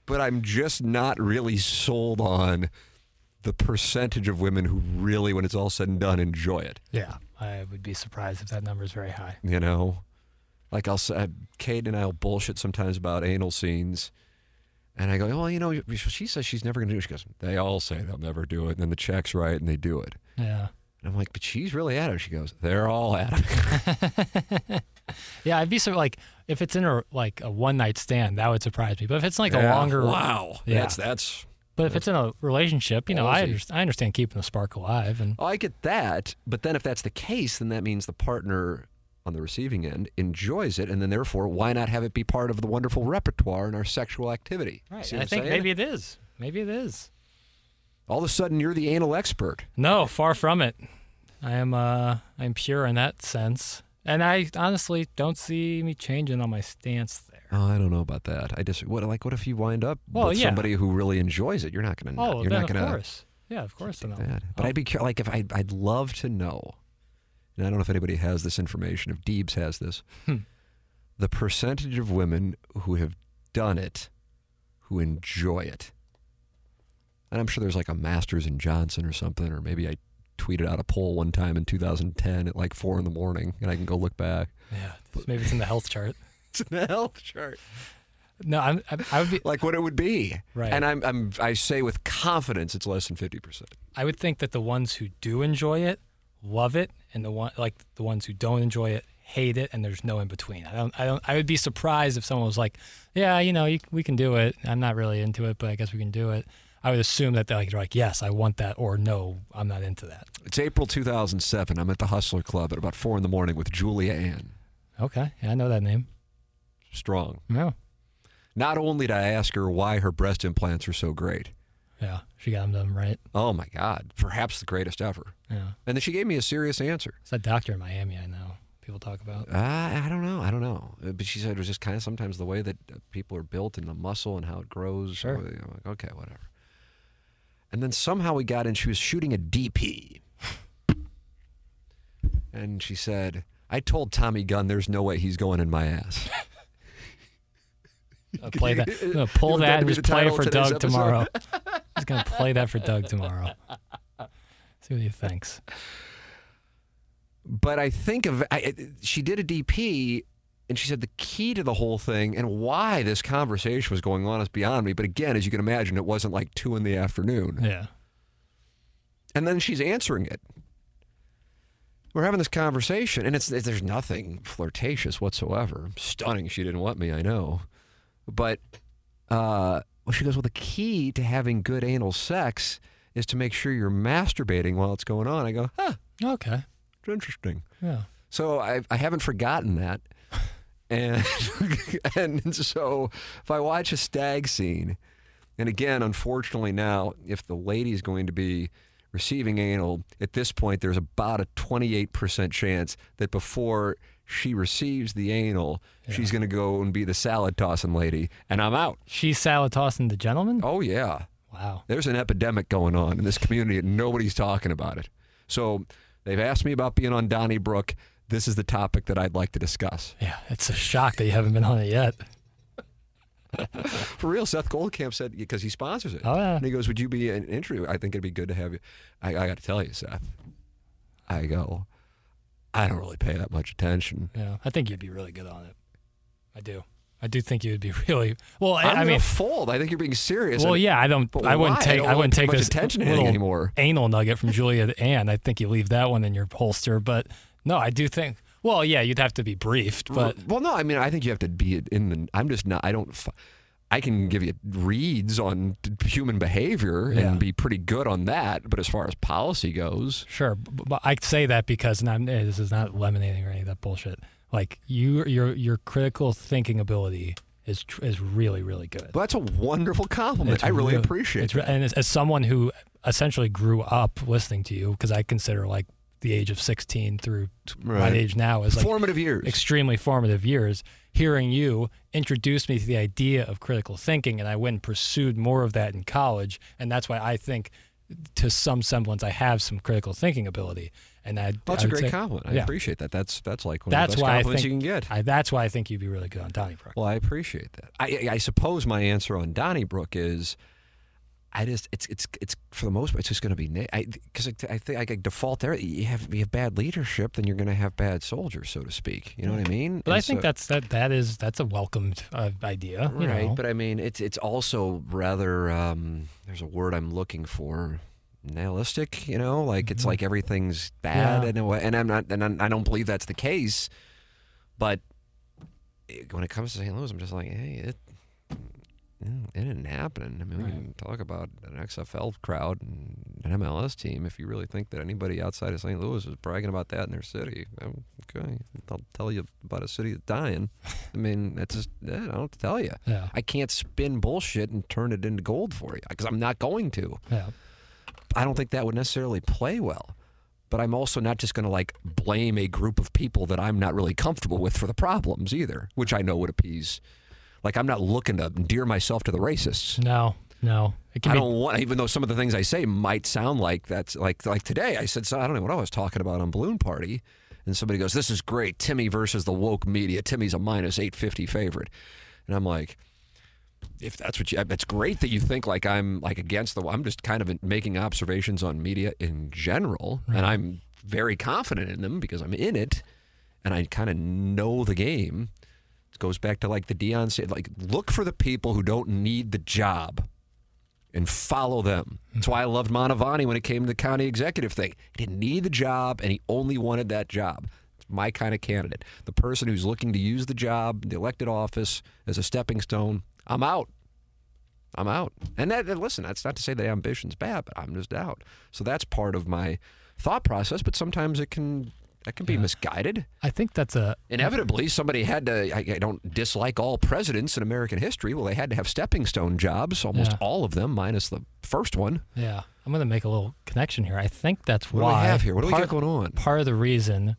But I'm just not really sold on the percentage of women who really, when it's all said and done, enjoy it. Yeah, I would be surprised if that number is very high. You know, like I'll say, uh, Kate and I'll bullshit sometimes about anal scenes. And I go, well, you know, she says she's never going to do it. She goes, they all say they'll never do it. And then the check's right and they do it. Yeah. And I'm like, but she's really at it. She goes, they're all at it. Yeah, I'd be so like if it's in a like a one night stand, that would surprise me. But if it's like a Yeah. longer, Wow. Yeah. That's, that's, But if it's in a relationship, you know, I understand, I understand keeping the spark alive, and oh, I get that. But then if that's the case, then that means the partner on the receiving end enjoys it. And then therefore, why not have it be part of the wonderful repertoire in our sexual activity? right. I think saying? maybe it is. Maybe it is. all of a sudden you're the anal expert. No, far from it. I am uh I'm pure in that sense. And I honestly don't see me changing on my stance there. Oh, I don't know about that. I just what like what if you wind up Well, with yeah. somebody who really enjoys it? You're not going to. Oh, you're not of going to course. Yeah, of course know. that. But Oh. I'd be. Like if I, I'd love to know, and I don't know if anybody has this information. If Deebs has this, Hmm. the percentage of women who have done it, who enjoy it. And I'm sure there's like a Masters and Johnson or something, or maybe I tweeted out a poll one time in 2010 at like four in the morning, and I can go look back. Yeah, maybe it's in the health chart. It's in the health chart. No, I'm, I, I would be. like what it would be. Right. And I'm, I'm I say with confidence it's less than 50%. I would think that the ones who do enjoy it love it, and the one like the ones who don't enjoy it hate it, and there's no in between. I don't. I don't. I would be surprised if someone was like, "Yeah, you know, you, we can do it. I'm not really into it, but I guess we can do it." I would assume that they're like, they're like, "Yes, I want that," or "No, I'm not into that." It's April 2007. I'm at the Hustler Club at about 4 in the morning with Julia Ann. Okay, yeah, I know that name. Strong. No, Not only did I ask her why her breast implants are so great. yeah, she got them done right. Oh my God. Perhaps the greatest ever. Yeah, And then she gave me a serious answer. it's that doctor in Miami. I know people talk about. Uh, I don't know. I don't know. Uh, But she said it was just kind of sometimes the way that uh, people are built and the muscle and how it grows. Sure. I'm like, okay, whatever. And then somehow we got in. She was shooting a DP. And she said, I told Tommy Gunn there's no way he's going in my ass. I'll play that. I'm gonna pull that that and just play it for Doug tomorrow. Just gonna play that for Doug tomorrow. See what he thinks. But I think of I, she did a DP, and she said the key to the whole thing and why this conversation was going on is beyond me. But again, as you can imagine, it wasn't like two in the afternoon. Yeah. And then she's answering it. We're having this conversation, and it's there's nothing flirtatious whatsoever. Stunning. She didn't want me, I know, but uh, well, she goes, well, the key to having good anal sex is to make sure you're masturbating while it's going on. I go, huh, Okay. interesting. Yeah. So I, I haven't forgotten that. And and so if I watch a stag scene, and again, unfortunately now, if the lady's going to be receiving anal, at this point there's about a 28% chance that before she receives the anal, she's going to go and be the salad tossing lady, and I'm out. She's salad tossing the gentleman. Oh yeah. Wow. There's an epidemic going on in this community and nobody's talking about it. So they've asked me about being on Donnybrook. This is the topic that I'd like to discuss. Yeah. It's a shock that you haven't been on it yet. For real, Seth Goldcamp said because he sponsors it. Oh, yeah. And he goes, "Would you be an interview? I think it'd be good to have you." I, I got to tell you, Seth. I go. I don't really pay that much attention. Yeah. I think you'd be really good on it. I do. I do think you would be really well. I, I'm I mean, fold. I think you're being serious. well, And- yeah. I don't. I wouldn't why? I take. don't I, wouldn't take much this attention to anything little anymore. anal nugget from Julia Ann. I think you leave that one in your holster. But no, I do think. Well, yeah, you'd have to be briefed, but well, no, I mean, I think you have to be in the. I'm just not. I don't. I can give you reads on human behavior Yeah. and be pretty good on that. But as far as policy goes, Sure, but I say that because and I'm, eh, this is not lemonading or any of that bullshit. Like you, your your critical thinking ability is tr- is really really good. well, that's a wonderful compliment. It's I really real- appreciate it. And as, as someone who essentially grew up listening to you, because I consider like the age of 16 through t- my age now is like Formative years. extremely formative years. Hearing you introduce me to the idea of critical thinking, and I went and pursued more of that in college, and that's why I think, to some semblance, I have some critical thinking ability. And I, Well, that's I a great say- compliment. I yeah. appreciate that. That's that's like one That's of the best why I compliments think you can get. I, that's why I think you'd be really good on Donnybrook. well, I appreciate that. I, I suppose my answer on Donnybrook is, I just it's it's it's for the most part it's just going to be because I, I think I default there. You have you have bad leadership, then you're going to have bad soldiers, so to speak. You know what I mean? But And I think so- that's that that is that's a welcomed uh, idea. you right. know. But I mean, it's it's also rather um, there's a word I'm looking for. Nihilistic, you know, like it's like everything's bad Mm-hmm. Yeah. in a way, and I'm not, and I'm, I don't believe that's the case. But when it comes to St. Louis, I'm just like, hey, it it didn't happen. I mean, we can talk about an XFL crowd and an MLS team if you really think that anybody outside of St. Louis is bragging about that in their city. um, Okay, I'll tell you about a city that's dying. I mean, that's just yeah, I don't have to tell you. Yeah. I can't spin bullshit and turn it into gold for you because I'm not going to. Yeah. I don't think that would necessarily play well. But I'm also not just going to like blame a group of people that I'm not really comfortable with for the problems either, which I know would appease. Like I'm not looking to endear myself to the racists. No. No. It can I be. don't want, even though some of the things I say might sound like that's like like today. I said so, I don't know what I was talking about on Balloon Party, and somebody goes, "This is great, Timmy versus the woke media. Timmy's a minus eight fifty favorite," and I'm like, if that's what you, it's great that you think like I'm like against the. I'm just kind of making observations on media in general, and I'm very confident in them because I'm in it, and I kind of know the game. It goes back to like the Deion said, like look for the people who don't need the job and follow them. That's why I loved Mantovani when it came to the county executive thing. He didn't need the job and he only wanted that job. It's my kind of candidate. The person who's looking to use the job, the elected office as a stepping stone, I'm out. I'm out. And that listen, that's not to say that ambition's bad, but I'm just out. So that's part of my thought process, but sometimes it can that can be misguided. I think that's a. Inevitably, somebody had to. I, I don't dislike all presidents in American history. Well, they had to have stepping stone jobs, almost Yeah. all of them, minus the first one. Yeah. I'm going to make a little connection here. I think that's What do we have here? What do we got going on? Part of the reason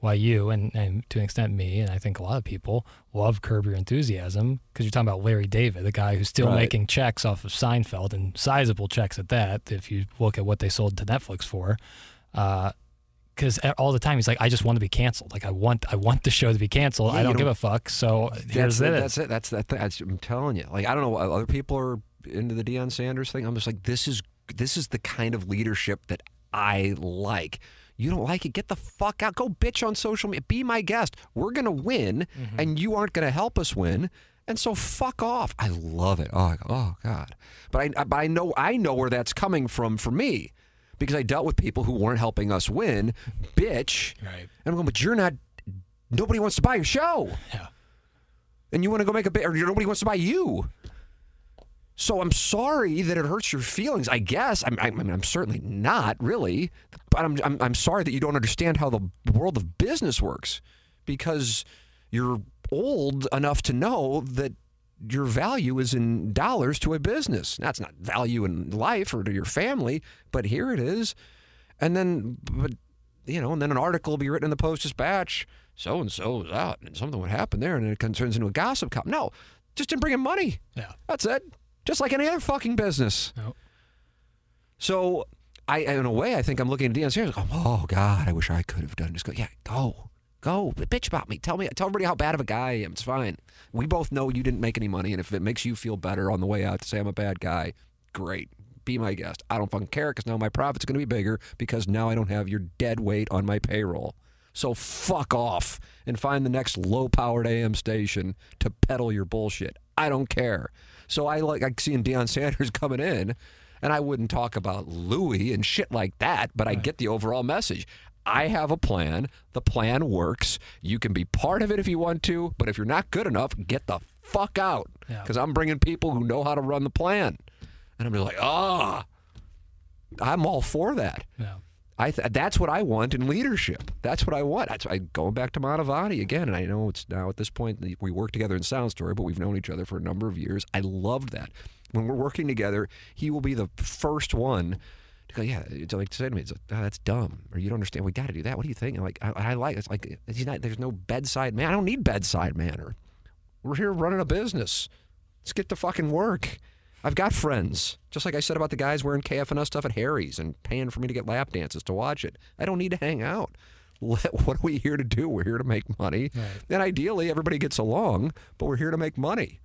why you and, and to an extent me and I think a lot of people love Curb Your Enthusiasm because you're talking about Larry David, the guy who's still Right. making checks off of Seinfeld and sizable checks at that. If you look at what they sold to Netflix for, uh, because all the time he's like, I just want to be canceled. Like I want, I want the show to be canceled. Yeah, I don't give don't- a fuck. So here's That's it. That's it. That's that. That's, I'm telling you. Like I don't know. what Other people are into the Deion Sanders thing. I'm just like, this is this is the kind of leadership that I like. You don't like it? Get the fuck out. Go bitch on social media. Be my guest. We're gonna win, mm-hmm. and you aren't gonna help us win. And so fuck off. I love it. Oh, oh God. But I, but I know I know where that's coming from for me, because I dealt with people who weren't helping us win, bitch. Right. And I'm going, but you're not. Nobody wants to buy your show Yeah. and you want to go make a bit, or nobody wants to buy you. So I'm sorry that it hurts your feelings. I guess I'm, I'm, I'm certainly not really, but I'm, I'm I'm sorry that you don't understand how the world of business works, because you're old enough to know that your value is in dollars to a business. That's not value in life or to your family, but here it is. And then, but you know, and then an article will be written in the Post Dispatch. So and so is out, and something would happen there, and then it turns into a gossip column. No, just didn't bring in money. Yeah. That's it. Just like any other fucking business. No. So I, in a way, I think I'm looking at Deion Sanders. Go, oh God, I wish I could have done. Just go, yeah, go, go, bitch about me. Tell me, tell everybody how bad of a guy I am. It's fine. We both know you didn't make any money, and if it makes you feel better on the way out to say I'm a bad guy, great. Be my guest. I don't fucking care because now my profit's going to be bigger because now I don't have your dead weight on my payroll. So fuck off and find the next low-powered AM station to peddle your bullshit. I don't care. So I like I seeing Deion Sanders coming in, and I wouldn't talk about Louis and shit like that, but I get the overall message. I have a plan. The plan works. You can be part of it if you want to, but if you're not good enough, get the fuck out. Yeah. Because I'm bringing people who know how to run the plan. And I'm just like, ah, I'm all for that. Yeah. I th- that's what I want in leadership. That's what I want. That's I going back to Mantovani again, and I know it's now at this point we work together in Sound Story, but we've known each other for a number of years. I loved that. When we're working together, he will be the first one to go, yeah, it's like to say to me, it's like, oh, that's dumb, or you don't understand. We got to do that. What do you think? I'm like, I, I like. It's like he's not. There's no bedside man. I don't need bedside manner. We're here running a business. Let's get to fucking work. I've got friends, just like I said about the guys wearing KFNS stuff at Harry's and paying for me to get lap dances to watch it. I don't need to hang out. Let- What are we here to do? We're here to make money. And ideally, everybody gets along, but we're here to make money.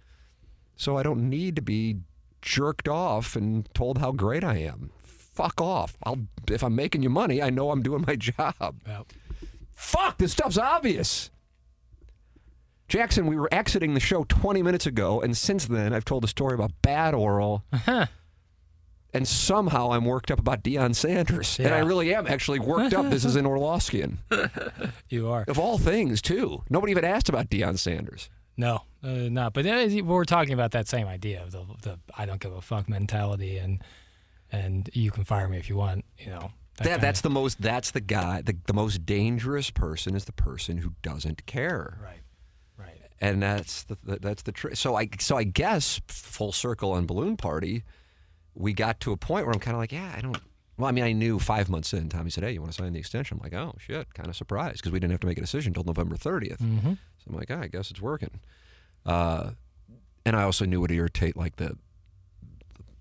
So I don't need to be jerked off and told how great I am. Fuck off. I'll if I'm making you money, I know I'm doing my job. Yep. Fuck, this stuff's obvious. Jackson, we were exiting the show 20 minutes ago, and since then, I've told a story about bad oral. and somehow I'm worked up about Deion Sanders. And I really am actually worked up. This is in Orlovskian. You are. Of all things, too. Nobody even asked about Deion Sanders. No, uh, no. But uh, we're talking about that same idea of the, the I don't give a fuck mentality and and you can fire me if you want. You know. That, kinda- that's the most, that's the guy, the, the most dangerous person is the person who doesn't care. right. Right. and that's the, that's the trick. So I so I guess full circle on balloon party, we got to a point where I'm kind of like, yeah, I don't. Well, I mean, I knew five months in. Tommy said, "Hey, you want to sign the extension?" I'm like, "Oh shit!" Kind of surprised because we didn't have to make a decision until November 30th. Mm-hmm. So I'm like, oh, "I guess it's working." Uh, and I also knew it would irritate like the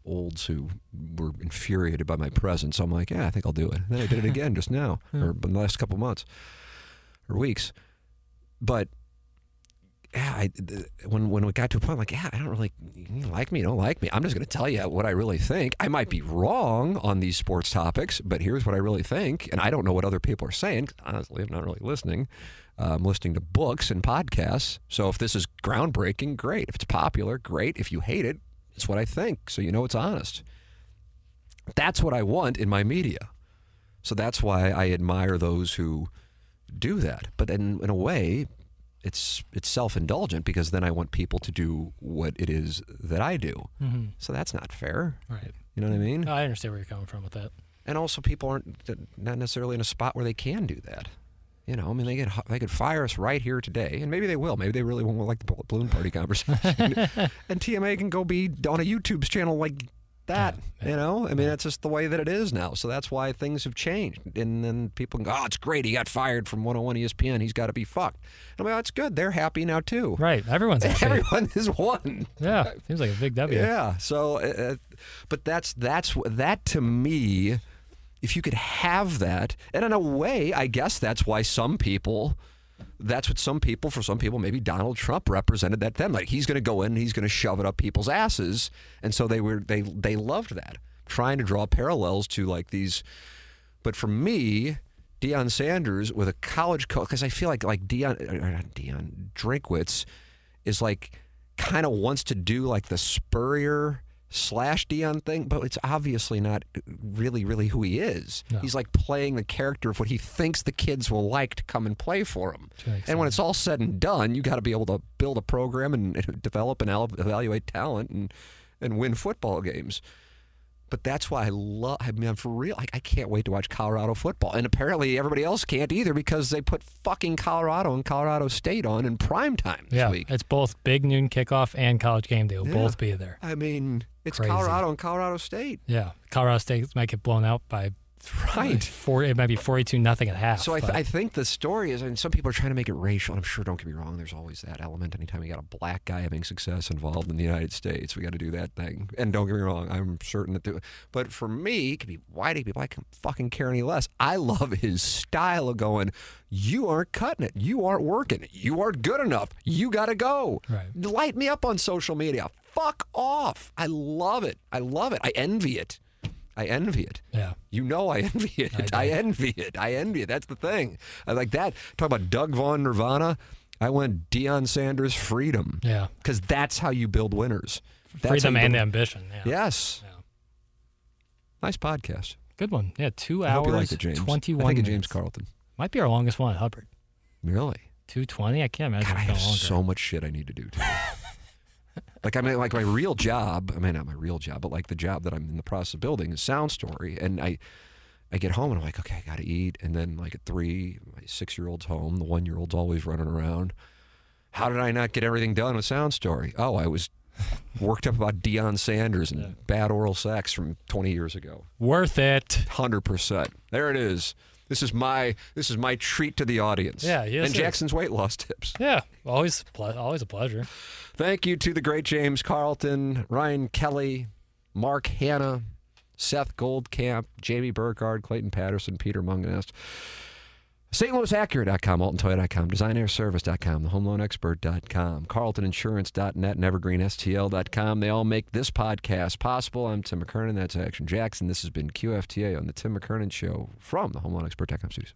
olds who were infuriated by my presence. So I'm like, "Yeah, I think I'll do it." And then I did it again just now, or in the last couple months or weeks. But yeah, I, when when we got to a point, I'm like, yeah, I don't really you like me, you don't like me. I'm just going to tell you what I really think. I might be wrong on these sports topics, but here's what I really think, and I don't know what other people are saying. honestly, I'm not really listening. Uh, I'm listening to books and podcasts. So if this is groundbreaking, great. If it's popular, great. If you hate it, it's what I think. So you know it's honest. That's what I want in my media. So that's why I admire those who do that. But in, in a way, it's it's self indulgent because then I want people to do what it is that I do. Mm-hmm. So that's not fair. Right. You know what I mean? I understand where you're coming from with that. And also, people aren't not necessarily in a spot where they can do that. You know, I mean, they could they could fire us right here today, and maybe they will. Maybe they really won't like the balloon party conversation, and TMA can go be on a YouTube channel like that. You know, I mean, that's just the way that it is now. So that's why things have changed. And then people can go, "Oh, it's great. He got fired from 101 ESPN. He's got to be fucked." I'm like, "That's good. They're happy now too. Right. Everyone's happy. Everyone is one." yeah. Seems like a big W. Yeah. So, uh, but that's that's that to me. If you could have that, and in a way, I guess that's why some people. That's what some people, for some people, maybe Donald Trump represented that then. Like he's going to go in, and he's going to shove it up people's asses, and so they were they they loved that. Trying to draw parallels to like these, but for me, Deion Sanders with a college coach, because I feel like like Deion, or not Deion Drinkwitz is like kind of wants to do like the Spurrier slash Deion thing, but it's obviously not really, really who he is. No. He's like playing the character of what he thinks the kids will like to come and play for him. And when it's all said and done, you got to be able to build a program and, and develop and evaluate talent and and win football games. But that's why I love. I mean, for real, like I can't wait to watch Colorado football. And apparently, everybody else can't either because they put fucking Colorado and Colorado State on in prime time this Yeah. week. It's both big noon kickoff and college game day will Yeah. both be there. I mean, it's Crazy. Colorado and Colorado State, Yeah. Colorado State might get blown out by right? four. It might be forty-two nothing at half. So I, th- I think the story is, and some people are trying to make it racial. And I'm sure, don't get me wrong, there's always that element. Anytime you got a black guy having success involved in the United States, we got to do that thing. And don't get me wrong, I'm certain that. The, but for me, it could be white, it could be black. I can fucking care any less. I love his style of going. You aren't cutting it. You aren't working. You aren't good enough. You got to go. Right. Light me up on social media. Fuck off. I love it. I love it. I envy it. I envy it. yeah. You know I envy it. I, do. envy it. I envy it. That's the thing. I like that. Talk about Doug Vaughn Nirvana. I went Deion Sanders freedom. Yeah. Because that's how you build winners. That's Freedom and ambition. Yeah. Yes. Yeah. Nice podcast. Good one. Yeah. Two I hours. like it, James. Twenty-one. I think of. James Carlton. Might be our longest one at Hubbard. Really? Two twenty. I can't imagine God, I have longer. so much shit I need to do. like I mean, like my real job. I mean, not my real job, but like the job that I'm in the process of building is Sound Story, and I, I get home and I'm like, okay, I got to eat, and then like at three, my six year old's home, the one year old's always running around. How did I not get everything done with Sound Story? Oh, I was worked up about Deion Sanders and bad oral sex from 20 years ago. Worth it. Hundred percent. There it is. This is my this is my treat to the audience. Yeah, yes, and. Jackson's weight loss tips. Yeah. Always. Ple- always a pleasure. Thank you to the great James Carlton, Ryan Kelley, Mark Hannah, Seth Goldcamp, Jamie Burkhardt, Clayton Patterson, Peter Mungenast. StLouisAccurate.com, AltonToyota.com, DesignAireService.com, TheHomeLoanExpert.com, CarltonInsurance.net, and EvergreenSTL.com. They all make this podcast possible. I'm Tim McKernan. That's Action Jackson. This has been QFTA on the Tim McKernan Show from the HomeLoanExpert.com studios.